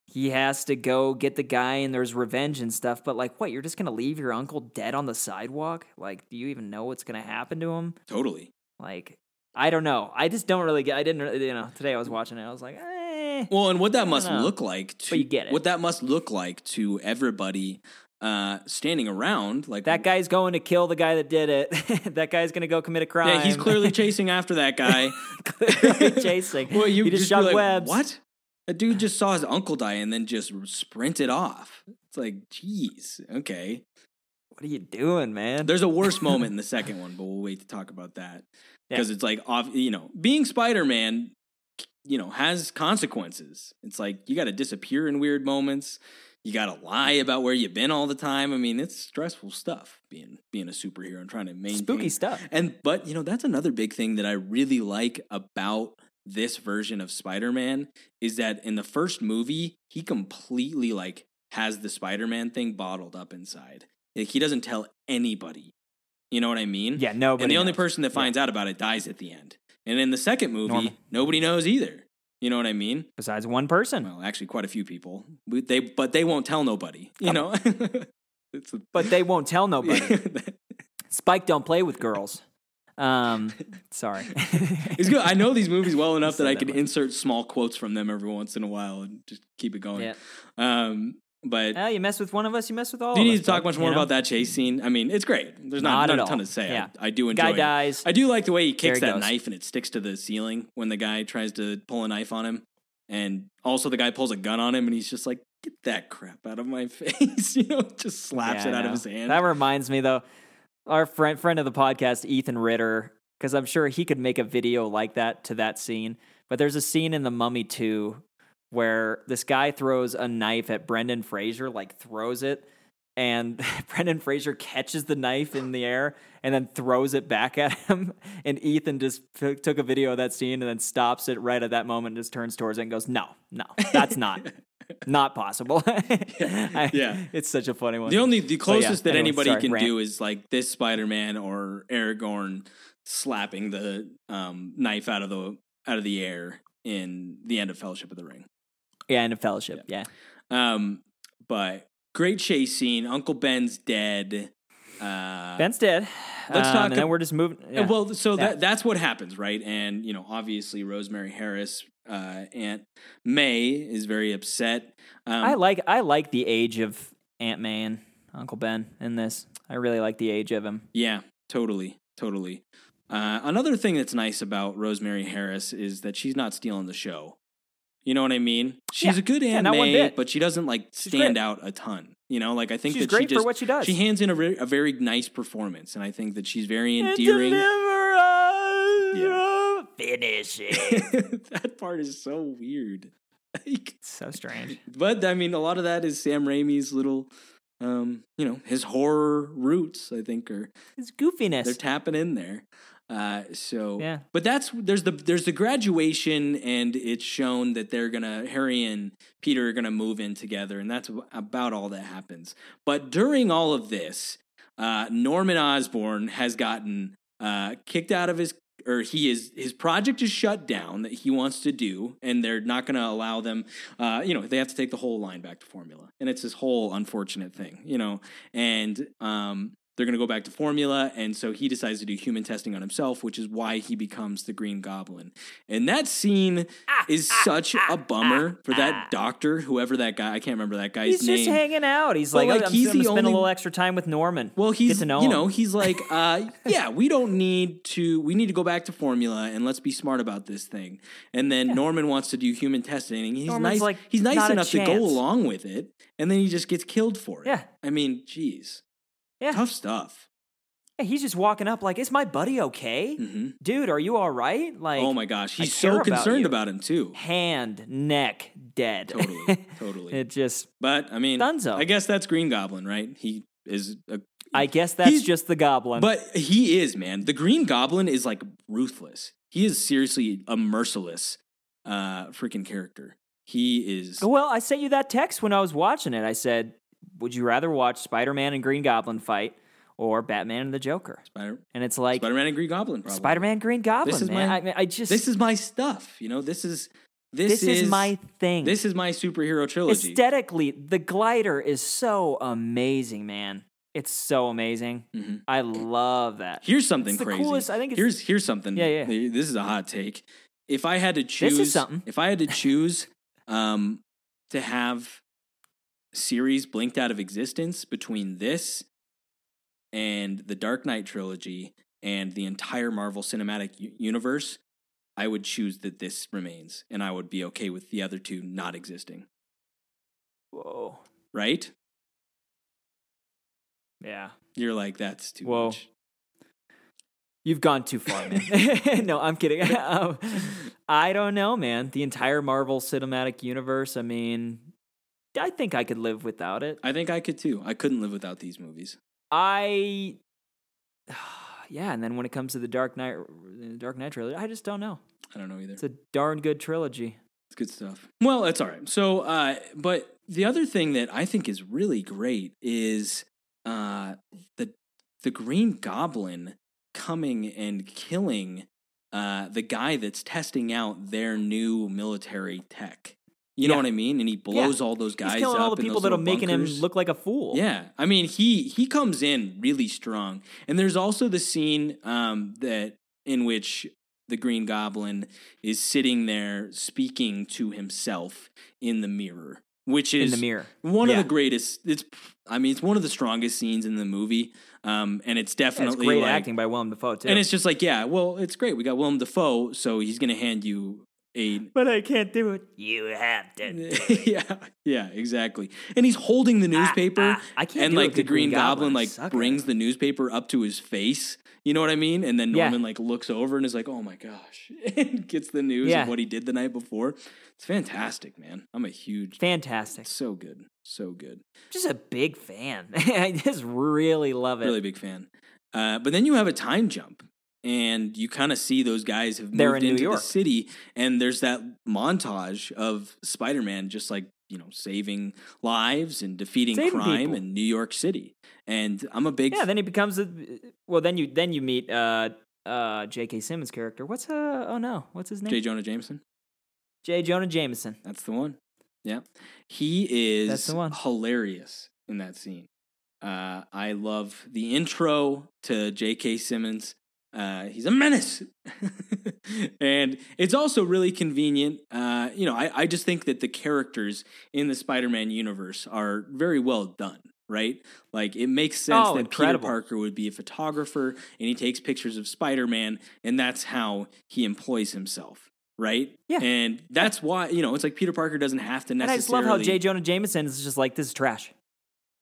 he has to go get the guy and there's revenge and stuff, but like what, you're just going to leave your uncle dead on the sidewalk? Like do you even know what's going to happen to him? Totally. Like I don't know. I just don't really get I didn't you know, today I was watching it. I was like, "Eh." Well, and what that must know. look like to But you get it. what that must look like to everybody uh, standing around, like That guy's going to kill the guy that did it. that guy's going to go commit a crime. Yeah, he's clearly chasing after that guy. clearly chasing. Well, you he just, be shot like, webs. What? A dude just saw his uncle die and then just sprinted off. It's like, geez, okay. What are you doing, man? There's a worse moment in the second one, but we'll wait to talk about that Yeah. because it's like, off, you know, being Spider Man, you know, has consequences. It's like you got to disappear in weird moments. You got to lie about where you've been all the time. I mean, it's stressful stuff being being a superhero and trying to maintain Spooky stuff. And but you know that's another big thing that I really like about this version of Spider-Man is that in the first movie he completely like has the Spider-Man thing bottled up inside. Like he doesn't tell anybody. You know what I mean? Yeah, nobody. and the only person that finds out about it dies at the end. And in the second movie, nobody knows either. You know what I mean? besides one person. Well, actually, quite a few people. But They but they won't tell nobody. You know. it's a, But they won't tell nobody. Spike don't play with girls. Um, sorry. It's good. I know these movies well enough that I can much. insert small quotes from them every once in a while and just keep it going. Yeah. Um, but Well, you mess with one of us, you mess with all. Of us. Do you need us, to talk bud, much more you know? about that chase scene? I mean, it's great. There's not, Not not, a ton to say. Yeah. I, I do enjoy Guy it. dies. I do like the way he kicks that goes. knife and it sticks to the ceiling when the guy tries to pull a knife on him. And also the guy pulls a gun on him and he's just like, get that crap out of my face. you know, just slaps Yeah, it out of his hand. That reminds me though, our friend friend of the podcast, Ethan Ritter, because I'm sure he could make a video like that to that scene. But there's a scene in The Mummy 2 where this guy throws a knife at Brendan Fraser, like throws it, and Brendan Fraser catches the knife in the air and then throws it back at him. And Ethan just t- took a video of that scene and then stops it right at that moment and just turns towards it and goes, "No, no, that's not." Not possible. I- Yeah. it's such a funny one. The only the But yeah, closest that anyway, anybody sorry, can rant. do is like this Spider Man or Aragorn slapping the um, knife out of the out of the air in the end of Fellowship of the Ring. Yeah, and a fellowship. Yeah. Um, but great chase scene. Uncle Ben's dead. Uh, Ben's dead. let's um, talk And then we're just moving. Yeah. Well, so Yeah. that that's what happens, right? And you know, obviously, Rosemary Harris, uh, Aunt May, is very upset. Um, I like I like the age of Aunt May and Uncle Ben in this. I really like the age of him. Yeah, totally, totally. Uh, another thing that's nice about Rosemary Harris is that she's not stealing the show. You know what I mean? She's Yeah. a good Yeah, Aunt May, but she doesn't like stand out a ton. You know, like I think She's that she great for what she does. she hands in a, re- a very nice performance, and I think that she's very endearing. Yeah. Finish it. that part is so weird. Like, so strange. but I mean, a lot of that is Sam Raimi's little, um, you know, his horror roots. I think are his goofiness. they're tapping in there. Uh, so Yeah. but that's there's the there's the graduation, and it's shown that they're gonna Harry and Peter are gonna move in together, and that's about all that happens. But during all of this, uh, Norman Osborn has gotten uh, kicked out of his or he is his project is shut down that he wants to do and they're not going to allow them uh, you know they have to take the whole line back to formula and it's this whole unfortunate thing you know and um, they're going to go back to formula and so he decides to do human testing on himself which is why he becomes the green goblin and that scene ah, is ah, such ah, a bummer for that doctor whoever that guy i can't remember that guy's He's name He's just hanging out. He's But, like, like, I'm, he's the spend only- a little extra time with Norman. well, he's Get to know you know he's like, uh, yeah, we don't need to. We need to go back to formula and let's be smart about this thing. And then Norman wants to do human testing. And he's Norman's nice. like, he's nice enough to go along with it, and then he just gets killed for it. Yeah. I mean, geez, Yeah. tough stuff. Yeah, he's just walking up like, "Is my buddy okay, hmm dude? Are you all right?" Like, oh my gosh, he's so concerned you. about him too. hand, neck, dead. Totally, totally. it just But I mean, Dunzo. I guess that's Green Goblin, right? He is a I guess that's just the goblin. But he is, man. The Green Goblin is like ruthless. He is seriously a merciless uh freaking character. He is well, I sent you that text when I was watching it. I said, "Would you rather watch Spider-Man and Green Goblin fight or Batman and the Joker?" Spider And it's like Spider-Man and Green Goblin. Spider-Man, Green Goblin. This is man. my- I, mean, I just This is my stuff. You know, this is this, this is, my thing. this is my superhero trilogy. Aesthetically, the glider is so amazing, man. It's so amazing. Mhm. I love that. Here's something crazy. coolest- I think here's here's something. Yeah, yeah. This is a hot take. If I had to choose, is something. If I had to choose, um, to have series blinked out of existence between this and the Dark Knight trilogy and the entire Marvel Cinematic Universe, I would choose that this remains, and I would be okay with the other two not existing. Whoa. Right? Yeah. You're like that's too Whoa. much. You've gone too far, man. no, I'm kidding. Um, I don't know, man. The entire Marvel Cinematic Universe, I mean, I think I could live without it. I think I could too. I couldn't live without these movies. I, yeah, and then when it comes to the Dark Knight, the Dark Knight trilogy, I just don't know. I don't know either. It's a darn good trilogy. It's good stuff. Well, it's all right. So, uh, but the other thing that I think is really great is uh, the the Green Goblin coming and killing uh, the guy that's testing out their new military tech. You know Yeah. what I mean? And he blows all those guys He's killing up. all the in people those that are little making him look like a fool. Yeah, I mean he he comes in really strong, and there's also the scene um, that in which the Green Goblin is sitting there speaking to himself in the mirror, which in is the mirror. one Yeah. of the greatest. It's I mean it's one of the strongest scenes in the movie, um, and it's Yeah, it's definitely great like, acting by Willem Dafoe too. and it's just like yeah, well it's great. We got Willem Dafoe, so he's gonna hand you a but I can't do it. You have to. yeah, yeah, exactly. And he's holding the newspaper, ah, I can't and do like the the Green Green Goblin, Goblin. Like suck at brings the newspaper up to his face. You know what I mean? And then Yeah. Norman like looks over and is like, "Oh my gosh!" and gets the news Yeah. of what he did the night before. It's fantastic, man. I'm a huge, Fantastic. so good, so good. Just a big fan. I just really love it. Really big fan. Uh, but then you have a time jump, and you kind of see those guys have They're moved in New into York. the city, and there's that montage of Spider-Man just like you know saving lives and defeating Saving crime people. in New York City. And I'm a big Yeah, then he becomes a. Well, then you then you meet uh uh J.K. Simmons character. What's uh oh no, what's his name? J. Jonah Jameson. J. Jonah Jameson. That's the one. Yeah, he is That's the one. hilarious in that scene. Uh, I love the intro to J.K. Simmons. Uh, he's a menace, and it's also really convenient. Uh, you know, I, I just think that the characters in the Spider-Man universe are very well done. Right, like it makes sense Oh, that incredible. Peter Parker would be a photographer, and he takes pictures of Spider-Man, and that's how he employs himself. Right, Yeah. and that's why you know it's like Peter Parker doesn't have to And I just love how J. Jonah Jameson is just like this is trash.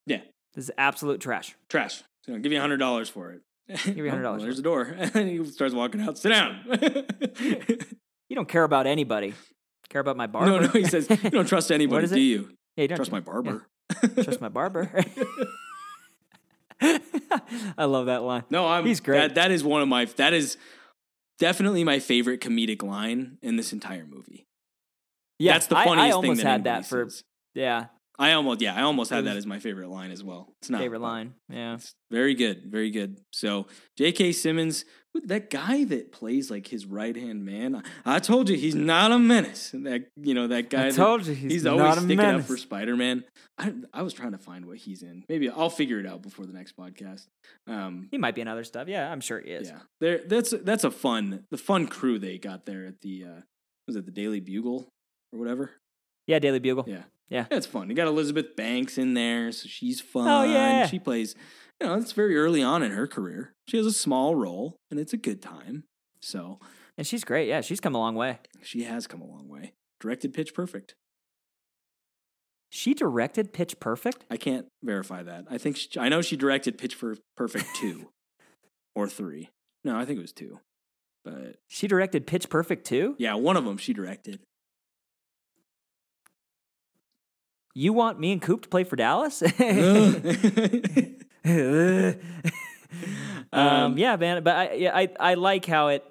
Yeah, This is absolute trash. trash. So I'll give you a hundred dollars for it. Give you $100 well, there's the door, and he starts walking out. Sit down. You don't care about anybody. Care about my barber. no, no. He says you don't trust anybody, do you? Yeah, you don't Trust tr- my barber. Trust my barber. I love that line. No, I'm. He's great. That, that is one of my. That is definitely my favorite comedic line in this entire movie. Yeah, That's the I- funniest I, almost thing that had that for says. yeah I almost, yeah, I almost had that as my favorite line as well. It's not favorite line. Yeah, It's very good, very good. So, J.K. Simmons, that guy that plays like his right hand man, I, I told you he's not a menace. That you know that guy. I that- told you he's, always not a sticking up for Spider Man. I I was trying to find what he's in. Maybe I'll figure it out before the next podcast. Um, He might be in other stuff. Yeah, I'm sure he is. yeah, there. That's that's a fun the fun crew they got there at the uh, was it the Daily Bugle or whatever. Yeah, Daily Bugle. Yeah. Yeah. It's fun. You got Elizabeth Banks in there, so she's fun. Oh, yeah. She plays, you know, it's very early on in her career. She has a small role, and it's a good time. So And she's great. Yeah, she's come a long way. she has come a long way. Directed Pitch Perfect. She directed Pitch Perfect. I can't verify that. I think she, I know she directed Pitch Perfect 2 or 3. No, I think it was 2. But She directed Pitch Perfect 2? yeah, one of them she directed. You want me and Coop to play for Dallas? Um, yeah, man. But I, yeah, I, I like how it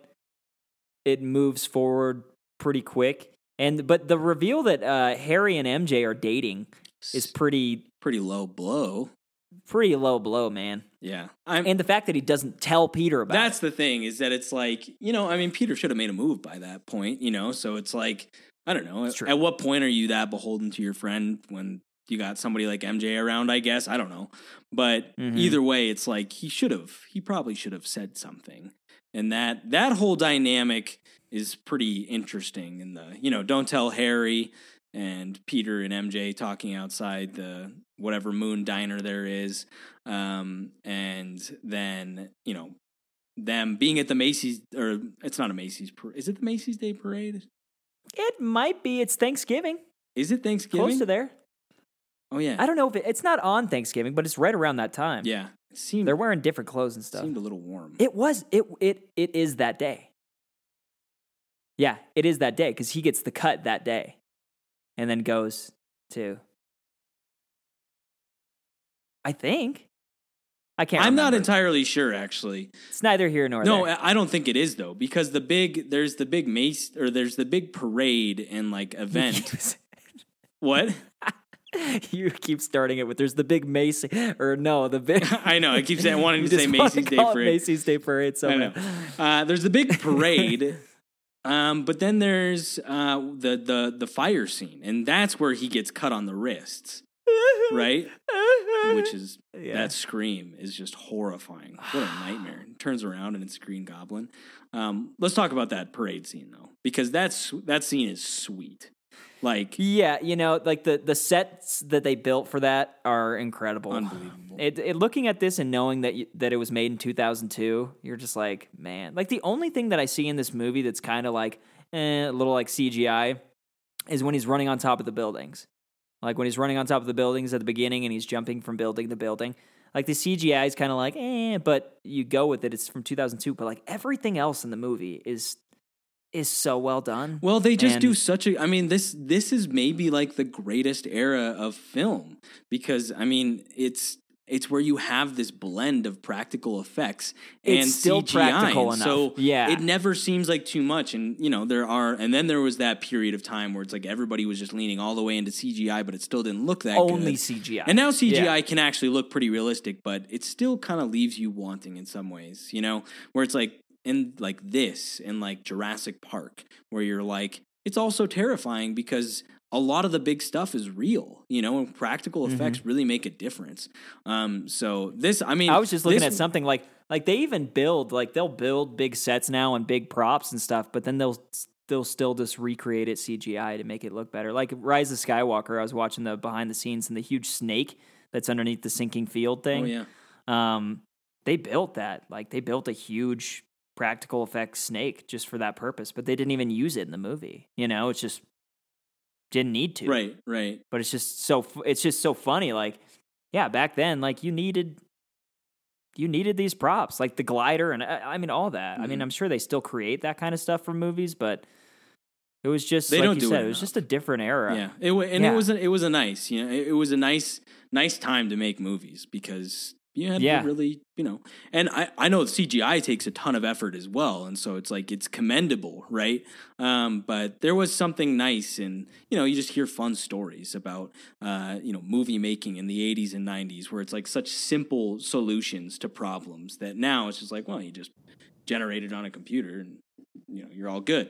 it moves forward pretty quick. And but the reveal that uh, Harry and MJ are dating is pretty pretty low blow. pretty low blow, man. Yeah, I'm. And the fact that he doesn't tell Peter about that's it. the thing is that it's like you know, I mean, Peter should have made a move by that point, you know. So it's like I don't know. At what point are you that beholden to your friend when you got somebody like MJ around? I guess I don't know, but Mhm. either way, it's like he should have. He probably should have said something, and that that whole dynamic is pretty interesting. In the you know, don't tell Harry and Peter and MJ talking outside the whatever moon diner there is, um, and then you know them being at the Macy's or it's not a Macy's. Is it the Macy's Day Parade? It might be. It's Thanksgiving. Is it Thanksgiving? Close to there. Oh yeah, I don't know if it, it's not on Thanksgiving, but it's right around that time. yeah. It seemed They're wearing different clothes and stuff. seemed a little warm. It was it it it is that day. Yeah, it is that day because he gets the cut that day, and then goes to. I think. I can't. I'm not entirely sure actually. It's neither here nor No, there. I I don't think it is though because the big there's the big mace or there's the big parade and like event. what? you keep starting it with "There's the big Macy" or no, the big. I know. I keep saying wanting to say Macy's Day Parade. Macy's Day Parade. So I know. Uh, there's the big parade, um, but then there's uh, the the the fire scene, and that's where he gets cut on the wrists, right? Which is Yeah. that scream is just horrifying. What a nightmare! Turns around and it's Green Goblin. Um, let's talk about that parade scene though, because that's that scene is sweet. Like Yeah, you know, like the the sets that they built for that are incredible. unbelievable. It, it looking at this and knowing that you, that it was made in 2002, you're just like, man. Like the only thing that I see in this movie that's kind of like eh, a little like CGI is when he's running on top of the buildings. Like when he's running on top of the buildings at the beginning and he's jumping from building to building. Like the CGI is kind of like, eh, but you go with it. It's from 2002, but like everything else in the movie is is so well done. Well, they just do such a. I mean this this is maybe like the greatest era of film because I mean it's it's where you have this blend of practical effects and It's still CGI. practical and So. Yeah. it never seems like too much. And you know there are, and then there was that period of time where it's like everybody was just leaning all the way into CGI, but it still didn't look that Only good. CGI. And now CGI Yeah. can actually look pretty realistic, but it still kind of leaves you wanting in some ways, you know, where it's like in like this in like Jurassic Park, where you're like, it's also terrifying because a lot of the big stuff is real, you know, and practical effects really make a difference. Um, so this, I mean, Mm-hmm. I was just looking at something like like they even build like they'll build big sets now and big props and stuff, but then they'll they'll still just recreate it CGI to make it look better. Like Rise of Skywalker, I was watching the behind the scenes and the huge snake that's underneath the sinking field thing. Oh yeah, Um, they built that like they built a huge practical effects snake just for that purpose, but they didn't even use it in the movie. You know, it's just didn't need to right, right. but it's just so it's just so funny like yeah back then like you needed you needed these props like the glider and i, I mean all that i mean Mhm. i'm sure they still create that kind of stuff for movies but it was just They like don't you do said it it was just a different era Yeah, it and Yeah. it was a, it was a nice, you know, it, it was a nice nice time to make movies because you had Yeah. to really, you know, and I I know CGI takes a ton of effort as well, and so it's like it's commendable, right? Um, but there was something nice, and you know, you just hear fun stories about uh, you know movie making in the '80s and '90s, where it's like such simple solutions to problems that now it's just like, well, you just generate it on a computer, and you know, you're all good.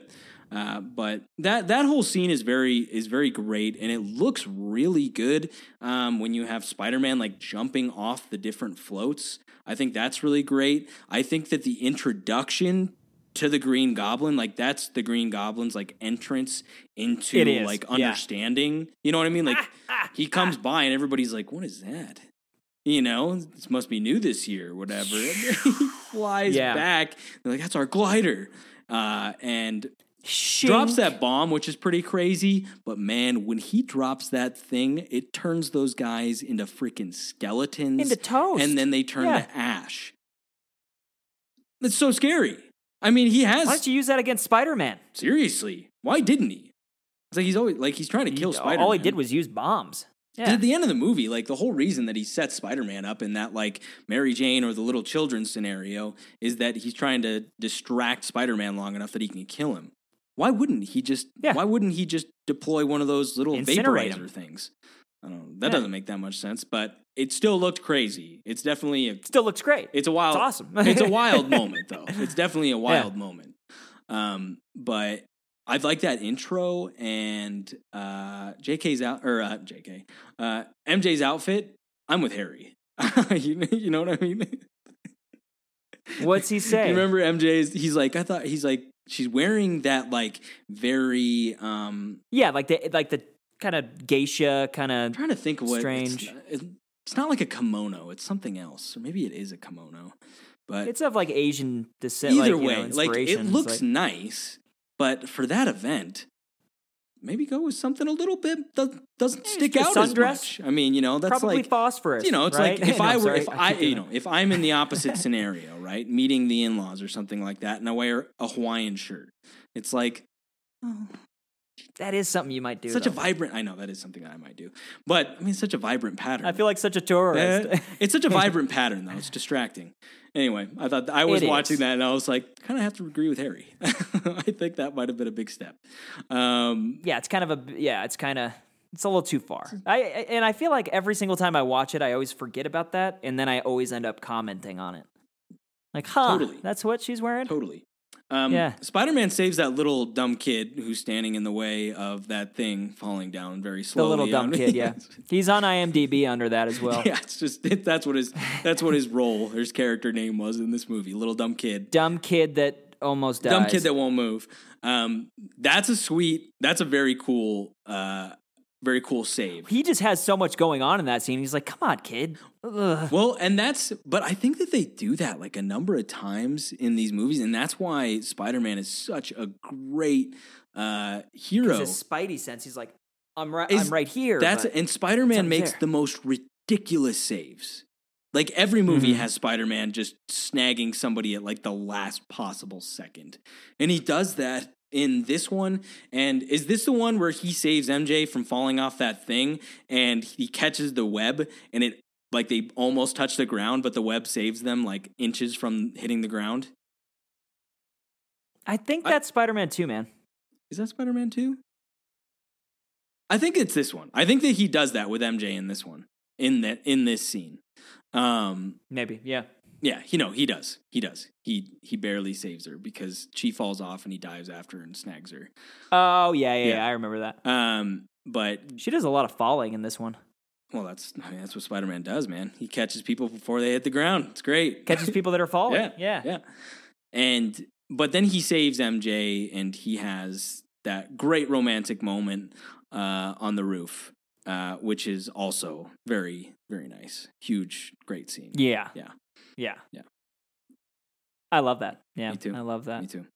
Uh, but that that whole scene is very is very great, and it looks really good um, when you have Spider Man like jumping off the different floats. I think that's really great. I think that the introduction to the Green Goblin, like that's the Green Goblin's like entrance into like yeah. understanding. You know what I mean? Like he comes by and everybody's like, "What is that?" You know, this must be new this year, whatever. He flies Yeah. back. They're like, "That's our glider," uh, and Shink. drops that bomb, which is pretty crazy. But man, when he drops that thing, it turns those guys into freaking skeletons, Into toast. and then they turn Yeah. to ash. That's so scary. I mean, he has why don't you use that against spider-man seriously. Why didn't he? It's like he's always like he's trying to kill Spider. Man. All he did was use bombs Yeah. At the end of the movie, like the whole reason that he sets Spider Man up in that like Mary Jane or the little children scenario is that he's trying to distract Spider Man long enough that he can kill him. Why wouldn't he just? Yeah. Why wouldn't he just deploy one of those little Incinerate vaporizer him. things? I don't know. That Yeah. doesn't make that much sense, but it still looked crazy. It's definitely a, Still looks great. it's a wild. It's awesome. it's a wild moment, though. It's definitely a wild moment. Um, but I like that intro and uh, JK's out or uh, JK uh, MJ's outfit. I'm with Harry. you, you know what I mean? What's he say? You remember MJ's? He's like, I thought he's like, she's wearing that like very. um Yeah, like the like the kind of geisha kind of. trying to think of what. Strange. It's, it's, it's not like a kimono. It's something else, or maybe it is a kimono. But It's of like Asian descent. either like, you way, know, like it looks Like, nice, but for that event, maybe go with something a little bit that doesn't stick just a out as much. I mean, you know, that's probably like phosphorus. you know, it's right? like if No, I were sorry, if keep I you know if I'm in the opposite scenario, right, meeting the in-laws or something like that, and I wear a Hawaiian shirt, it's like. Oh, that is something you might do. such a vibrant. I know that is something that I might do, but I mean, such a vibrant pattern. I feel like such a tourist. Eh, it's such a vibrant pattern, though. It's distracting. Anyway, I thought I was It watching is. that and I was like, kind of have to agree with Harry. I think that might have been a big step. Um, yeah, it's kind of a yeah, it's kind of it's a little too far. I I- and I feel like every single time I watch it, I always forget about that, and then I always end up commenting on it. Like, huh, Totally. that's what she's wearing. totally. Um, Yeah. Spider Man saves that little dumb kid who's standing in the way of that thing falling down very slowly. The little dumb kid, yeah, he's on IMDb under that as well. yeah, it's just it, that's what his that's what his role, his character name was in this movie. Little dumb kid. Dumb kid that almost dies. dumb kid that won't move. Um, that's a sweet. That's a very cool. Uh, very cool save. he just has so much going on in that scene. He's like, "Come on, kid." Ugh. Well, and that's, but I think that they do that like a number of times in these movies, and that's why Spider Man is such a great uh, hero. His spidey sense. He's like, "I'm right. Is- I'm right here." That's and Spider Man makes there. the most ridiculous saves. Like every movie Mhm. has Spider Man just snagging somebody at like the last possible second, and he does that in this one. And is this the one where he saves MJ from falling off that thing, and he catches the web, and it like they almost touch the ground, but the web saves them like inches from hitting the ground? I think that's Spider Man Two, man. Is that Spider Man 2? I think it's this one. I think that he does that with MJ in this one. In that in this scene. Um Maybe, yeah. Yeah, you know, he does. He does. He he barely saves her because she falls off and he dives after her and snags her. Oh yeah, yeah, Yeah. yeah. I remember that. Um but She does a lot of falling in this one. well that's I mean, that's what Spider-Man does, man. He catches people before they hit the ground. It's great. Catches people that are falling. Yeah, yeah. Yeah. And but then he saves MJ and he has that great romantic moment uh, on the roof, uh, which is also very, very nice. Huge, great scene. Yeah. Yeah. Yeah. Yeah. I love that. Yeah. Me too. I love that. Me too.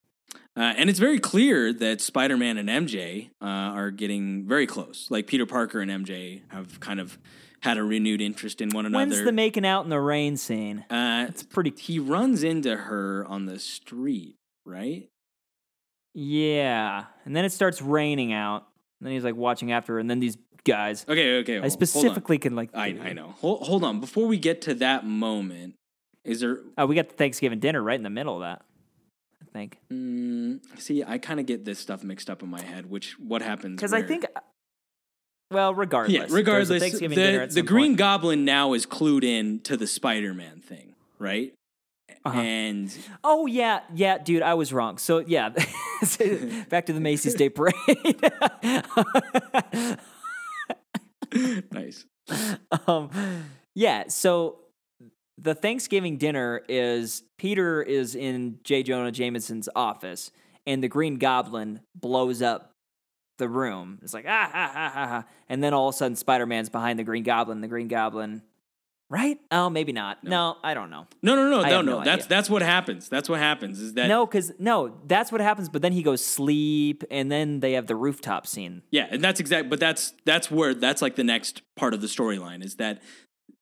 Uh, and it's very clear that Spider Man and MJ uh, are getting very close. Like Peter Parker and MJ have kind of had a renewed interest in one another. When's the making out in the rain scene? uh, It's pretty. he runs into her on the street, right? Yeah. And then it starts raining out. And then he's like watching after her. And then these guys. Okay, okay. I on. specifically can like. I, I know. Hold, hold on. Before we get to that moment, is there? Oh, we got the Thanksgiving dinner right in the middle of that. I think. Mm, see, I kind of get this stuff mixed up in my head. Which what happens? Because I think. Well, regardless. yeah. Regardless, dinner the the Green point. Goblin now is clued in to the Spider Man thing, right? Uh-huh. And Oh yeah, yeah, dude, I was wrong. So yeah, back to the Macy's Day Parade. nice. um, yeah, so the Thanksgiving dinner is Peter is in J. Jonah Jameson's office, and the Green Goblin blows up the room. It's like ah ha ha ha ha, and then all of a sudden Spider Man's behind the Green Goblin. The Green Goblin, right? Oh, maybe not. No, I don't know. No, no, no, I no, no. no that's that's what happens. That's what happens. Is that No, because no, that's what happens. But then he goes sleep, and then they have the rooftop scene. Yeah, and that's exact. But that's that's where that's like the next part of the storyline is that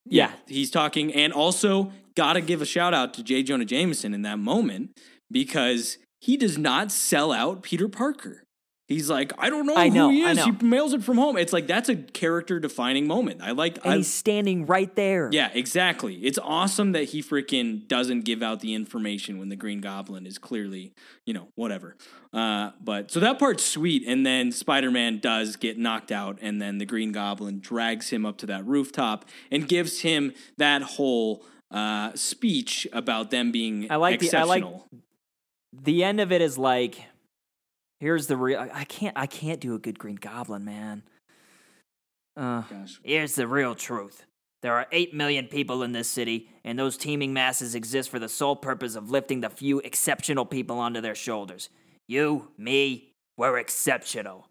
Yeah. he's talking, and also gotta give a shout out to J. Jonah Jameson in that moment because he does not sell out Peter Parker. He's like, I don't know I know, who he is. He mails it from home. It's like that's a character defining moment. I like. And I, he's standing right there. yeah, exactly. It's awesome that he freaking doesn't give out the information when the Green Goblin is clearly, you know, whatever. Uh, but so that part's sweet. And then Spider Man does get knocked out, and then the Green Goblin drags him up to that rooftop and gives him that whole uh, speech about them being I like the- I like- The end of it is like, here's the real. I can't. I can't do a good Green Goblin, man. Uh, Gosh. Here's the real truth. There are 8 million people in this city, and those teeming masses exist for the sole purpose of lifting the few exceptional people onto their shoulders. You, me, we're exceptional.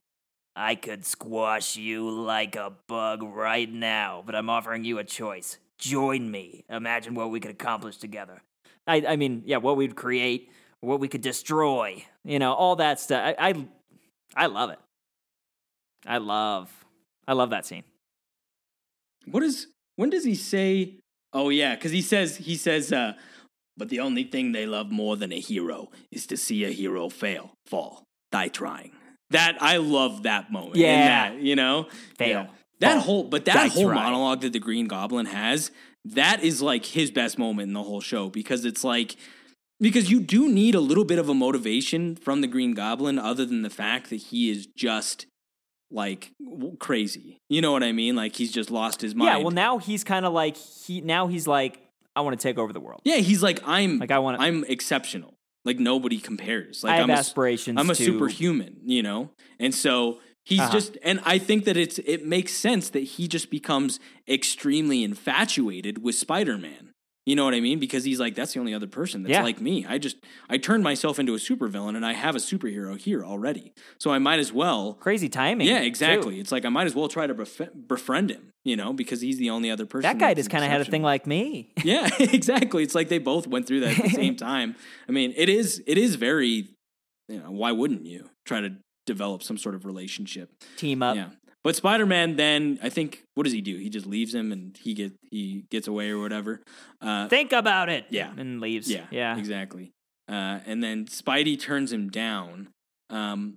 I could squash you like a bug right now, but I'm offering you a choice. Join me. Imagine what we could accomplish together. I, I mean, yeah, what we'd create, what we could destroy, you know, all that stuff. I, I, I love it. I love, I love that scene. What is when does he say oh yeah because he says he says uh but the only thing they love more than a hero is to see a hero fail fall die trying that i love that moment Yeah. that, you know Fail. that Fall. whole but that whole trying. monologue that the green goblin has that is like his best moment in the whole show because it's like because you do need a little bit of a motivation from the green goblin other than the fact that he is just like crazy you know what i mean like he's just lost his mind Yeah, well now he's kind of like he now he's like I want to take over the world. Yeah, he's like I'm Like, I wanna- I'm exceptional. Like nobody compares. Like I have am a aspirations I'm a to- superhuman, you know? And so he's Uh-huh. just and I think that it's it makes sense that he just becomes extremely infatuated with Spider-Man. You know what I mean? Because he's like that's the only other person that's Yeah. like me. I just I turned myself into a supervillain and I have a superhero here already. So I might as well Crazy timing. Yeah, too. exactly. It's like I might as well try to bef- befriend him, you know, because he's the only other person. That guy just kind of had a thing like me. Yeah, exactly. It's like they both went through that at the same time. I mean, it is it is very you know, why wouldn't you try to develop some sort of relationship? Team up. yeah. But Spider-Man then I think what does he do? He just leaves him and he get he gets away or whatever. Uh Think about it. Yeah. And leaves. yeah, Yeah. exactly. Uh and then Spidey turns him down. Um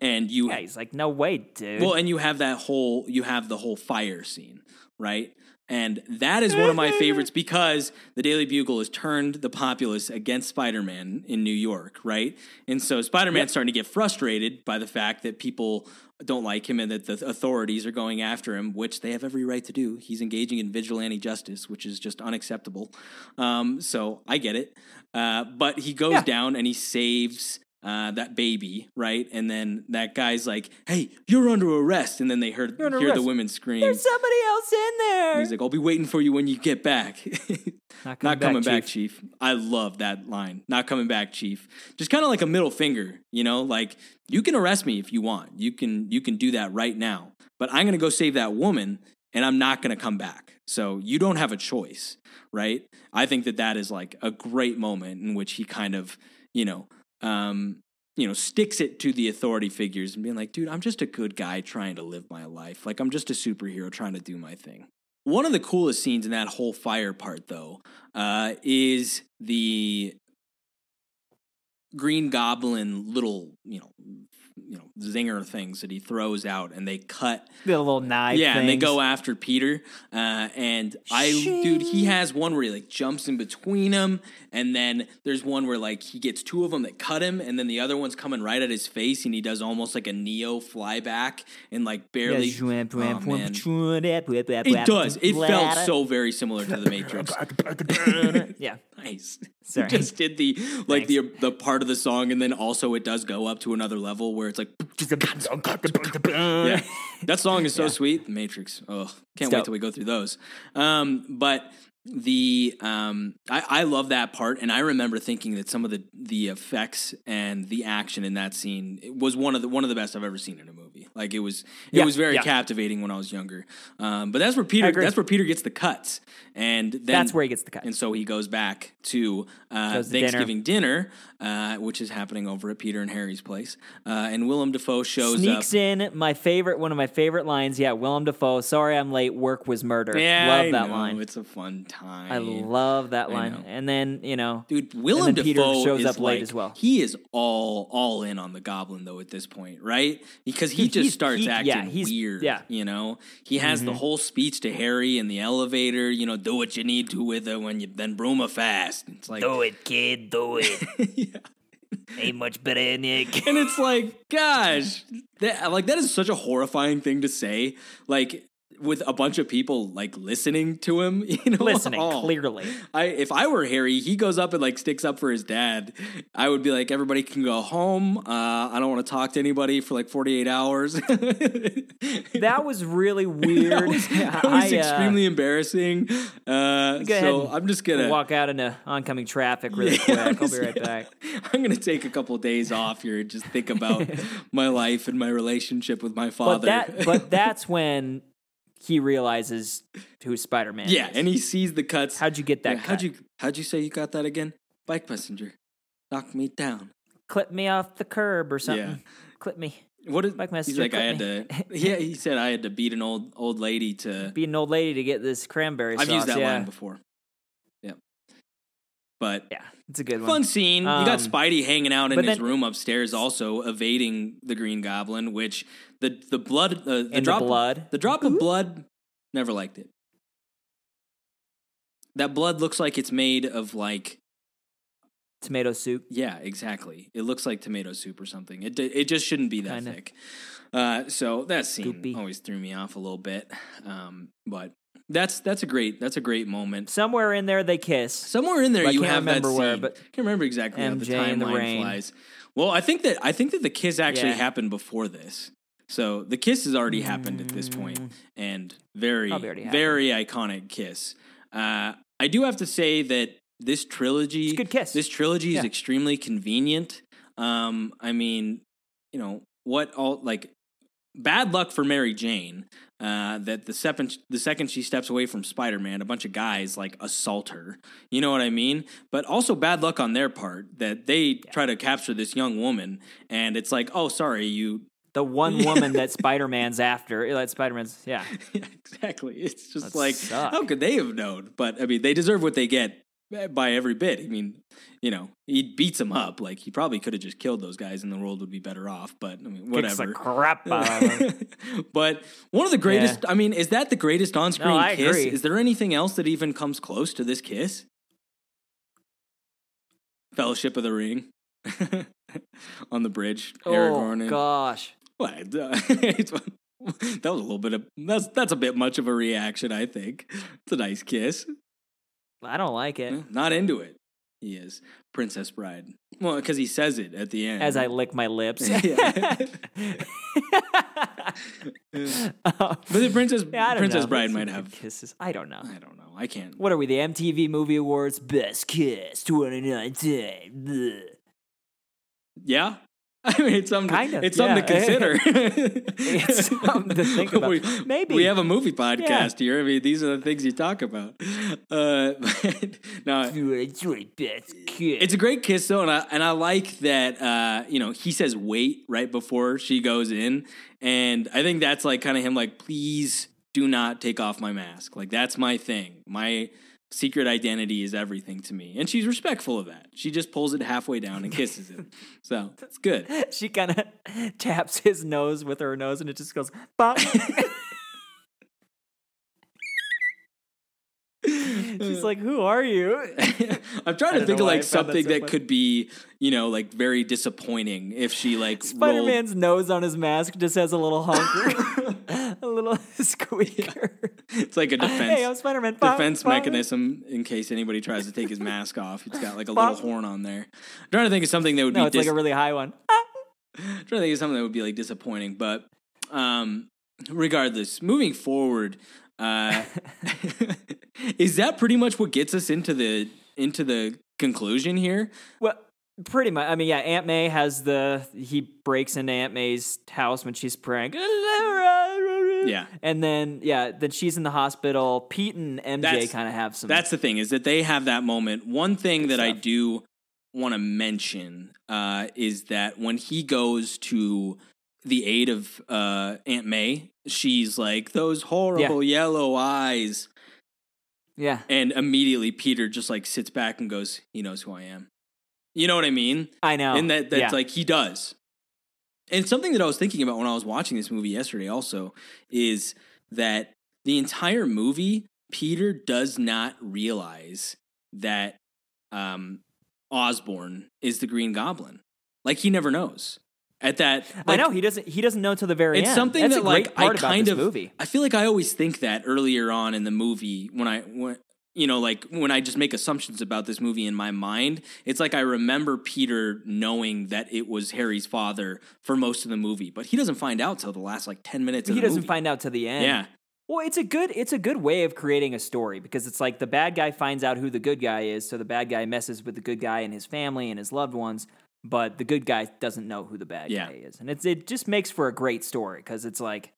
and you Yeah, he's like, no way, dude. well, and you have that whole you have the whole fire scene, right? And that is one of my favorites because the Daily Bugle has turned the populace against Spider-Man in New York, right? And so Spider-Man's starting to get frustrated by the fact that people don't like him and that the authorities are going after him, which they have every right to do. He's engaging in vigilante justice, which is just unacceptable. Um, so I get it. Uh, but he goes Yeah. down and he saves uh, that baby, right? And then that guy's like, "Hey, you're under arrest!" And then they heard You're under hear the women scream. There's somebody else in there. He's like, "I'll be waiting for you when you get back." Not Not coming back, Chief. Chief. I love that line. Not coming back, Chief. Just kind of like a middle finger, you know, like you can arrest me if you want. You can you can do that right now. But I'm going to go save that woman and I'm not going to come back. So you don't have a choice, right? I think that that is like a great moment in which he kind of, you know, um, you know, sticks it to the authority figures and being like, dude, I'm just a good guy trying to live my life. Like, I'm just a superhero trying to do my thing. One of the coolest scenes in that whole fire part, though, uh, is the Green Goblin little, you know, you know, zinger things that he throws out, and they cut The little knife. yeah, and they go after Peter. Uh, and I, dude, he has one where he like jumps in between them, and then there's one where like he gets two of them that cut him, and then the other one's coming right at his face, and he does almost like a Neo flyback and like barely. Yeah, Oh, man. It does. It felt so very similar to the Matrix. yeah. nice. Sorry. You just did the like the the part of the song, and then also it does go up to another level where it's like yeah, that song is so sweet. The Matrix. Oh, can't wait till we go through those. Um, but the um, I, I love that part, and I remember thinking that some of the the effects and the action in that scene was one of the one of the best I've ever seen in a movie. Like it was, it Yeah, was very yeah. captivating when I was younger. Um, but that's where Peter, that's where Peter gets the cuts, and then That's where he gets the cuts and so he goes back to uh, to dinner. Thanksgiving dinner, uh, which is happening over at Peter and Harry's place. Uh, and Willem Dafoe shows Sneaks up. in my favorite, one of my favorite lines. Yeah, Willem Dafoe. Sorry, I'm late. Work was murder. Yeah, love I that know, line. It's a fun time. I love that line. And then you know, Dude, Willem then Peter shows up late as well. He is all all in on the Goblin though at this point, right? Because he, He- just starts he- acting yeah, he's- weird. yeah. Mm-hmm. you know, he has the whole speech to Harry in the elevator. You know, do what you need to with it when you then broom a fast. It's like, do it, kid. Do it. yeah. Ain't much better, than Nick. and it's like, gosh, that, like that is such a horrifying thing to say. Like with a bunch of people like listening to him, you know, Listening Oh. clearly. I if I were Harry, he goes up and like sticks up for his dad. I would be like, everybody can go home. Uh, I don't want to talk to anybody for like forty eight hours. That was really weird. that was, that was I, uh, extremely embarrassing. Uh, Go ahead so I'm just gonna walk out into oncoming traffic really Yeah, quick. I'll be right yeah. back. I'm gonna take a couple days off here and just think about my life and my relationship with my But father. that, but that's when he realizes who Spider Man. yeah, and he sees the cuts. how'd you get that? Yeah, how'd you how'd you say you got that again? Bike messenger, knock me down. clip me off the curb or something? Yeah. Clip me. What is Bike messenger? he's like? I had clip to. Yeah, he said I had to beat an old old lady to. beat an old lady to get this cranberry I've sauce. used that yeah. line before. Yep. But Yeah, it's a good one. fun scene. you got Um, Spidey hanging out in his then- room upstairs, also evading the Green Goblin. Which the the blood, uh, the And the drop, blood. the drop of blood. Never liked it. That blood looks like it's made of like Tomato soup. Yeah, exactly. It looks like tomato soup or something. It it just shouldn't be that Kinda. thick. Uh, so that scene Goopy. always threw me off a little bit. Um, but that's that's a great that's a great moment. Somewhere in there they kiss. Somewhere in there I you can't have that remember where, scene. but can't remember exactly the MJ in the timeline rain. flies. Well, I think that I think that the kiss actually Yeah. happened before this. So the kiss has already happened at this point, and very Mm. Already happened. very iconic kiss. Uh, I do have to say that this trilogy, good kiss. This trilogy is extremely convenient. Um, I mean, you know what? All like bad luck for Mary Jane. Uh, that the second the second she steps away from Spider Man, a bunch of guys like assault her. You know what I mean? But also bad luck on their part that they try to capture this young woman, and it's like, oh, sorry, you. The one woman that Spider Man's after. That Spider Man's yeah. Yeah, exactly. It's just That like, suck. how could they have known? But I mean, they deserve what they get eh, by every bit. I mean, you know, he beats them up. Like he probably could have just killed those guys, and the world would be better off. But I mean, Kicks whatever. crap out of him. but one of the greatest. I mean, is that the greatest on-screen No, kiss? agree. Is there anything else that even comes close to this kiss? Fellowship of the Ring on the bridge. Aragorn Oh gosh. Uh, it's- that was a little bit of that's that's a bit much of a reaction. I think it's a nice kiss. I don't like it. Not into it. He is Princess Bride. Well, because he says it at the end. As I lick my lips. Um, but the Princess Yeah, Princess know. Bride might have. kisses. I don't know. I don't know. I can't. What are we? The MTV Movie Awards Best Kiss 2019. Bleh. Yeah. I mean, it's something. Kind of, it's something to consider. It's something to think about. We, Maybe. we have a movie podcast here. I mean, these are the things you talk about. Uh, no, It's really best kiss. It's a great kiss though, and I and I like that. Uh, you know, he says wait right before she goes in, and I think that's like kind of him like, please do not take off my mask. Like that's my thing. My secret identity is everything to me, and she's respectful of that. She just pulls it halfway down and kisses him. So that's good. she kind of taps his nose with her nose and it just goes bop. She's like, "Who are you?" I'm trying to think of like found that something so that could be, you know, like very disappointing if she like Spider rolled- Man's nose on his mask just has a little honker, a little squeaker. It's like a defense. Hey, I'm Spider Man. defense mechanism in case anybody tries to take his mask off. He's got like a little horn on there. I'm trying to think of something that would No, be it's dis- like a really high one. I'm trying to think of something that would be like disappointing, but um regardless, moving forward, uh is that pretty much what gets us into the into the conclusion here? Well, Pretty much. I mean, yeah, Aunt May has the he breaks into Aunt May's house when she's praying. Yeah. And then yeah, then she's in the hospital. Pete and MJ That's- kind of have some That's the thing is that they have that moment. One thing that I do want to mention uh, is that when he goes to the aid of uh, Aunt May, she's like those horrible yellow eyes, Yeah. and immediately Peter just like sits back and goes, "He knows who I am." You know what I mean? I know. and that that's yeah. like he does. And something that I was thinking about when I was watching this movie yesterday also is that the entire movie Peter does not realize that um Osborn is the Green Goblin. Like he never knows. At that I know he doesn't he doesn't know till the very it's end. It's something That's that like I kind of movie. I feel like I always think that earlier on in the movie when I when you know like when I just make assumptions about this movie in my mind, it's like I remember Peter knowing that it was Harry's father for most of the movie, but he doesn't find out till the last like 10 minutes of He doesn't movie. find out to the end. Yeah. Well, it's a good it's a good way of creating a story because it's like the bad guy finds out who the good guy is, so the bad guy messes with the good guy and his family and his loved ones, but the good guy doesn't know who the bad Yeah. guy is, and it's it just makes for a great story because it's like,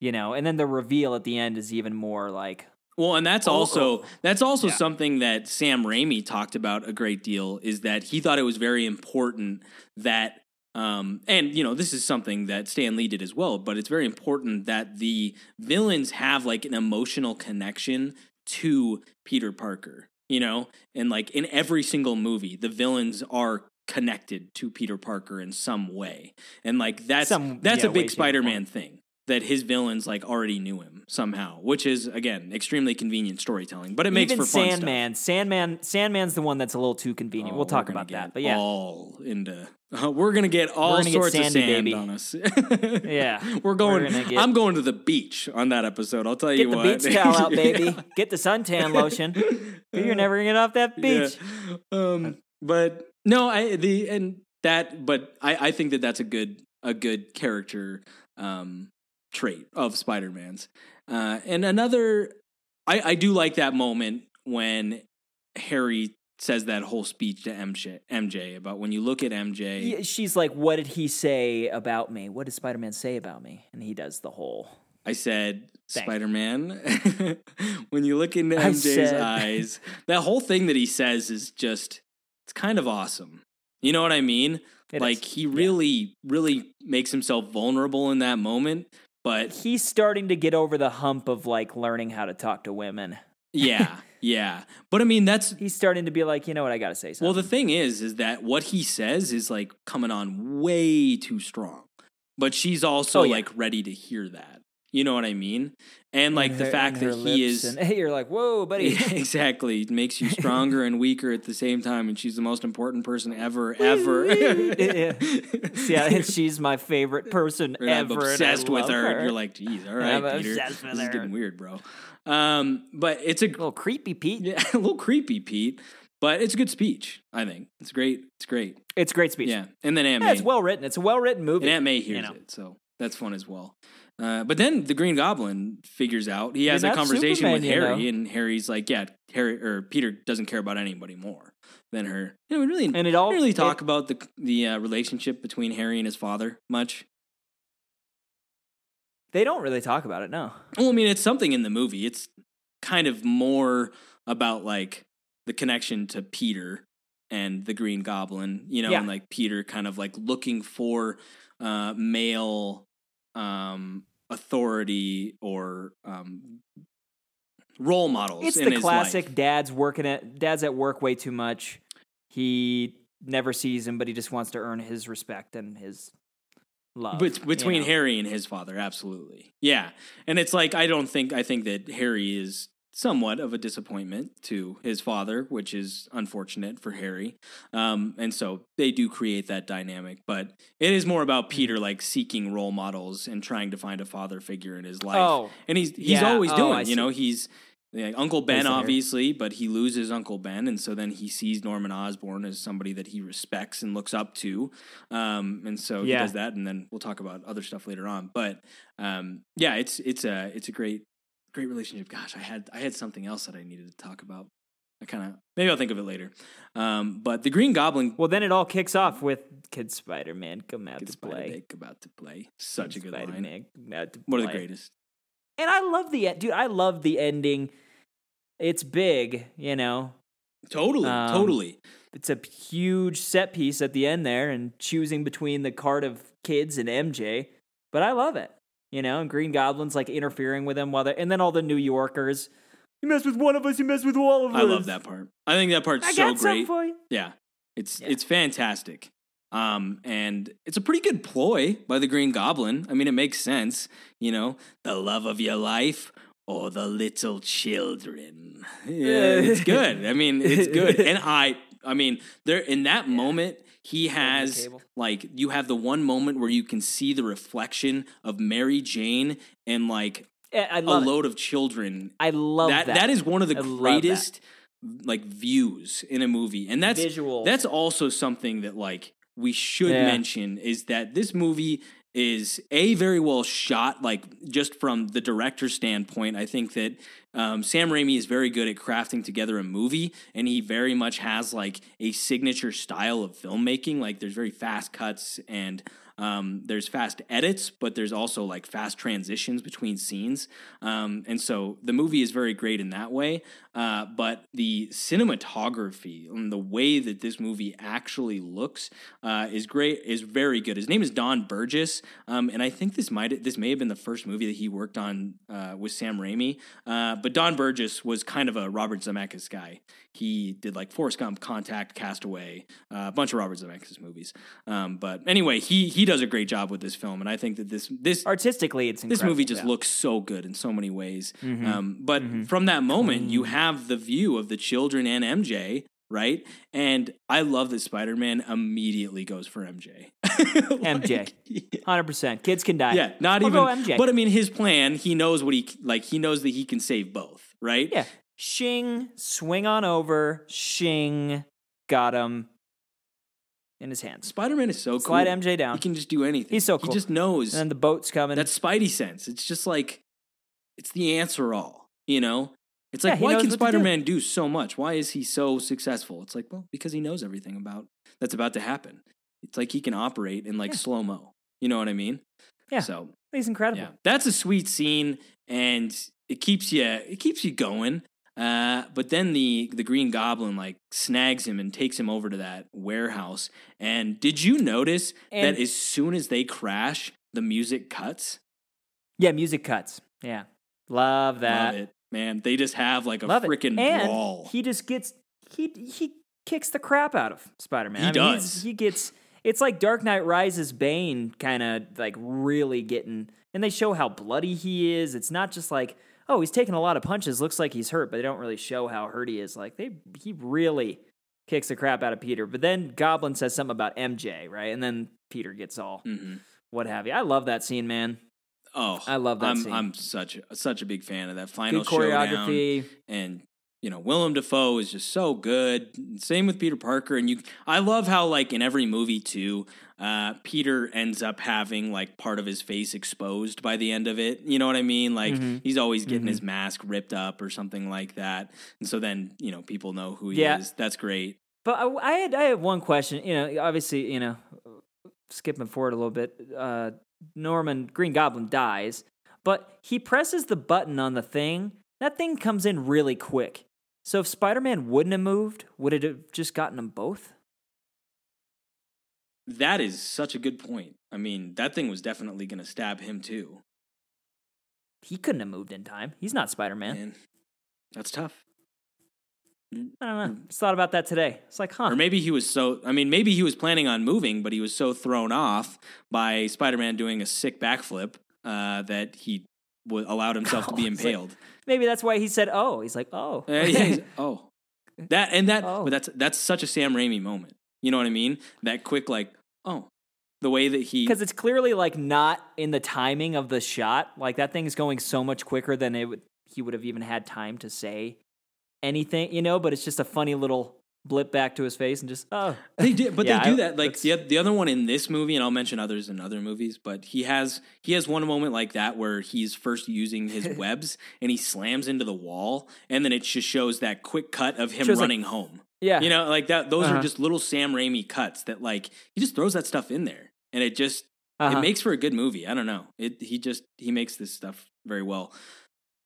you know, and then the reveal at the end is even more like, Well, and that's Oh, also oh. that's also Yeah. something that Sam Raimi talked about a great deal is that he thought it was very important that um and you know this is something that Stan Lee did as well, but it's very important that the villains have like an emotional connection to Peter Parker, you know? And like in every single movie, the villains are connected to Peter Parker in some way. And like that's Some- that's yeah, a big Spider-Man thing that his villains like already knew him somehow, which is again extremely convenient storytelling. But it makes even for fun Sandman. Sandman, Sandman's the one that's a little too convenient. stuff. we'll Oh, talk about that, but yeah, all into we're gonna get all gonna get sorts of sand baby. on us. Yeah. we're going. We're get- I'm going to the beach on that episode. I'll tell you what. get the beach towel out, baby. Yeah. Get the suntan lotion. You're never gonna get off that beach. Yeah. Um, but no, I the and that, but I I think that that's a good a good character um trait of Spider Man's. Uh, and another, I I do like that moment when Harry says that whole speech to MJ MJ about when you look at MJ. Yeah, she's like, "What did he say about me? What did Spider Man say about me?" And he does the whole. I said, Spider Man, when you look into I MJ's said- eyes, that whole thing that he says is just, it's kind of awesome. You know what I mean? It like, is. he really, really makes himself vulnerable in that moment. But He's starting to get over the hump of like learning how to talk to women. yeah, yeah. But I mean, that's, He's starting to be like, you know what, I gotta say something. well, the thing is, is that what he says is like coming on way too strong. But she's also Oh, yeah. like ready to hear that. You know what I mean? And like And the her- fact that he is. and hey you're like, whoa, buddy. Exactly. It makes you stronger and weaker at the same time, and she's the most important person ever, ever. Yeah. yeah, and she's my favorite person And I'm ever. and obsessed with her. her. You're like, geez, all right, I'm Peter. obsessed with this is getting weird, bro. Um, but it's a a little creepy, Pete. yeah, a little creepy, Pete. But it's a good speech. I think it's great. It's great. It's great speech. Yeah, and then Aunt Yeah, May. it's well written. It's a well written movie. and Aunt May hears know. it, so that's fun as well. Uh, but then the Green Goblin figures out he has a conversation Superman, with you Harry, know. and Harry's like, "Yeah, Harry or Peter doesn't care about anybody more than her." You know, we really, And it all- really talk it- about the the uh, relationship between Harry and his father much. They don't really talk about it, no. Well, I mean, it's something in the movie. It's kind of more about like the connection to Peter and the Green Goblin, you know, Yeah. and like Peter kind of like looking for uh, male um, authority or um, role models. It's the classic life. dad's working at dad's at work way too much. He never sees him, but he just wants to earn his respect and his love. You between know? Harry and his father, absolutely, yeah. And it's like I don't think I think that Harry is somewhat of a disappointment to his father, which is unfortunate for Harry. Um, and so they do create that dynamic, but it is more Mm-hmm. about Peter like seeking role models and trying to find a father figure in his life. Oh, and he's he's yeah. always Oh, doing, I you see. know, he's. Yeah, Uncle Ben, Based on Harry. obviously, but he loses Uncle Ben, and so then he sees Norman Osborn as somebody that he respects and looks up to, um, and so he does that. And then we'll talk about other stuff later on. But um, yeah, it's it's a it's a great great relationship. Gosh, I had I had something else that I needed to talk about. I kind of maybe I'll think of it later. Um, but the Green Goblin, Well, then it all kicks off with Kid Spider Man come out It's to play. about to play. Such a good line. Spider-Man come out to One of the greatest. And I love the dude. I love the ending. It's big, you know. Totally, Um, totally. It's a huge set piece at the end there, and choosing between the card of kids and MJ. But I love it, you know. And Green Goblin's like interfering with him while they and then all the New Yorkers. You mess with one of us, you mess with all of us. I love that part. I think that part's I so great. Yeah, it's Yeah. it's fantastic. Um, and it's a pretty good ploy by the Green Goblin. I mean, it makes sense. You know, the love of your life or the little children. Yeah, it's good. I mean, it's good. And I, I mean, there in that moment, he has like you have the one moment where you can see the reflection of Mary Jane and like eh, I a love it. load of children I love that. that, that is one of the I greatest like views in a movie and that's Visual. that's also something that like we should Yeah. mention is that this movie is a very well shot like just from the director's standpoint i think that um, sam raimi is very good at crafting together a movie and he very much has like a signature style of filmmaking like there's very fast cuts and um, there's fast edits, but there's also like fast transitions between scenes. Um, and so the movie is very great in that way. Uh, but the cinematography and the way that this movie actually looks uh, is great, is very good. His name is Don Burgess. Um, and I think this might this may have been the first movie that he worked on uh, with Sam Raimi. Uh, but Don Burgess was kind of a Robert Zemeckis guy. He did like Forrest Gump, Contact, Castaway, uh, a bunch of Robert Zemeckis movies. Um, but anyway, he he does a great job with this film, and I think that this this artistically. It's this movie just yeah. looks so good in so many ways. Mm-hmm. Um, but from that moment, you have the view of the children and MJ, right? And I love that Spider Man immediately goes for MJ. MJ. hundred percent. Kids can die. Yeah, not I'll even. MJ. But I mean, his plan. He knows what he like. He knows that he can save both, right? Yeah. Shing, swing on over, shing, got him in his hands. Spider Man is so Slide cool. MJ down. He can just do anything. He's so cool. He just knows. And then the boat's coming. That's Spidey sense. It's just like it's the answer all. You know, it's like he why can do. Spider Man do. so much? Why is he so successful? It's like well because he knows everything about that's about to happen. It's like he can operate in like Yeah. slow mo. You know what I mean? Yeah. So He's incredible. yeah, that's a sweet scene, and it keeps you it keeps you going. Uh, but then the the Green Goblin like snags him and takes him over to that warehouse. And did you notice And- that as soon as they crash, the music cuts? Yeah, music cuts. Yeah. Love that. Love it, man. They just have like a Love freaking brawl. He just gets he he kicks the crap out of Spider Man. He I mean, does. He gets it's like Dark Knight Rises Bane kind of like really getting and they show how bloody he is. It's not just like, oh, he's taking a lot of punches, looks like he's hurt, but they don't really show how hurt he is. Like they he really kicks the crap out of Peter. But then Goblin says something about MJ, right? And then Peter gets all Mhm. what have you. I love that scene, man. Oh, I love that I'm, scene. I'm such a, such a big fan of that final Good showdown. choreography. and you know Willem Dafoe is just so good. Same with Peter Parker, and you. I love how like in every movie too, uh, Peter ends up having like part of his face exposed by the end of it. You know what I mean? Like Mhm. he's always getting Mhm. his mask ripped up or something like that, and so then you know people know who he Yeah. is. That's great. But I, I had I had one question. You know, obviously, you know, skipping forward a little bit. Uh, Norman Green Goblin dies, but he presses the button on the thing. That thing comes in really quick. So if Spider Man wouldn't have moved, would it have just gotten them both? That is such a good point. I mean, that thing was definitely going to stab him too. He couldn't have moved in time. He's not Spider Man. That's tough. I don't know. Just thought about that today. It's like, huh? Or maybe he was so, I mean, maybe he was planning on moving, but he was so thrown off by Spider Man doing a sick backflip uh, that he w- allowed himself to be Oh, it's like- impaled. Maybe that's why he said, "Oh." He's like, "Oh." Yeah, he's- oh. That, and that, Oh. but that's, that's such a Sam Raimi moment. You know what I mean? That quick, like, oh, the way that he, because it's clearly like not in the timing of the shot. Like that thing is going so much quicker than it would he would have even had time to say anything, you know. But it's just a funny little blip back to his face and just oh They did, but Yeah, they do I- that. Like the the other one in this movie, and I'll mention others in other movies. But he has he has one moment like that where he's first using his webs and he slams into the wall, and then it just shows that quick cut of him Shows, like- running home. yeah You know, like that. Those Uh-huh. are just little Sam Raimi cuts that like he just throws that stuff in there, and it just uh-huh. it makes for a good movie. I don't know. It he just he makes this stuff very well.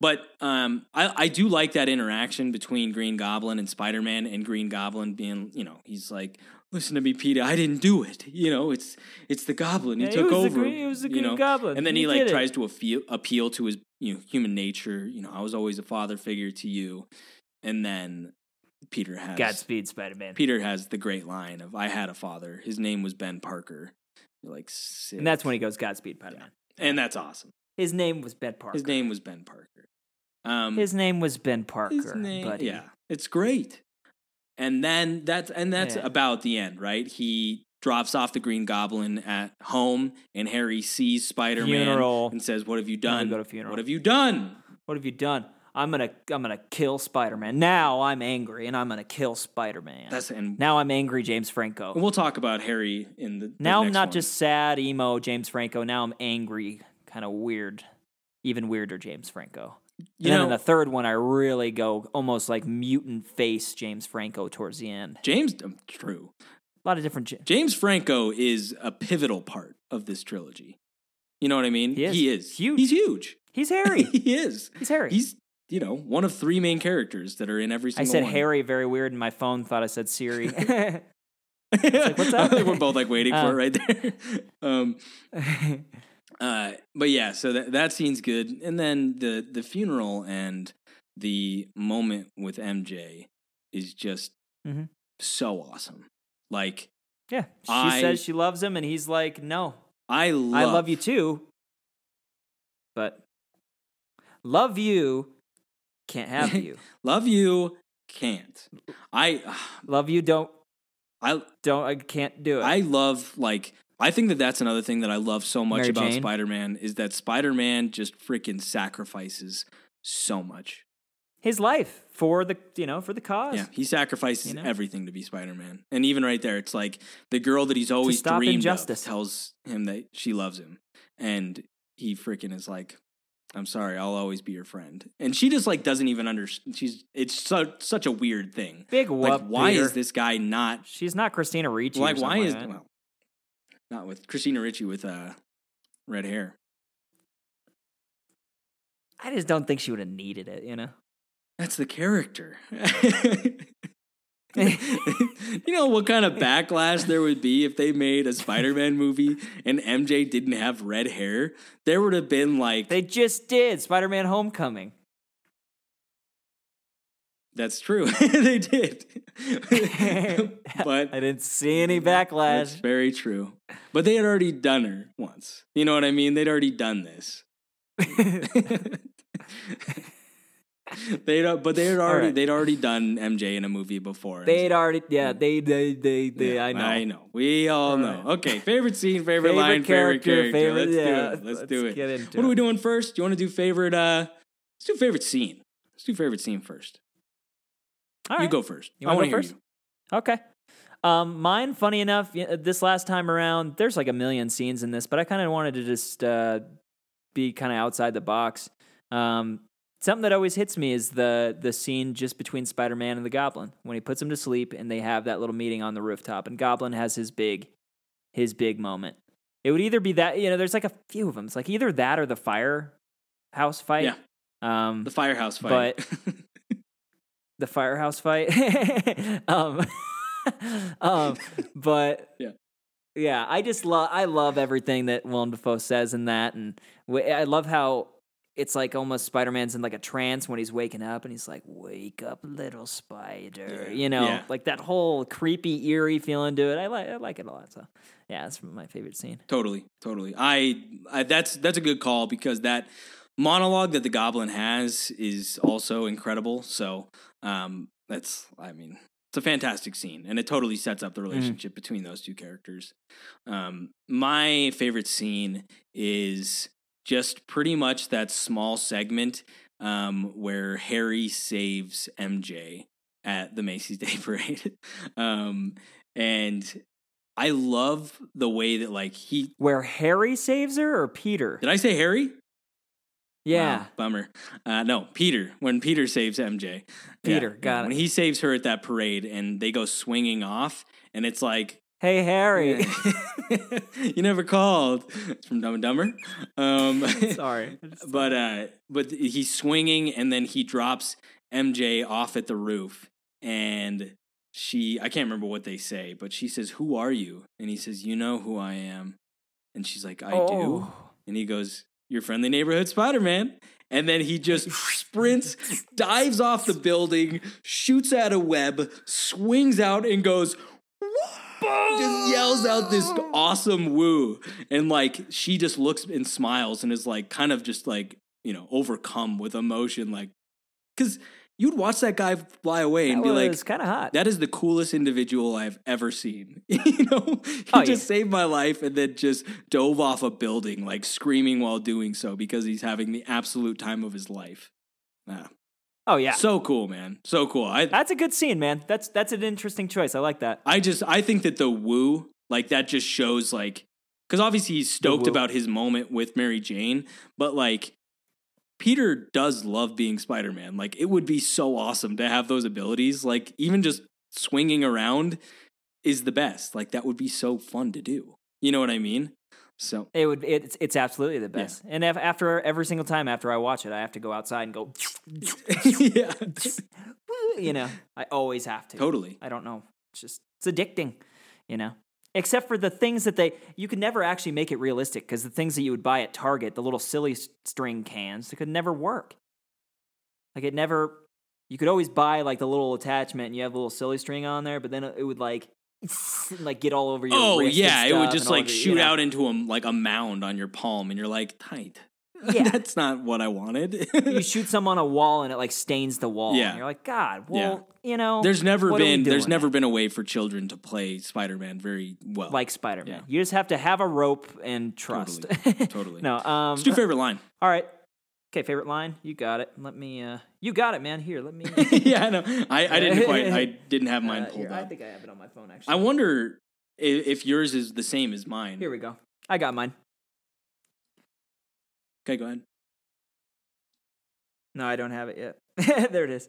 But um, I, I do like that interaction between Green Goblin and Spider Man, and Green Goblin being, you know, he's like, "Listen to me, Peter. I didn't do it. You know, it's it's the Goblin. He Yeah, took was over. The green, it was the you green know? goblin, And then he, did like it. tries to appeal appeal to his you know human nature. You know, I was always a father figure to you, and then Peter has Godspeed, Spider Man. Peter has the great line of "I had a father. His name was Ben Parker." You're like, sick. And that's when he goes Godspeed, Spider Man. and that's awesome. His name was Ben Parker. His name was Ben Parker. Um, His name was Ben Parker. his name- buddy. yeah, it's great. And then that's and that's Yeah. about the end, right? He drops off the Green Goblin at home, and Harry sees Spider Man and says, "What have you done? go to funeral. What have you done?" What have you done? I'm gonna I'm gonna kill Spider Man. Now I'm angry and I'm gonna kill Spider Man. That's and, Now I'm angry, James Franco. and we'll talk about Harry in the, the now I'm not one. just sad emo James Franco. Now I'm angry, kind of weird, even weirder James Franco. You and then know in the third one, I really go almost like mutant face James Franco towards the end. James. um, True, A lot of different. J- James Franco is a pivotal part of this trilogy. You know what I mean? He is. He is Huge. He's huge. He's Harry. he is. He's Harry. He's you know one of three main characters that are in every single. I said one. Harry very weird, and my phone thought I said Siri. like, what's up? We're both like waiting Uh. for it right there. um, uh, but yeah, so that that scene's good, and then the the funeral and the moment with MJ is just Mhm. so awesome. Like yeah, she I- says she loves him, and he's like, "No, I love, I love you too, but love you can't have you. love you, can't. I love you don't I don't I can't do it." I love like I think that that's another thing that I love so much Mary about Jane? Spider-Man is that Spider-Man just freaking sacrifices so much. his life for the you know for the cause. Yeah, he sacrifices You know? everything to be Spider-Man. And even right there it's like the girl that he's always stop dreamed injustice. of tells him that she loves him and he freaking is like I'm sorry, I'll always be your friend. And she just like doesn't even understand. She's it's so, such a weird thing. Big Like why Peter. is this guy not She's not Christina Ricci. like why is like well not with Christina Ricci with uh red hair. I just don't think she would have needed it. You know. That's the character. you know what kind of backlash there would be if they made a Spider-Man movie and MJ didn't have red hair? There would have been like They just did Spider-Man: Homecoming. That's true. they did. but I didn't see any backlash. that's very true. But they had already done her once. You know what I mean? They'd already done this. they'd but they had already right. they'd already done MJ in a movie before. They'd already, yeah, they, they, they, they. Yeah, I know. I know. We all All know. right. Okay, favorite scene, favorite, Favorite line, favorite character, favorite- let's yeah, do it. Let's, let's do it. get into what are we doing first? Do you want to do favorite? uh Let's do favorite scene. Let's do favorite scene first. All You go first. You I wanna go hear first? you. Okay. Um, mine, funny enough, this last time around, there's like a million scenes in this, but I kind of wanted to just uh, be kind of outside the box. Um, something that always hits me is the the scene just between Spider Man and the Goblin when he puts him to sleep and they have that little meeting on the rooftop, and Goblin has his big his big moment. It would either be that you know, there's like a few of them. It's like either that or the firehouse fight. Yeah. Um, The firehouse fight. the firehouse fight. um, um, but Yeah. yeah, I just love I love everything that Willem Dafoe says in that, and w- I love how it's like almost Spider Man's in like a trance when he's waking up, and he's like, "Wake up, little spider," you know, Yeah. like that whole creepy, eerie feeling to it. I like I like it a lot. So yeah, that's my favorite scene. Totally, totally. I, I that's that's a good call because that monologue that the goblin has is also incredible. So, um, that's I mean, it's a fantastic scene, and it totally sets up the relationship between those two characters. Um, my favorite scene is just pretty much that small segment um, where Harry saves MJ at the Macy's Day Parade. um, and I love the way that like he Where Harry saves her or Peter? did I say Harry? Yeah. Wow, bummer. Uh, no, Peter. When Peter saves MJ, Peter, got it. When it. he saves her at that parade, and they go swinging off, and it's like Hey Harry. you never called. It's from Dumb and Dumber. Um, Sorry. but uh, but he's swinging, and then he drops MJ off at the roof, and she I can't remember what they say, but she says, "Who are you?" And he says, "You know who I am." And she's like, "I do." Oh. And he goes, Your friendly neighborhood Spider Man. And then he just sprints, dives off the building, shoots at a web, swings out, and goes, "Whoa!" just yells out this awesome woo. And like, she just looks and smiles and is like, kind of just like, you know, overcome with emotion. Like, because you'd watch that guy fly away and That be like, kind of hot. that is the coolest individual I've ever seen. you know, he Oh, just yeah. saved my life and then just dove off a building, like screaming while doing so because he's having the absolute time of his life. Ah, oh yeah. So cool, man. So cool. I That's a good scene, man. That's that's an interesting choice. I like that. I just I think that the woo like that just shows like because obviously he's stoked about his moment with Mary Jane, but like Peter does love being Spider Man. Like it would be so awesome to have those abilities. Like even just swinging around is the best. Like that would be so fun to do. You know what I mean? So It would. It's it's absolutely the best. And if, after every single time after I watch it, I have to go outside and go. yeah, You know, I always have to. totally. I don't know. It's just it's addicting. You know. Except for the things that they, you could never actually make it realistic because the things that you would buy at Target, the little silly string cans, they could never work. Like it never, you could always buy like the little attachment and you have a little silly string on there, but then it would like, like get all over your. Oh yeah, it would just like you shoot know. out into a like a mound on your palm, and you're like tight. Yeah. that's not what I wanted. you shoot some on a wall and it like stains the wall. Yeah. And you're like, God, well, you know, There's never what are we been there's never been a way for children to play Spider-Man very well. like Spider Man. Yeah. You just have to have a rope and trust. Totally. Totally. no, um, What's your favorite line? all right. Okay, favorite line. You got it. Let me. uh You got it, man. Here, let me. yeah, I know. I, I didn't quite I didn't have mine Uh, pulled here, I think I have it on my phone actually. I wonder if, if yours is the same as mine. Here we go. I got mine. Okay, go ahead. No, I don't have it yet. there it is.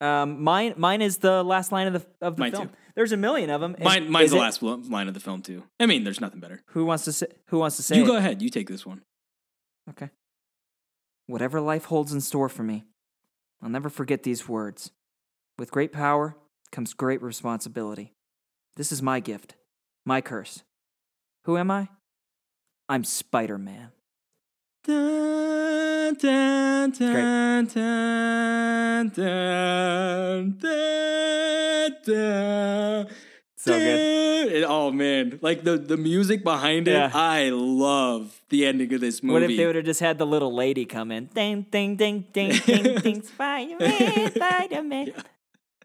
Um, mine, mine is the last line of the of the Mine film. too. There's a million of them. Mine, mine's the last line of the film too. I mean, there's nothing better. Who wants to say? Who wants to say? you it? go ahead. You take this one. Okay. Whatever life holds in store for me, I'll never forget these words. With great power comes great responsibility. This is my gift, my curse. Who am I? I'm Spider Man. Dun, dun, dun, dun, dun, dun. So good. Dun. Oh man, like the the music behind it, Yeah. I love the ending of this movie. What if they would have just had the little lady come in? Ding, ding, ding, ding, ding, ding, Spider Man, Spider Man.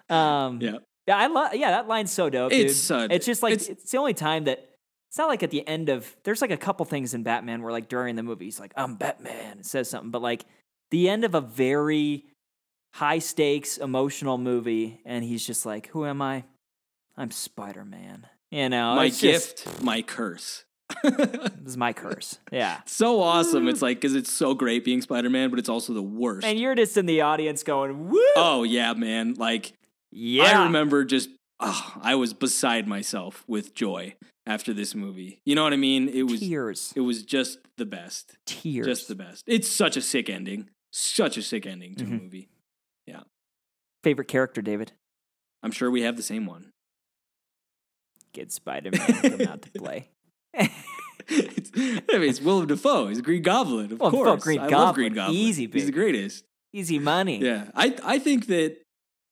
Um, Yeah. Yeah, I love. Yeah, that line's so dope. It's dude. so- It's just like it's- it's, the only time that it's not like at the end of. There's like a couple things in Batman where like during the movie he's like, "I'm Batman," it says something, but like the end of a very high stakes emotional movie, and he's just like, "Who am I? I'm Spider Man." You know, my it's just- gift, my curse. this is my curse. Yeah. so awesome. It's like because it's so great being Spider Man, but it's also the worst. And you're just in the audience going, "Woo!" oh yeah, man. Like yeah. I remember just oh, I was beside myself with joy after this movie. You know what I mean? It was tears, it was just the best. tears. Just the best. It's such a sick ending. Such a sick ending to Mhm. a movie. Yeah. Favorite character, David. I'm sure we have the same one. Get Spider Man come out to play. it's, I mean, it's Willem Dafoe. He's Green Goblin, of Well, course. Green I love Goblin. Green Goblin. Easy, He's the greatest. Easy money. Yeah, I I think that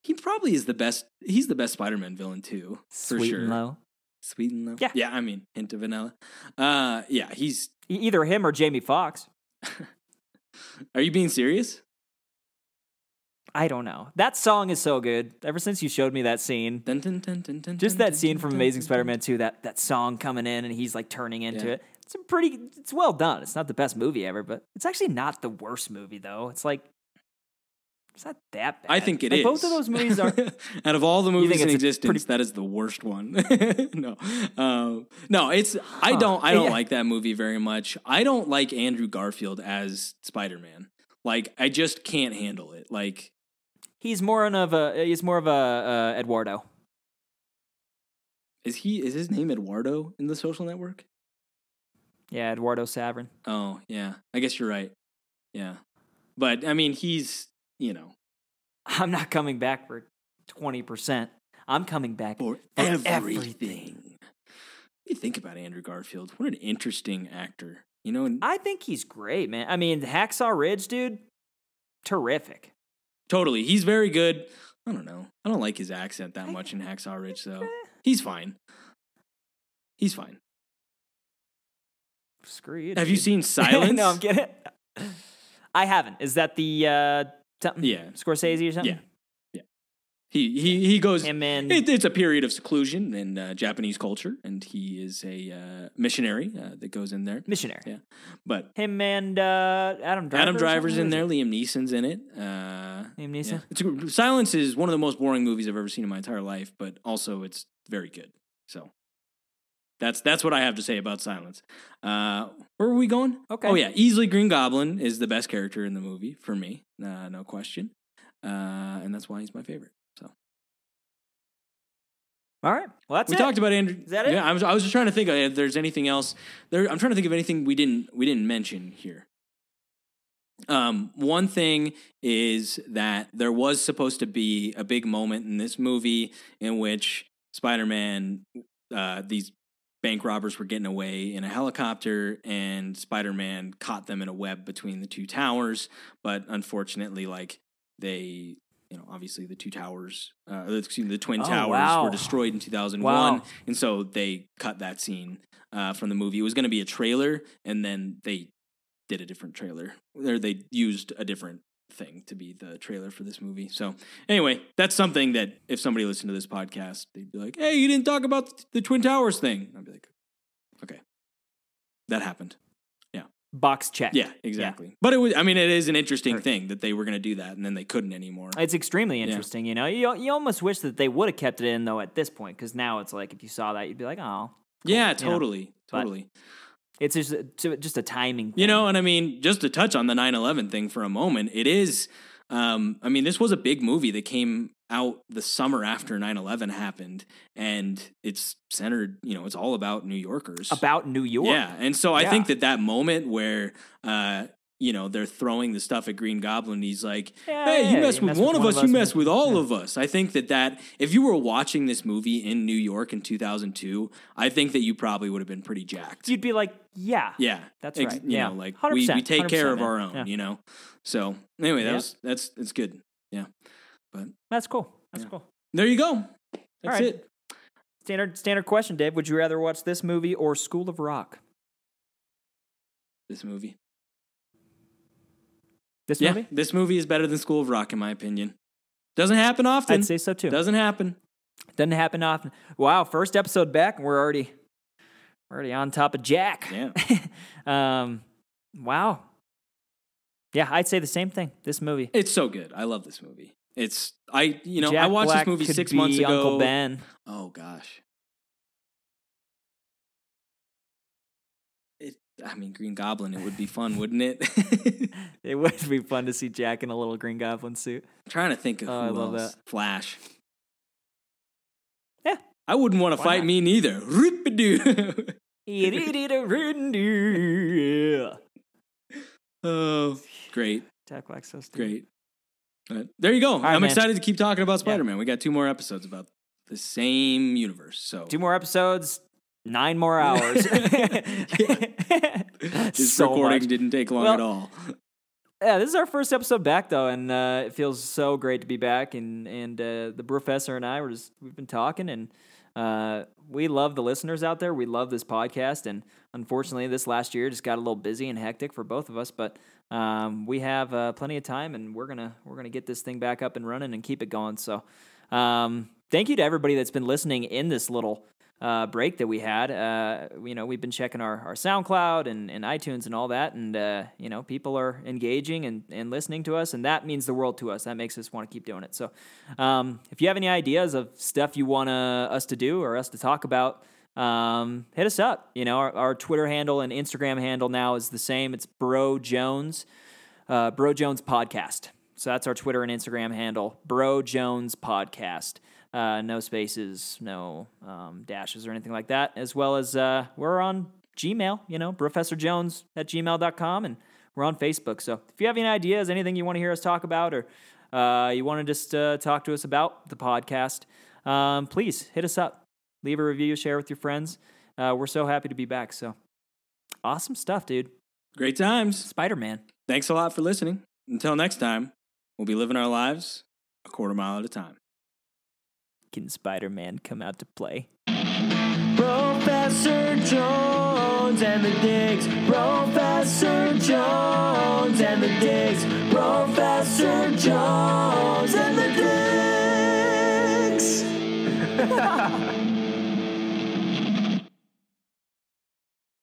he probably is the best. He's the best Spider-Man villain too, for Sweet sure. and low. Sweet and low. Yeah. yeah. I mean, hint of vanilla. Uh, yeah. He's. Either him or Jamie Foxx. Are you being serious? I don't know. That song is so good. Ever since you showed me that scene, Dun, dun, dun, just that scene from Amazing Spider-Man 2, that that song coming in and he's like turning into Yeah. it. It's a pretty. It's well done. It's not the best movie ever, but it's actually not the worst movie though. It's like It's not that bad. I think it like, is. Both of those movies are. out of all the movies in existence, pretty- that is the worst one. no, um, no, it's I don't I don't Yeah. like that movie very much. I don't like Andrew Garfield as Spider Man. Like I just can't handle it. Like he's more of a. He's more of a uh, Eduardo. is he is his name Eduardo in the Social Network? Yeah, Eduardo Saverin. Oh yeah, I guess you're right. Yeah, but I mean he's you know I'm not coming back for twenty percent. I'm coming back for for everything. everything. You think about Andrew Garfield? What an interesting actor. You know, and I think he's great, man. I mean, Hacksaw Ridge, dude, terrific. Totally. He's very good. I don't know. I don't like his accent that much in Hacksaw Ridge, so he's fine. He's fine. Screw you. Have you seen Silence? no, I'm kidding. I haven't. Is that the uh, something? Yeah. Scorsese or something? Yeah. Yeah. He he he goes. Him and It, it's a period of seclusion in uh, Japanese culture, and he is a uh, missionary uh, that goes in there. missionary. Yeah. But Him and uh, Adam Driver. Adam Driver's in there. Liam Neeson's in it. Uh? Liam yeah. Neeson. It's Silence is one of the most boring movies I've ever seen in my entire life, but also it's very good. So that's that's what I have to say about Silence. Uh, where were we going? Okay. Oh yeah, easily Green Goblin is the best character in the movie for me, uh, no question, uh, and that's why he's my favorite. So All right. Well, that's we it. talked about Andrew. Is that it? Yeah, I was I was just trying to think if there's anything else. There, I'm trying to think of anything we didn't we didn't mention here. Um, one thing is that there was supposed to be a big moment in this movie in which Spider-Man, uh, these bank robbers were getting away in a helicopter, and Spider-Man caught them in a web between the two towers. But unfortunately, like they, you know, obviously the two towers, uh, excuse me, the twin Oh, towers wow. were destroyed in 2001, Wow. and so they cut that scene uh, from the movie. It was going to be a trailer, and then they did a different trailer, or they used a different thing to be the trailer for this movie. So anyway, that's something that if somebody listened to this podcast, they'd be like, "Hey, you didn't talk about the Twin Towers thing." I'd be like, "Okay, that happened." Yeah, box check. Yeah, exactly. But it was. I mean, it is an interesting thing that they were going to do that, and then they couldn't anymore. It's extremely Yeah. interesting. You know, you you almost wish that they would have kept it in though at this point because now it's like if you saw that you'd be like, oh, yeah, you know, totally, but- totally. It's just a, just a timing. You know, and I mean, just to touch on the 9 11 thing for a moment, it is, um, I mean, this was a big movie that came out the summer after 9 11 happened, and it's centered, you know, it's all about New Yorkers. about New York. Yeah. And so I Yeah. think that that moment where, uh, you know, they're throwing the stuff at Green Goblin. He's like, Yeah, "Hey, you yeah, mess you with one of us, you mess with all yeah. of us." I think that that if you were watching this movie in New York in 2002, I think that you probably would have been pretty jacked. You'd be like, yeah, Yeah, That's Ex- right. You Yeah. know, like we, we take care 100%, of our own. You know. So anyway, that was that's that's good. Yeah, but that's cool. That's cool. there you go. That's right. it. Standard standard question, Dave. Would you rather watch this movie or School of Rock? This movie. This Yeah, movie? this movie is better than School of Rock in my opinion. Doesn't happen often. I'd say so too. Doesn't happen. Doesn't happen often. Wow, first episode back, and we're already we're already on top of Jack. Yeah. um, wow. Yeah, I'd say the same thing. This movie. It's so good. I love this movie. It's I you know I watched Black this movie six months ago. Uncle Ben. Oh gosh. I mean, Green Goblin. It would be fun, wouldn't it? It would be fun to see Jack in a little Green Goblin suit. trying to think of Oh, who I love else. Flash. Yeah. I wouldn't want to fight not? me neither. Oh, great, Jack Black's so stupid. great. But there you go. right, I'm man. excited to keep talking about Spider-Man. We got two more episodes about the same universe. So Two more episodes, nine more hours. this so recording much. didn't take long Well, at all. Yeah, this is our first episode back though, and uh, it feels so great to be back. And and uh, the professor and I were just we've been talking, and uh, we love the listeners out there. We love this podcast, and unfortunately, this last year just got a little busy and hectic for both of us. But um, we have uh, plenty of time, and we're gonna we're gonna get this thing back up and running and keep it going. So, um, thank you to everybody that's been listening in this little uh, break that we had. Uh, you know, we've been checking our, our SoundCloud and, and iTunes and all that, and uh, you know, people are engaging and, and listening to us, and that means the world to us. That makes us want to keep doing it. So, um, if you have any ideas of stuff you want us to do or us to talk about, um, hit us up. You know, our, our, Twitter handle and Instagram handle now is the same. It's Bro Jones, uh, Bro Jones Podcast. So that's our Twitter and Instagram handle, Bro Jones Podcast. Uh, no spaces, no um, dashes or anything like that. As well as uh, we're on Gmail, you know, Professor Jones at gmail.com, and we're on Facebook. So if you have any ideas, anything you want to hear us talk about, or uh, you want to just uh, talk to us about the podcast, um, please hit us up. Leave a review, share with your friends. Uh, we're so happy to be back. So awesome stuff, dude. Great times. Spider Man. Thanks a lot for listening. Until next time, we'll be living our lives a quarter mile at a time can Spider Man come out to play? Professor Jones and the Digs. Professor Jones and the Digs. Professor Jones and the Digs.